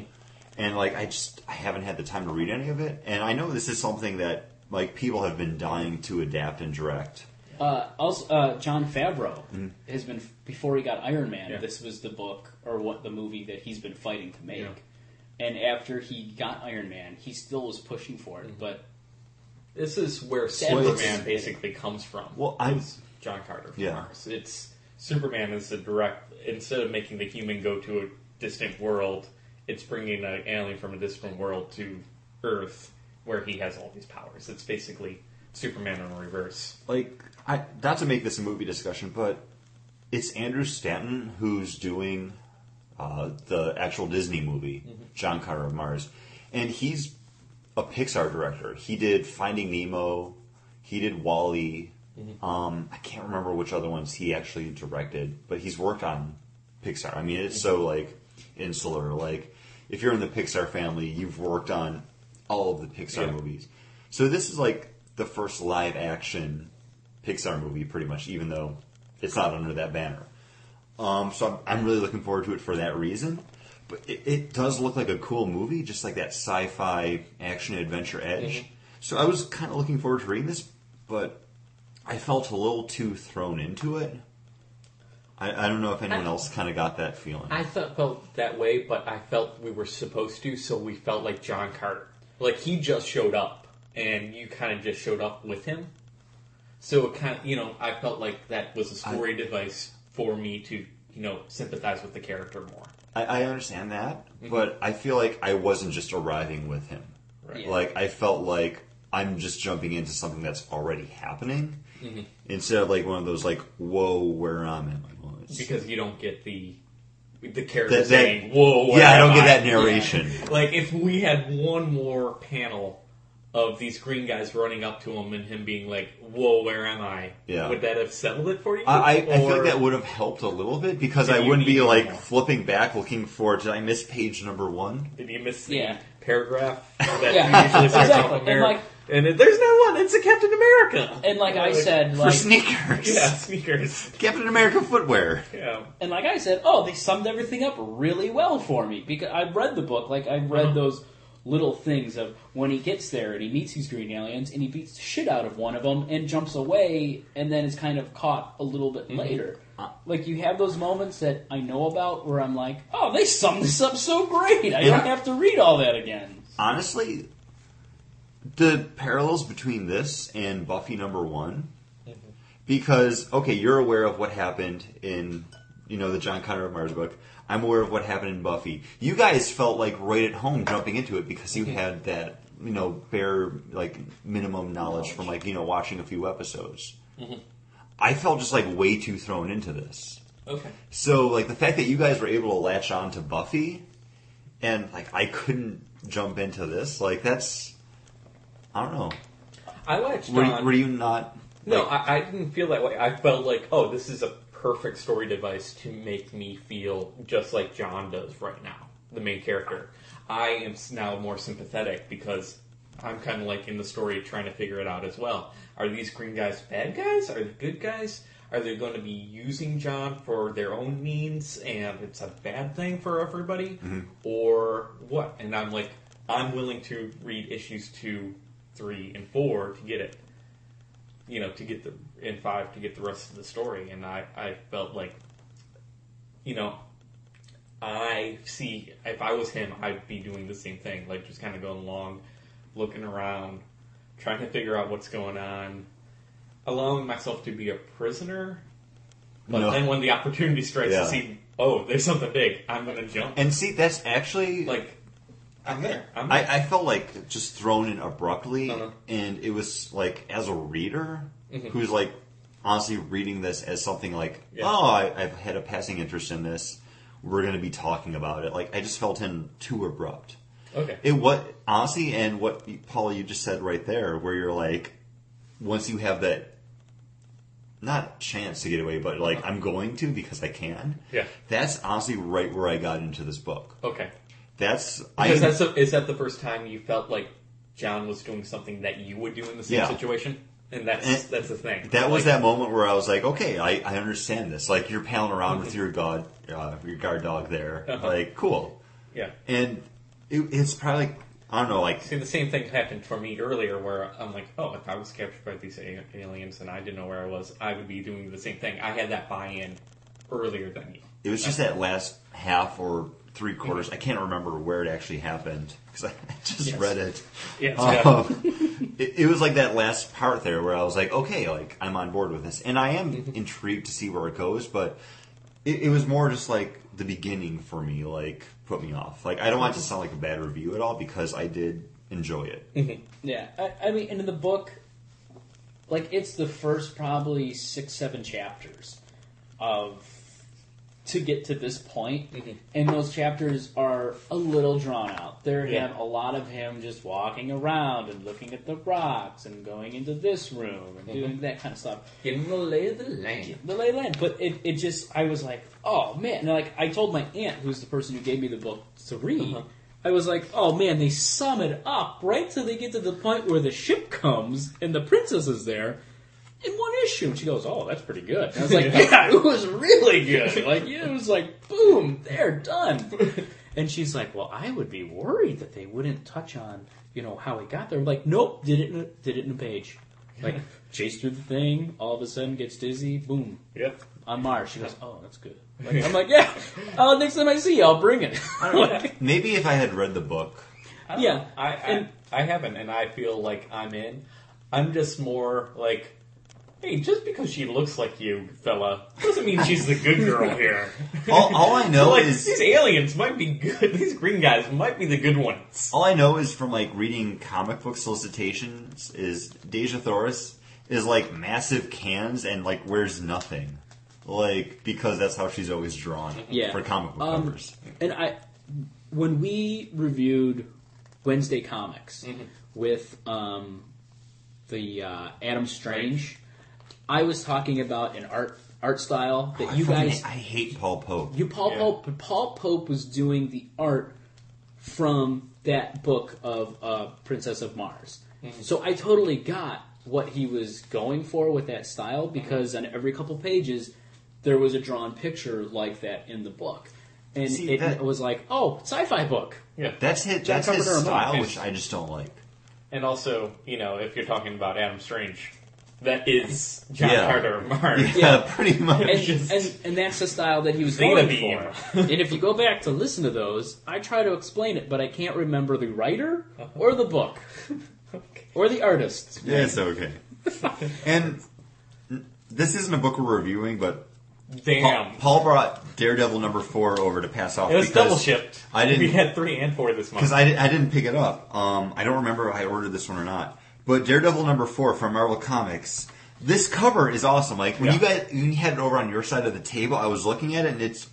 [SPEAKER 4] and like I just I haven't had the time to read any of it. And I know this is something that like people have been dying to adapt and direct.
[SPEAKER 2] Uh, also, uh, Jon Favreau
[SPEAKER 4] Mm-hmm.
[SPEAKER 2] has been before he got Iron Man.
[SPEAKER 3] Yeah.
[SPEAKER 2] This was the book or what the movie that he's been fighting to make.
[SPEAKER 3] Yeah.
[SPEAKER 2] And after he got Iron Man, he still was pushing for it. But
[SPEAKER 3] This is where Superman
[SPEAKER 2] books.
[SPEAKER 3] basically comes from.
[SPEAKER 4] Well, I'm-
[SPEAKER 3] John Carter from
[SPEAKER 4] Yeah.
[SPEAKER 3] Mars. It's Superman is the direct instead of making the human go to a distant world, it's bringing an alien from a distant world to Earth where he has all these powers. It's basically Superman in reverse.
[SPEAKER 4] like I not to make this a movie discussion, but it's Andrew Stanton who's doing uh, the actual Disney movie, John Carter of Mars, and he's a Pixar director. He did Finding Nemo, he did WALL-E. Um, I can't remember which other ones he actually directed, but he's worked on Pixar. I mean, it's so like insular. Like if you're in the Pixar family, you've worked on all of the Pixar
[SPEAKER 3] Yeah.
[SPEAKER 4] movies. So this is like the first live action Pixar movie, pretty much, even though it's not under that banner. Um, so I'm, I'm really looking forward to it for that reason. But it, it does look like a cool movie, just like that sci-fi action adventure edge. So I was kind of looking forward to reading this, but I felt a little too thrown into it. I, I don't know if anyone
[SPEAKER 3] I-
[SPEAKER 4] else kind of got that feeling.
[SPEAKER 3] I felt, felt that way, but I felt we were supposed to, so we felt like John Carter. Like he just showed up, and you kind of just showed up with him. So it kind of, you know, I felt like that was a story device for me to, you know, sympathize with the character more.
[SPEAKER 4] I, I understand that, mm-hmm. but I feel like I wasn't just arriving with him.
[SPEAKER 3] Right.
[SPEAKER 2] Yeah.
[SPEAKER 4] Like I felt like I'm just jumping into something that's already happening mm-hmm. instead of like one of those like, "Whoa, where am I?" moments.
[SPEAKER 3] Because you don't get the the character
[SPEAKER 4] That- that-
[SPEAKER 3] saying, "Whoa,
[SPEAKER 4] yeah, I don't
[SPEAKER 3] am
[SPEAKER 4] get that narration.
[SPEAKER 3] Like if we had one more panel of these green guys running up to him and him being like, "Whoa, where am I?"
[SPEAKER 4] Yeah.
[SPEAKER 3] Would that have settled it for you?
[SPEAKER 4] I, I, I feel like that would have helped a little bit because I wouldn't be like
[SPEAKER 3] more?
[SPEAKER 4] flipping back looking for did I miss page number one?
[SPEAKER 3] Did you miss the
[SPEAKER 2] Yeah.
[SPEAKER 3] paragraph that
[SPEAKER 2] Yeah,
[SPEAKER 3] usually starts
[SPEAKER 2] exactly.
[SPEAKER 3] off America?
[SPEAKER 2] like-
[SPEAKER 3] and it- there's no one. It's a Captain America.
[SPEAKER 2] and like I said,
[SPEAKER 4] For
[SPEAKER 2] like
[SPEAKER 4] sneakers.
[SPEAKER 3] yeah, sneakers.
[SPEAKER 4] Captain America footwear.
[SPEAKER 3] Yeah.
[SPEAKER 2] and like I said, oh, they summed everything up really well for me because I've read the book. Like I've read
[SPEAKER 3] Uh-huh.
[SPEAKER 2] those little things of when he gets there and he meets these green aliens and he beats the shit out of one of them and jumps away and then is kind of caught a little bit
[SPEAKER 3] Mm-hmm.
[SPEAKER 2] later.
[SPEAKER 3] Uh.
[SPEAKER 2] Like you have those moments that I know about where I'm like, oh, they summed this up so great. I
[SPEAKER 4] Yeah.
[SPEAKER 2] don't have to read all that again.
[SPEAKER 4] Honestly, the parallels between this and Buffy number one, mm-hmm. because okay, you're aware of what happened in you know the John Connor of Mars book. I'm aware of what happened in Buffy. You guys felt like right at home jumping into it because you mm-hmm. had that you know bare like minimum knowledge from like you know watching a few episodes. Mm-hmm. I felt just like way too thrown into this.
[SPEAKER 3] Okay.
[SPEAKER 4] So like the fact that you guys were able to latch on to Buffy and like I couldn't jump into this, like that's I don't know.
[SPEAKER 3] I latched
[SPEAKER 4] Were,
[SPEAKER 3] on.
[SPEAKER 4] Uh, were you not
[SPEAKER 3] No,
[SPEAKER 4] like-
[SPEAKER 3] I, I didn't feel that way. I felt like, oh, this is a perfect story device to make me feel just like John does right now, the main character. I am s- now more sympathetic because I'm kind of like in the story trying to figure it out as well. Are these green guys bad guys? Are they good guys? Are they going to be using John for their own means and it's a bad thing for everybody? Mm-hmm. Or what? And I'm like, I'm willing to read issues two, three, and four to get it you know, to get the in five to get the rest of the story. And I, I felt like, you know, I see if I was him, I'd be doing the same thing, like just kind of going along, looking around, trying to figure out what's going on, allowing myself to be a prisoner. But
[SPEAKER 4] No.
[SPEAKER 3] then when the opportunity strikes
[SPEAKER 4] Yeah.
[SPEAKER 3] to see, oh, there's something big, I'm gonna jump.
[SPEAKER 4] And see, that's actually
[SPEAKER 3] like, I'm there. I'm
[SPEAKER 4] I, I felt like just thrown in abruptly,
[SPEAKER 3] Uh-huh.
[SPEAKER 4] and it was like as a reader
[SPEAKER 3] Mm-hmm.
[SPEAKER 4] who's like honestly reading this as something like,
[SPEAKER 3] Yeah.
[SPEAKER 4] oh, I, I've had a passing interest in this. We're going to be talking about it. Like I just felt in too abrupt.
[SPEAKER 3] okay.
[SPEAKER 4] It what honestly, and what Paula you just said right there, where you're like, once you have that not chance to get away, but like I'm going to because I can.
[SPEAKER 3] Yeah.
[SPEAKER 4] That's honestly right where I got into this book.
[SPEAKER 3] Okay.
[SPEAKER 4] That's
[SPEAKER 3] Because
[SPEAKER 4] I
[SPEAKER 3] that's the, is that the first time you felt like John was doing something that you would do in the same
[SPEAKER 4] Yeah.
[SPEAKER 3] situation? And that's
[SPEAKER 4] And
[SPEAKER 3] that's the thing.
[SPEAKER 4] that was that moment where I was like, okay, I, I understand this. Like you're palling around
[SPEAKER 3] Mm-hmm.
[SPEAKER 4] with your guard, uh, your guard dog there.
[SPEAKER 3] Uh-huh.
[SPEAKER 4] Like cool.
[SPEAKER 3] Yeah.
[SPEAKER 4] And it, it's probably like, I don't know, like
[SPEAKER 3] See, the same thing happened for me earlier, where I'm like, oh, if I was captured by these aliens and I didn't know where I was, I would be doing the same thing. I had that buy-in earlier than you.
[SPEAKER 4] it was just that last half or three quarters. I can't remember where it actually happened because I just
[SPEAKER 3] Yes.
[SPEAKER 4] read it.
[SPEAKER 3] Yes.
[SPEAKER 4] Um, it, it was like that last part there where I was like, okay, like I'm on board with this, and I am
[SPEAKER 3] Mm-hmm.
[SPEAKER 4] intrigued to see where it goes. But it, it was more just like the beginning for me, like put me off. Like I don't want it to sound like a bad review at all because I did enjoy it.
[SPEAKER 3] Mm-hmm.
[SPEAKER 2] Yeah, I, I mean, and in the book, like it's the first probably six, seven chapters of to get to this point,
[SPEAKER 3] Mm-hmm.
[SPEAKER 2] and those chapters are a little drawn out. There
[SPEAKER 3] Yeah.
[SPEAKER 2] have a lot of him just walking around and looking at the rocks and going into this room and
[SPEAKER 3] Mm-hmm.
[SPEAKER 2] doing that kind of stuff.
[SPEAKER 3] Getting the lay of the land.
[SPEAKER 2] The lay of the land, but it, it just I was like, oh man, and like I told my aunt, who's the person who gave me the book to read.
[SPEAKER 3] Uh-huh.
[SPEAKER 2] I was like, oh man, they sum it up right till they get to the point where the ship comes and the princess is there in one issue. And she goes, oh, that's pretty good. And I was like, yeah, it was really good. Like, yeah, it was like, boom, they're done. And she's like, well, I would be worried that they wouldn't touch on, you know, how he got there. I'm like, nope, did it, in a, did it in a page. Like, chase through the thing, all of a sudden gets dizzy, boom,
[SPEAKER 3] Yep.
[SPEAKER 2] on Mars. She goes, oh, that's good. Like, I'm like, yeah, uh, next time I see you, I'll bring it. Like,
[SPEAKER 4] Maybe if I had read the book,
[SPEAKER 3] I
[SPEAKER 2] Yeah.
[SPEAKER 3] I, I,
[SPEAKER 2] and-
[SPEAKER 3] I haven't, and I feel like I'm in. I'm just more like, hey, just because she looks like you, fella, doesn't mean she's the good girl here.
[SPEAKER 4] all, all I know
[SPEAKER 3] like
[SPEAKER 4] is
[SPEAKER 3] these aliens might be good. These green guys might be the good ones.
[SPEAKER 4] all I know is from like reading comic book solicitations is Dejah Thoris is like massive cans and like wears nothing. Like because that's how she's always drawn
[SPEAKER 2] Yeah.
[SPEAKER 4] for comic book
[SPEAKER 2] Um,
[SPEAKER 4] covers.
[SPEAKER 2] And I, when we reviewed Wednesday Comics
[SPEAKER 3] Mm-hmm.
[SPEAKER 2] with um, the uh, Adam Strange, I was talking about an art art style that
[SPEAKER 4] I
[SPEAKER 2] you
[SPEAKER 4] fucking-
[SPEAKER 2] guys,
[SPEAKER 4] I hate Paul Pope.
[SPEAKER 2] you Paul
[SPEAKER 3] Yeah.
[SPEAKER 2] Pope, Paul Pope was doing the art from that book of uh, Princess of Mars.
[SPEAKER 3] Mm-hmm.
[SPEAKER 2] So I totally got what he was going for with that style because on every couple pages there was a drawn picture like that in the book. And
[SPEAKER 4] See,
[SPEAKER 2] it,
[SPEAKER 4] that-
[SPEAKER 2] was like, oh, sci-fi book.
[SPEAKER 3] Yeah.
[SPEAKER 4] That's his,
[SPEAKER 2] Jack
[SPEAKER 4] that's his
[SPEAKER 2] Carpenter
[SPEAKER 4] style,
[SPEAKER 3] Mark.
[SPEAKER 4] which I just don't like.
[SPEAKER 3] And also, you know, if you're talking about Adam Strange, that is John
[SPEAKER 4] Yeah.
[SPEAKER 3] Carter of Mars.
[SPEAKER 4] Yeah, pretty much.
[SPEAKER 2] And,
[SPEAKER 3] Just-
[SPEAKER 2] and, and that's the style that he was
[SPEAKER 3] Zeta
[SPEAKER 2] going
[SPEAKER 3] beam.
[SPEAKER 2] for. and if you go back to listen to those, I try to explain it, but I can't remember the writer or the book or the artist.
[SPEAKER 4] Yeah, it's okay. and this isn't a book we're reviewing, but Paul,
[SPEAKER 3] Damn.
[SPEAKER 4] Paul brought Daredevil number four over to pass off
[SPEAKER 3] It was
[SPEAKER 4] because
[SPEAKER 3] double shipped.
[SPEAKER 4] I didn't-
[SPEAKER 3] We had three and four this month.
[SPEAKER 4] because I, di- I didn't pick it up. Um, I don't remember if I ordered this one or not. But Daredevil number four from Marvel Comics. This cover is awesome. Like when
[SPEAKER 3] Yeah.
[SPEAKER 4] you guys when you had it over on your side of the table, I was looking at it and it's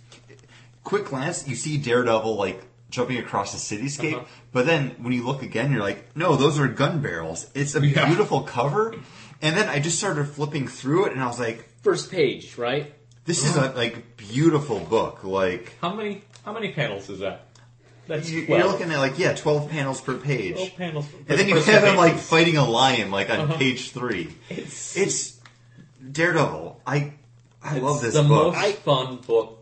[SPEAKER 4] quick glance. You see Daredevil like jumping across the cityscape,
[SPEAKER 3] Uh-huh.
[SPEAKER 4] but then when you look again, you're like, no, those are gun barrels. It's a
[SPEAKER 3] Yeah.
[SPEAKER 4] beautiful cover. And then I just started flipping through it, and I was like,
[SPEAKER 2] First page, right?
[SPEAKER 4] this is a like beautiful book. Like
[SPEAKER 3] how many how many panels is that? That's
[SPEAKER 4] you, you're looking at like yeah, twelve panels per page.
[SPEAKER 3] 12 panels.
[SPEAKER 4] And then you have him like fighting a lion, like on
[SPEAKER 3] Uh-huh.
[SPEAKER 4] page three.
[SPEAKER 3] It's,
[SPEAKER 4] It's Daredevil. I I
[SPEAKER 3] it's
[SPEAKER 4] love this
[SPEAKER 3] the
[SPEAKER 4] book.
[SPEAKER 3] most fun book.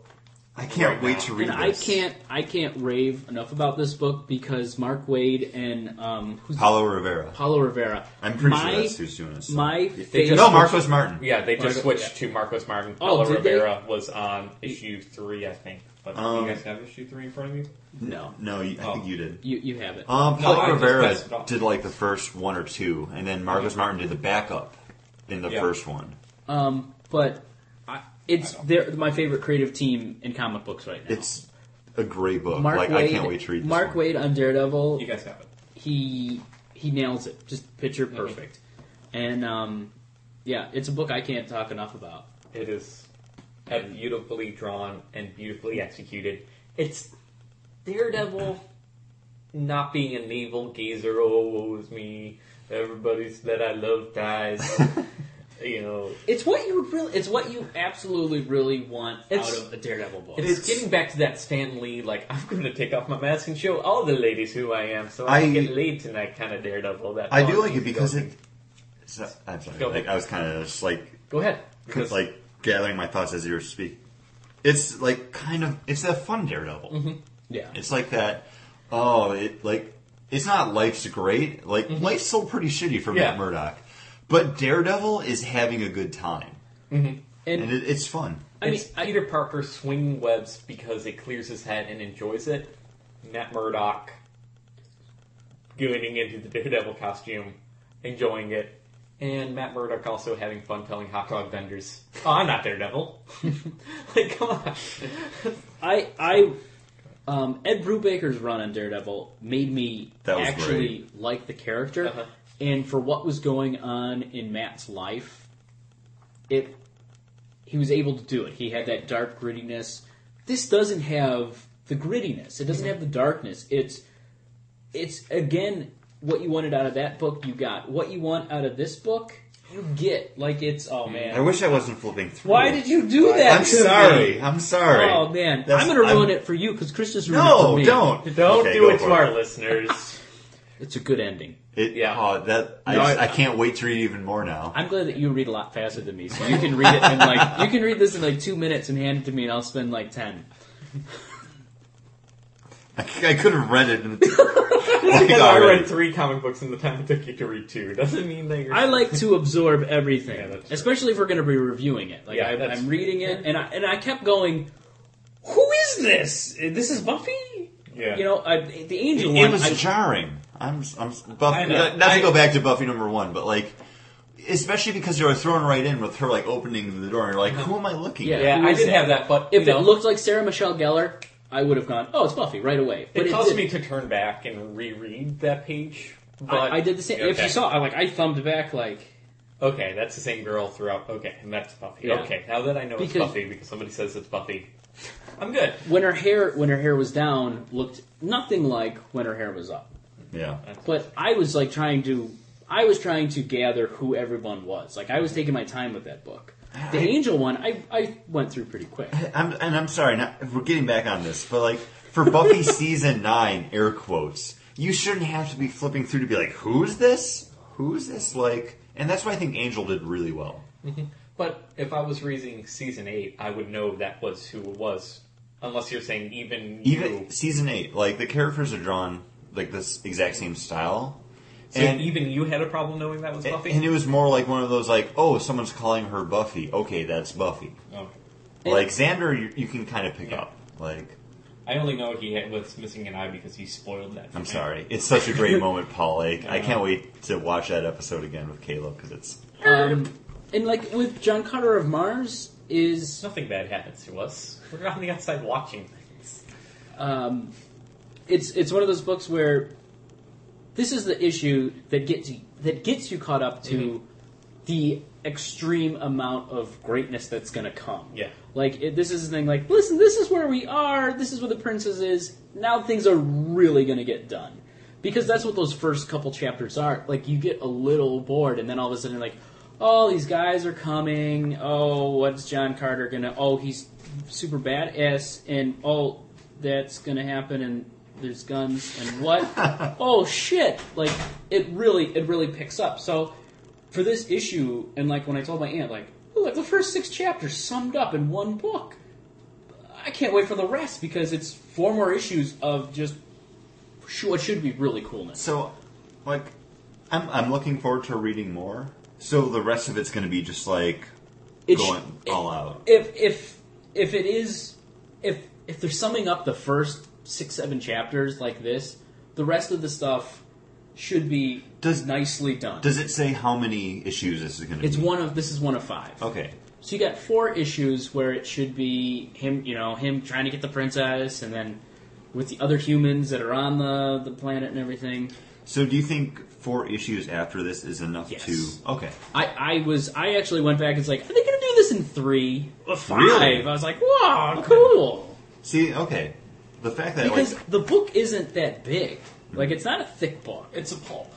[SPEAKER 4] I can't
[SPEAKER 3] right
[SPEAKER 4] wait
[SPEAKER 3] now.
[SPEAKER 4] to read
[SPEAKER 2] And I can't, I can't rave enough about this book because Mark Waid and um, who's
[SPEAKER 4] Paolo Rivera.
[SPEAKER 2] Paolo Rivera.
[SPEAKER 4] I'm pretty
[SPEAKER 2] my,
[SPEAKER 4] sure that's who's doing this.
[SPEAKER 2] My favorite.
[SPEAKER 4] no, Marcos Martin.
[SPEAKER 3] Yeah, they just
[SPEAKER 2] Marco-
[SPEAKER 3] switched to Marcos Martin.
[SPEAKER 2] Oh, Paolo they?
[SPEAKER 3] Rivera was on issue three, I think. But
[SPEAKER 4] Um,
[SPEAKER 3] you guys have issue three in front of you?
[SPEAKER 2] No,
[SPEAKER 4] No, you, I
[SPEAKER 3] Oh.
[SPEAKER 4] think you did.
[SPEAKER 2] you you have it.
[SPEAKER 4] Um,
[SPEAKER 3] No,
[SPEAKER 4] Paolo
[SPEAKER 3] I
[SPEAKER 4] Rivera
[SPEAKER 3] passed it off.
[SPEAKER 4] did like the first one or two, and then Marcos Martin did the backup in the
[SPEAKER 3] Yeah.
[SPEAKER 4] first one.
[SPEAKER 2] Um, but I, it's they're my favorite creative team in comic books right now.
[SPEAKER 4] It's a great book.
[SPEAKER 2] Mark
[SPEAKER 4] like
[SPEAKER 2] Waid.
[SPEAKER 4] I can't wait to read this
[SPEAKER 2] Mark
[SPEAKER 4] one.
[SPEAKER 2] Waid on Daredevil.
[SPEAKER 3] You guys have it.
[SPEAKER 2] He he nails it. Just picture
[SPEAKER 3] Mm-hmm.
[SPEAKER 2] perfect. And um, yeah, it's a book I can't talk enough about.
[SPEAKER 3] It is uh, beautifully drawn and beautifully executed. It's Daredevil not being a navel gazer. Oh, woe is me. Everybody's that I love dies. you know,
[SPEAKER 2] It's what you would really. It's what you absolutely really want
[SPEAKER 3] It's-
[SPEAKER 2] out of a Daredevil book.
[SPEAKER 3] it's,
[SPEAKER 4] It's-
[SPEAKER 3] getting back to that Stan Lee, like I'm going to take off my mask and show all the ladies who I am, so I,
[SPEAKER 4] I-
[SPEAKER 3] can get laid tonight, kind of Daredevil. That
[SPEAKER 4] I do
[SPEAKER 3] fun,
[SPEAKER 4] like it because
[SPEAKER 3] easygoing.
[SPEAKER 4] it. So, I'm sorry.
[SPEAKER 3] Go
[SPEAKER 4] like,
[SPEAKER 3] ahead.
[SPEAKER 4] I was kind of just like
[SPEAKER 3] Go ahead. Because,
[SPEAKER 4] like gathering my thoughts as you were speaking. It's like kind of it's that fun Daredevil.
[SPEAKER 3] Mm-hmm.
[SPEAKER 2] yeah.
[SPEAKER 4] It's like that. Oh, it like it's not life's great. Like life's still pretty shitty for
[SPEAKER 3] Mm-hmm. Yeah.
[SPEAKER 4] Matt Murdock, but Daredevil is having a good time,
[SPEAKER 2] and
[SPEAKER 4] and it, it's fun.
[SPEAKER 2] I mean,
[SPEAKER 3] it's
[SPEAKER 2] I-
[SPEAKER 3] Peter Parker swinging webs because it clears his head and enjoys it. Matt Murdock getting into the Daredevil costume, enjoying it, and Matt Murdock also having fun telling hot dog vendors, "Oh, I'm not Daredevil." like, come on.
[SPEAKER 2] I I um, Ed Brubaker's run on Daredevil made me
[SPEAKER 4] That was
[SPEAKER 2] actually like the character,
[SPEAKER 3] Uh-huh.
[SPEAKER 2] and for what was going on in Matt's life, it he was able to do it. He had that dark grittiness. This doesn't have the grittiness. It doesn't have the darkness. It's it's again what you wanted out of that book. You got what you want out of this book. You get like it's oh hmm. man.
[SPEAKER 4] I wish I wasn't flipping through.
[SPEAKER 2] Why did you do that?
[SPEAKER 4] I'm
[SPEAKER 2] to
[SPEAKER 4] sorry.
[SPEAKER 2] me?
[SPEAKER 4] I'm sorry.
[SPEAKER 2] Oh man,
[SPEAKER 4] That's-
[SPEAKER 2] I'm gonna ruin
[SPEAKER 4] I'm-
[SPEAKER 2] it for you because Chris just ruined it for
[SPEAKER 4] No,
[SPEAKER 2] me.
[SPEAKER 4] don't.
[SPEAKER 3] Don't
[SPEAKER 4] Okay,
[SPEAKER 3] do it
[SPEAKER 4] for
[SPEAKER 3] to our listeners.
[SPEAKER 2] It's a good ending.
[SPEAKER 4] It,
[SPEAKER 3] Yeah.
[SPEAKER 4] Oh, that I,
[SPEAKER 2] No,
[SPEAKER 4] just-
[SPEAKER 2] I-
[SPEAKER 4] I can't wait to read even more now.
[SPEAKER 2] I'm glad that you read a lot faster than me, so you can read it in like you can read this in like two minutes and hand it to me, and I'll spend like ten.
[SPEAKER 4] I, I could have read it. In, like,
[SPEAKER 3] because I
[SPEAKER 4] already.
[SPEAKER 3] read three comic books in the time it took you to read two. Doesn't mean that you're.
[SPEAKER 2] I like to absorb everything,
[SPEAKER 3] Yeah, that's
[SPEAKER 2] especially if we're going to be reviewing it. Like
[SPEAKER 3] Yeah,
[SPEAKER 2] I, I'm reading it, and I and I kept going. Who is this? Uh, this is Buffy.
[SPEAKER 3] Yeah.
[SPEAKER 2] You know, I, the angel
[SPEAKER 4] It
[SPEAKER 2] one.
[SPEAKER 4] was
[SPEAKER 2] I,
[SPEAKER 4] jarring. I'm, I'm Buffy.
[SPEAKER 3] I.
[SPEAKER 4] Not to go back to Buffy number one, but like, especially because they were thrown right in with her like opening the door, and you're like, uh-huh. who am I looking
[SPEAKER 2] Yeah.
[SPEAKER 4] at?
[SPEAKER 3] yeah, I did
[SPEAKER 2] it?
[SPEAKER 3] have that, but
[SPEAKER 2] if
[SPEAKER 3] know,
[SPEAKER 2] it looked like Sarah Michelle Gellar, I would have gone, "Oh, it's Buffy" right away. But
[SPEAKER 3] it caused
[SPEAKER 2] didn't.
[SPEAKER 3] me to turn back and reread that page. But
[SPEAKER 2] I, I did the same. If you saw, I like I thumbed back like.
[SPEAKER 3] Okay, that's the same girl throughout. Okay, and that's Buffy.
[SPEAKER 2] Yeah.
[SPEAKER 3] Okay, now that I know it's Buffy because somebody says it's Buffy, I'm good.
[SPEAKER 2] when her hair when her hair was down looked nothing like when her hair was up.
[SPEAKER 4] Yeah.
[SPEAKER 2] But I was like trying to I was trying to gather who everyone was. Like I was mm-hmm. taking my time with that book. The Angel one I, I went through pretty quick.
[SPEAKER 4] I'm, and I'm sorry, not, we're getting back on this, but like for Buffy season nine, air quotes, you shouldn't have to be flipping through to be like, who's this? Who's this? Like, and that's why I think Angel did really well. Mm-hmm.
[SPEAKER 3] But if I was reading season eight, I would know that was who it was. Unless you're saying even
[SPEAKER 4] Even
[SPEAKER 3] you,
[SPEAKER 4] season eight, like the characters are drawn like this exact same style, and
[SPEAKER 3] even you had a problem knowing that was Buffy.
[SPEAKER 4] and it was more like one of those like, oh, someone's calling her Buffy. Okay, that's Buffy.
[SPEAKER 3] okay.
[SPEAKER 4] Like Xander, you, you can kind of pick
[SPEAKER 3] Yeah.
[SPEAKER 4] up. Like,
[SPEAKER 3] I only know he had, was missing an eye because he spoiled that. for
[SPEAKER 4] I'm
[SPEAKER 3] me.
[SPEAKER 4] sorry, it's such a great moment, Paul. Like, I
[SPEAKER 3] Yeah.
[SPEAKER 4] can't wait to watch that episode again with Caleb because it's
[SPEAKER 2] Um, and like with John Carter of Mars is
[SPEAKER 3] Nothing bad happens to us. We're on the outside watching things.
[SPEAKER 2] um, it's it's one of those books where this is the issue that gets you, that gets you caught up to
[SPEAKER 3] Mhm.
[SPEAKER 2] the extreme amount of greatness that's going to come.
[SPEAKER 3] Yeah.
[SPEAKER 2] Like it, this is the thing. Like, listen, this is where we are. This is where the princess is. Now things are really going to get done because that's what those first couple chapters are. Like you get a little bored, and then all of a sudden, like, oh, these guys are coming. Oh, what's John Carter gonna? Oh, he's super badass, and oh, that's gonna happen, and there's guns, and what? oh shit! Like it really, it really picks up. So for this issue, and like when I told my aunt, like, "Ooh, like the first six chapters summed up in one book. I can't wait for the rest because it's four more issues of just sh- what should be really coolness.
[SPEAKER 4] so like I'm I'm looking forward to reading more. So the rest of it's going to be just like
[SPEAKER 2] It's
[SPEAKER 4] going all out.
[SPEAKER 2] if if if it is if if they're summing up the first six seven chapters like this, the rest of the stuff should be
[SPEAKER 4] Does-
[SPEAKER 2] nicely done.
[SPEAKER 4] Does it say how many issues this is going to be?
[SPEAKER 2] it's one of this is one of five.
[SPEAKER 4] Okay.
[SPEAKER 2] So you got four issues where it should be him, you know, him trying to get the princess, and then with the other humans that are on the the planet and everything.
[SPEAKER 4] So do you think four issues after this is enough
[SPEAKER 2] Yes.
[SPEAKER 4] to? Okay.
[SPEAKER 2] I, I was I actually went back and was like, are they going to do this in three or five?
[SPEAKER 4] Really?
[SPEAKER 2] I was like, wow, cool.
[SPEAKER 4] See, okay. The fact that
[SPEAKER 2] Because
[SPEAKER 4] like
[SPEAKER 2] the book isn't that big. Like it's not a thick book.
[SPEAKER 3] It's a pulp.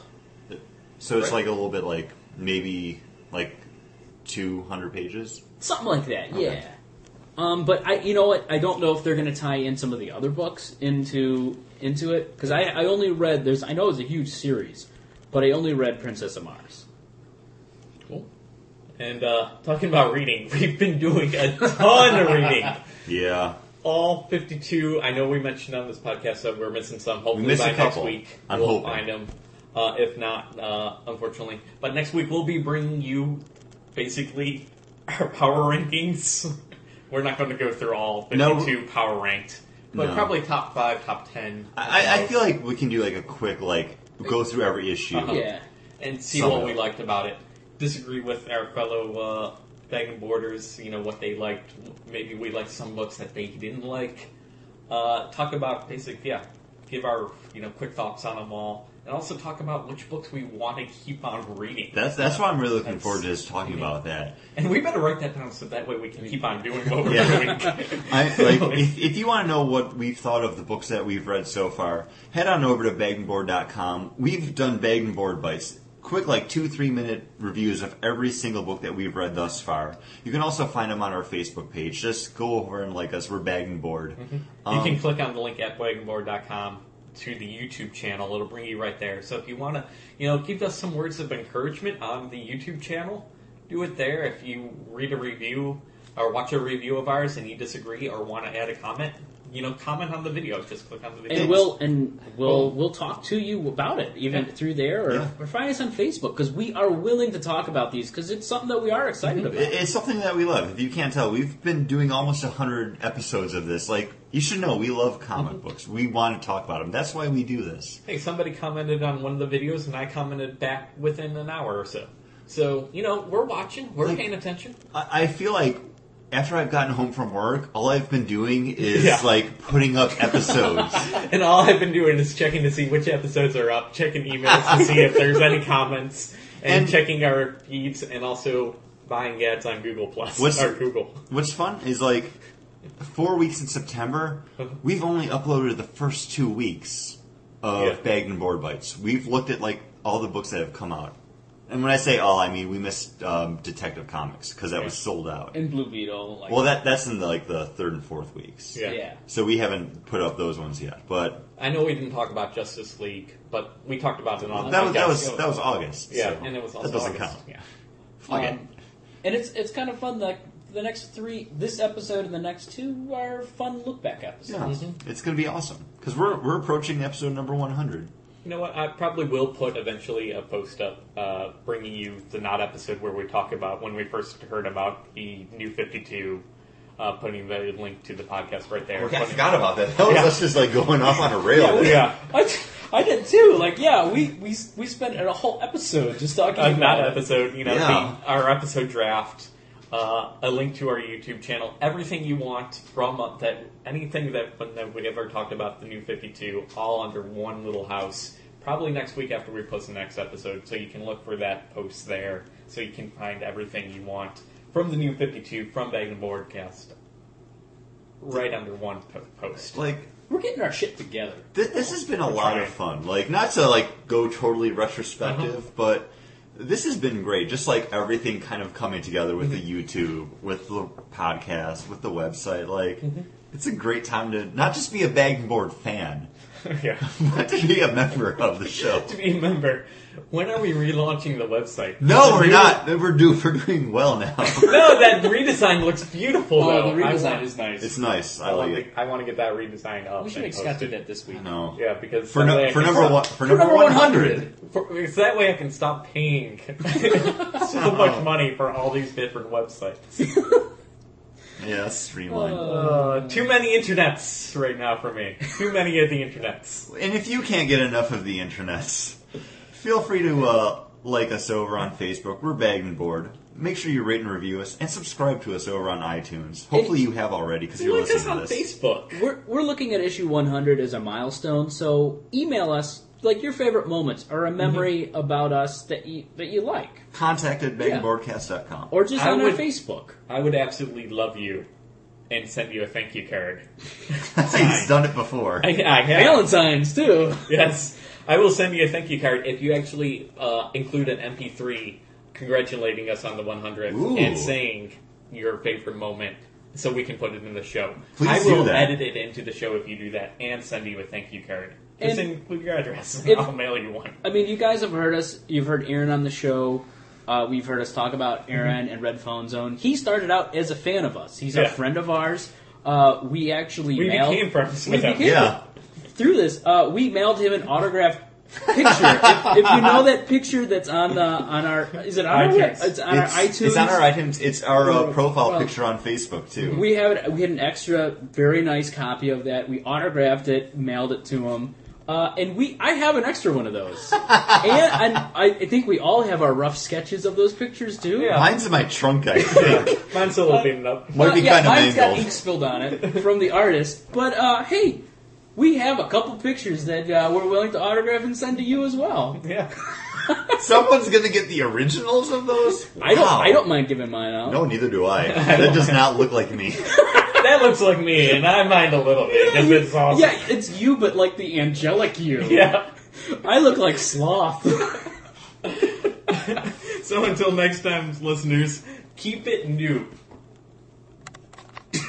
[SPEAKER 4] so it's
[SPEAKER 3] Right.
[SPEAKER 4] like a little bit like maybe like 200 pages.
[SPEAKER 2] something like that.
[SPEAKER 4] Okay.
[SPEAKER 2] Yeah. Um, but I, you know what? I don't know if they're going to tie in some of the other books into into it because I, I only read. There's I know it's a huge series, but I only read Princess of Mars.
[SPEAKER 3] Cool. And uh, talking about reading, we've been doing a ton of reading.
[SPEAKER 4] Yeah.
[SPEAKER 3] All 52. I know we mentioned on this podcast that we're missing some. Hopefully
[SPEAKER 4] missed
[SPEAKER 3] by
[SPEAKER 4] a
[SPEAKER 3] next
[SPEAKER 4] couple.
[SPEAKER 3] week
[SPEAKER 4] I'm
[SPEAKER 3] we'll
[SPEAKER 4] hoping.
[SPEAKER 3] find them. Uh, if not, uh, unfortunately. But next week we'll be bringing you basically our power rankings. We're not going to go through all 52 power ranked, but
[SPEAKER 4] No.
[SPEAKER 3] probably top five, top ten.
[SPEAKER 4] I, I feel like we can do like a quick like go through every issue.
[SPEAKER 3] Uh-huh.
[SPEAKER 2] Yeah.
[SPEAKER 3] and see
[SPEAKER 4] Some
[SPEAKER 3] what we
[SPEAKER 4] it.
[SPEAKER 3] liked about it. Disagree with our fellow uh, borders, you know, what they liked. Maybe we liked some books that they didn't like. Uh, talk about basic, yeah, give our you know quick thoughts on them all, and also talk about which books we want to keep on reading.
[SPEAKER 4] That's that's what I'm really looking forward to is talking about that.
[SPEAKER 3] and we better write that down so that way we can keep on doing what we're
[SPEAKER 4] Yeah.
[SPEAKER 3] doing.
[SPEAKER 4] I, like, if, if you want to know what we've thought of the books that we've read so far, head on over to bagandboard.com. We've done bag and board bites, quick like two three minute reviews of every single book that we've read thus far. You can also find them on our Facebook page. Just go over and like us. We're bag and board.
[SPEAKER 3] you
[SPEAKER 4] Um,
[SPEAKER 3] can click on the link at bagandboard.com to the YouTube channel. It'll bring you right there. So if you want to, you know, give us some words of encouragement on the YouTube channel, do it there. If you read a review or watch a review of ours and you disagree or want to add a comment, you know, comment on the video. Just click on the video.
[SPEAKER 2] And we'll and we'll we'll talk to you about it even
[SPEAKER 3] Yeah.
[SPEAKER 2] through there or,
[SPEAKER 4] Yeah.
[SPEAKER 2] or find us on Facebook because we are willing to talk about these because it's something that we are excited mm-hmm.
[SPEAKER 4] about. It's something that we love. If you can't tell, we've been doing almost 100 episodes of this. Like, you should know, we love comic mm-hmm. books. We want to talk about them. That's why we do this.
[SPEAKER 3] Hey, somebody commented on one of the videos, and I commented back within an hour or so. So you know, we're watching, we're
[SPEAKER 4] Like-
[SPEAKER 3] paying attention.
[SPEAKER 4] I I feel like after I've gotten home from work, all I've been doing is
[SPEAKER 3] Yeah.
[SPEAKER 4] like putting up episodes.
[SPEAKER 3] And all I've been doing is checking to see which episodes are up, checking emails to see if there's any comments, and,
[SPEAKER 4] And-
[SPEAKER 3] checking our feeds, and also buying ads on Google Plus
[SPEAKER 4] What's-
[SPEAKER 3] or Google.
[SPEAKER 4] What's fun is like four weeks in September, uh-huh. we've only uploaded the first two weeks of
[SPEAKER 3] Yeah.
[SPEAKER 4] Bagged and Board Bites. We've looked at like all the books that have come out. And when I say all, I mean we missed um, Detective Comics because that was sold out.
[SPEAKER 2] And Blue Beetle, like
[SPEAKER 4] Well, that that's in the, like the third and fourth weeks.
[SPEAKER 3] Yeah.
[SPEAKER 2] yeah.
[SPEAKER 4] So we haven't put up those ones yet, but
[SPEAKER 3] I know we didn't talk about Justice League, but we talked about it on
[SPEAKER 4] that
[SPEAKER 3] the
[SPEAKER 4] was that was that was August.
[SPEAKER 3] yeah,
[SPEAKER 4] so
[SPEAKER 3] and it was also
[SPEAKER 4] that doesn't
[SPEAKER 3] August.
[SPEAKER 4] count.
[SPEAKER 3] Yeah.
[SPEAKER 4] Fuck it.
[SPEAKER 2] Um, and it's it's kind of fun that the next three, this episode and the next two are fun look back
[SPEAKER 4] Yeah,
[SPEAKER 2] episodes.
[SPEAKER 4] it's gonna be awesome because we're we're approaching episode number one hundred.
[SPEAKER 3] You know what? I probably will put eventually a post up uh, bringing you the not episode where we talk about when we first heard about the new 52, uh, putting the link to the podcast right there.
[SPEAKER 4] Oh, I forgot about that. That was
[SPEAKER 3] Yeah.
[SPEAKER 4] us just like going off on a rail.
[SPEAKER 3] Yeah.
[SPEAKER 2] I, I did too. Like, yeah, we we we spent a whole episode just talking
[SPEAKER 3] A
[SPEAKER 2] about
[SPEAKER 3] not episode, you know,
[SPEAKER 4] Yeah.
[SPEAKER 3] the, our episode draft, uh, a link to our YouTube channel, everything you want from uh, that, anything that, when that we ever talked about the new 52, all under one little house. Probably next week after we post the next episode, so you can look for that post there, so you can find everything you want from the new 52 from Bag and Boardcast, right under one po- post.
[SPEAKER 4] Like
[SPEAKER 2] We're getting our shit together.
[SPEAKER 4] th- this has been a
[SPEAKER 3] We're
[SPEAKER 4] lot
[SPEAKER 3] trying.
[SPEAKER 4] of fun. Like not to like go totally retrospective,
[SPEAKER 3] Uh-huh.
[SPEAKER 4] but this has been great. Just like everything kind of coming together with the YouTube, with the podcast, with the website. Like
[SPEAKER 3] Mm-hmm.
[SPEAKER 4] it's a great time to not just be a bag and board fan,
[SPEAKER 3] yeah.
[SPEAKER 4] but to be a member of the show.
[SPEAKER 3] to be a member, when are we relaunching the website?
[SPEAKER 4] No,
[SPEAKER 3] The
[SPEAKER 4] we're
[SPEAKER 3] new-
[SPEAKER 4] not. We're do we're doing well now.
[SPEAKER 3] No, that redesign looks beautiful.
[SPEAKER 2] Oh, the
[SPEAKER 3] I
[SPEAKER 2] redesign
[SPEAKER 3] want-
[SPEAKER 2] is nice.
[SPEAKER 4] it's nice. I
[SPEAKER 3] I,
[SPEAKER 4] like
[SPEAKER 3] want
[SPEAKER 4] it.
[SPEAKER 3] to, I want to get that redesigned up.
[SPEAKER 2] we should
[SPEAKER 3] and
[SPEAKER 2] make Scott do
[SPEAKER 3] posted.
[SPEAKER 2] that this week.
[SPEAKER 4] No.
[SPEAKER 3] Yeah, because
[SPEAKER 4] For
[SPEAKER 3] that
[SPEAKER 4] no,
[SPEAKER 3] way I
[SPEAKER 4] for
[SPEAKER 3] can
[SPEAKER 4] number
[SPEAKER 3] stop-
[SPEAKER 4] one for
[SPEAKER 2] For
[SPEAKER 4] number
[SPEAKER 2] number 100.
[SPEAKER 3] For, because that way I can stop paying so much money for all these different websites.
[SPEAKER 4] Yeah, that's streamlined.
[SPEAKER 3] Uh, too many internets right now for me. Too many of the internets.
[SPEAKER 4] And if you can't get enough of the internets, feel free to uh, like us over on Facebook. We're Bagged and Board. Make sure you rate and review us and subscribe to us over on iTunes. Hopefully you have already because you're
[SPEAKER 3] Like us
[SPEAKER 4] listening
[SPEAKER 3] on
[SPEAKER 4] to this.
[SPEAKER 3] Facebook.
[SPEAKER 2] We're we're looking at issue 100 as a milestone. So email us like your favorite moments or a memory about us that you that you like,
[SPEAKER 4] Contact at baggedboardcast.com.
[SPEAKER 2] or just
[SPEAKER 3] I
[SPEAKER 2] on our
[SPEAKER 3] would-
[SPEAKER 2] Facebook.
[SPEAKER 3] I would absolutely love you and send you a thank you card.
[SPEAKER 4] He's done it before.
[SPEAKER 3] I, I have.
[SPEAKER 2] Valentine's too.
[SPEAKER 3] Yes, I will send you a thank you card if you actually uh, include an MP3 congratulating us on the 100th
[SPEAKER 4] Ooh.
[SPEAKER 3] and saying your favorite moment so we can put it in the show.
[SPEAKER 4] Please
[SPEAKER 3] I
[SPEAKER 4] do
[SPEAKER 3] will
[SPEAKER 4] that.
[SPEAKER 3] edit it into the show if you do that and send you a thank you card. Just
[SPEAKER 2] And
[SPEAKER 3] include your address.
[SPEAKER 2] if-
[SPEAKER 3] I'll mail you one.
[SPEAKER 2] I mean, you guys have heard us. You've heard Aaron on the show. Uh, we've heard us talk about Aaron and Red Phone Zone. He started out as a fan of us. He's a friend of ours. Uh, we actually
[SPEAKER 3] We
[SPEAKER 2] mailed,
[SPEAKER 3] became friends
[SPEAKER 2] we
[SPEAKER 3] with him.
[SPEAKER 2] became-
[SPEAKER 4] Yeah.
[SPEAKER 2] Through this. Uh, we mailed him an autographed picture. if, if you know that picture that's on the on our is it on
[SPEAKER 3] iTunes.
[SPEAKER 2] our it's on
[SPEAKER 4] It's,
[SPEAKER 2] our iTunes.
[SPEAKER 4] it's on our iTunes. It's our uh, profile
[SPEAKER 2] Well,
[SPEAKER 4] picture on Facebook too.
[SPEAKER 2] We have it, we had an extra, very nice copy of that. We autographed it, mailed it to him, uh, and we I have an extra one of those. and, and I, I think we all have our rough sketches of those pictures too.
[SPEAKER 3] Yeah.
[SPEAKER 4] Mine's in my trunk, I think.
[SPEAKER 3] Mine's still opening up.
[SPEAKER 4] Might be
[SPEAKER 2] Uh, yeah,
[SPEAKER 4] kind of
[SPEAKER 2] mine's got ink spilled on it from the artist. But uh, hey, we have a couple pictures that uh, we're willing to autograph and send to you as well.
[SPEAKER 3] Yeah.
[SPEAKER 4] Someone's gonna get the originals of those.
[SPEAKER 2] I don't
[SPEAKER 4] Wow.
[SPEAKER 2] I don't mind giving mine out.
[SPEAKER 4] No, neither do I. That does not look like me.
[SPEAKER 3] that looks like me, and I mind a little bit because it's awesome.
[SPEAKER 2] Yeah, it's you, but like the angelic you.
[SPEAKER 3] Yeah.
[SPEAKER 2] I look like sloth.
[SPEAKER 3] So until next time, listeners, keep it new.